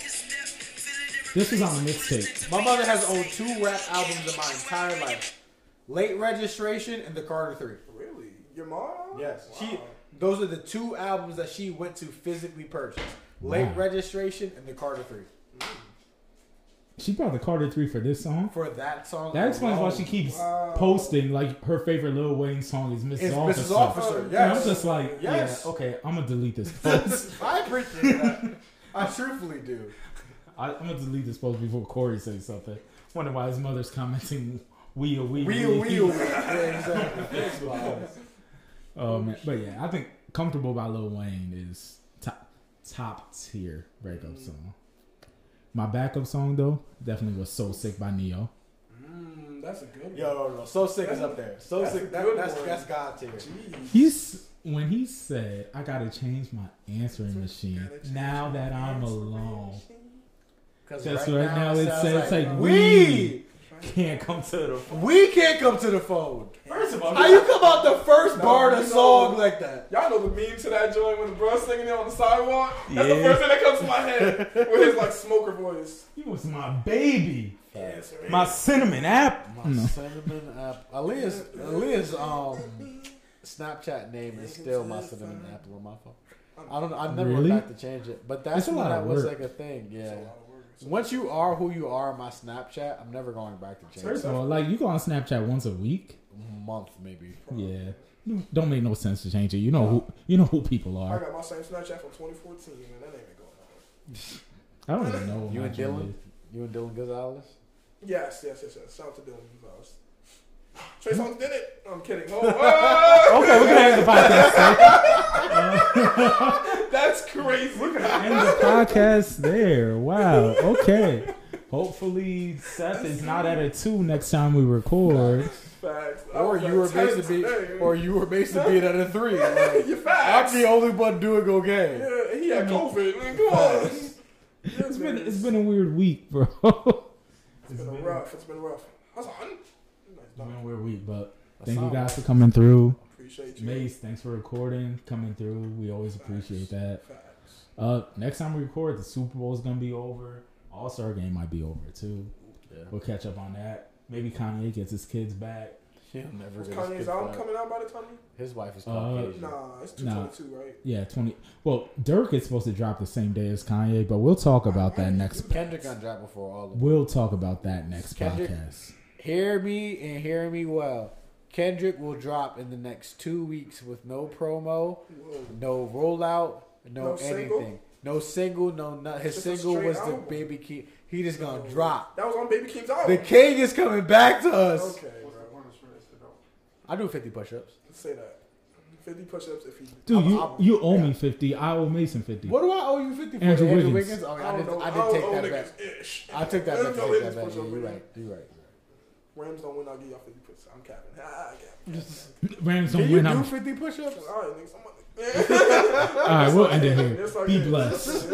This was on a mixtape. My mother has owned two rap albums in my entire life. Late Registration and The Carter 3. Really? Your mom? Yes. Wow. She those are the two albums that she went to physically purchase. Late Wow. Registration and The Carter 3. She brought the Carter Three for this song. For that song. That explains why she keeps Wow. posting like her favorite Lil Wayne song is Mrs. It's Officer. Mrs. Officer. And I'm just like, Yes. yeah, okay, I'm gonna delete this post. I appreciate that. I truthfully do. I, I'm gonna delete this post before Corey says something. Wonder why his mother's commenting Wheel, wheel. yeah, exactly. That's why. Oh man, but yeah, I think "Comfortable" by Lil Wayne is top top tier breakup song. My backup song though definitely was "So Sick" by Ne-Yo. Mm, that's a good one. Yo, no, no. So sick is up there. So That's a sick. That, good that's one. that's God tier. Jeez. He's when he said, "I gotta change my answering machine now that I'm alone." machine. Because Just right now it sounds says, like, we Can't come to the phone. we can't come to the phone. First of all, How you come out the first No, bar of the song know- like that? Y'all know the meme to that joint when the bro singing it on the sidewalk? That's the first thing that comes to my head with his like smoker voice. He was my baby, Yes, sir. my cinnamon apple. My No. cinnamon apple. Aaliyah's, Aaliyah's um, Snapchat name is still my cinnamon apple on my phone. I don't know. I've never Really? went back to change it, but that's It's when that was like a thing. That's Yeah. A lot of words. Once you are who you are on my Snapchat, I'm never going back to change First it. like you go on Snapchat once a week. month maybe. Yeah, don't make no sense to change it. You know who you know who people are. I are. got my same Snapchat from 2014 and that ain't going on. I don't even know. You my and joint Dylan? is. You and Dylan Gonzalez? Yes, yes, yes, yes. Shout out to Dylan Gonzalez. Trey Songz did it. I'm kidding. Oh, oh, Okay, we're gonna end the podcast. that's crazy. Look at the end the podcast there. Wow. Okay. Hopefully Seth is not at a two next time we record. Facts. Or you at were 10 based to be, today. or you were based to be at a three. Like, Your facts. I'm the only one doing okay. Yeah, he had COVID. Man, come on. It's been it's been a weird week, bro. It's been rough. It's been rough. Hassan. Nice It's dog. been a weird week, but thank you Hassan, guys for coming through. Appreciate you. Mace, thanks for recording, coming through. We always appreciate that. Facts. Uh, next time we record, the Super Bowl is gonna be over. All Star game might be over too. Yeah. We'll catch up on that. Maybe Kanye gets his kids back. He'll never Was get his Kanye's kids album back. coming out by the time? His wife is Uh, Nah, it's Nah. 222, right? Yeah, twenty. Well, Durk is supposed to drop the same day as Kanye, but we'll talk about that next. Kendrick gonna drop before all of them. We'll talk about that next Kendrick- podcast. Hear me and hear me well. Kendrick will drop in the next two weeks with no promo, Whoa. no rollout, no, No anything. single? No single, no not. His Just single straight was the. Baby Keem. He just gonna drop. That was on Baby Keem's album. The King is coming back to us. Okay, bro. I do 50 push-ups. Let's say that. 50 push-ups if he. Dude, I'm- you I'm- you owe yeah. me fifty. I owe Mason fifty. What do I owe you 50 for? Andrew Andrew Wiggins. Wiggins? Oh, I I, don't did, know. I I did don't take that niggas back. ish. I took that Let back. him I know take his that back. push-up Yeah, you're right. You're right. Rams don't win. I'll give y'all fifty push-ups. I'm capping. I'm capping. Rams don't Can win. you do fifty push-ups? All right, nigga. All right, we'll end it here. Be blessed.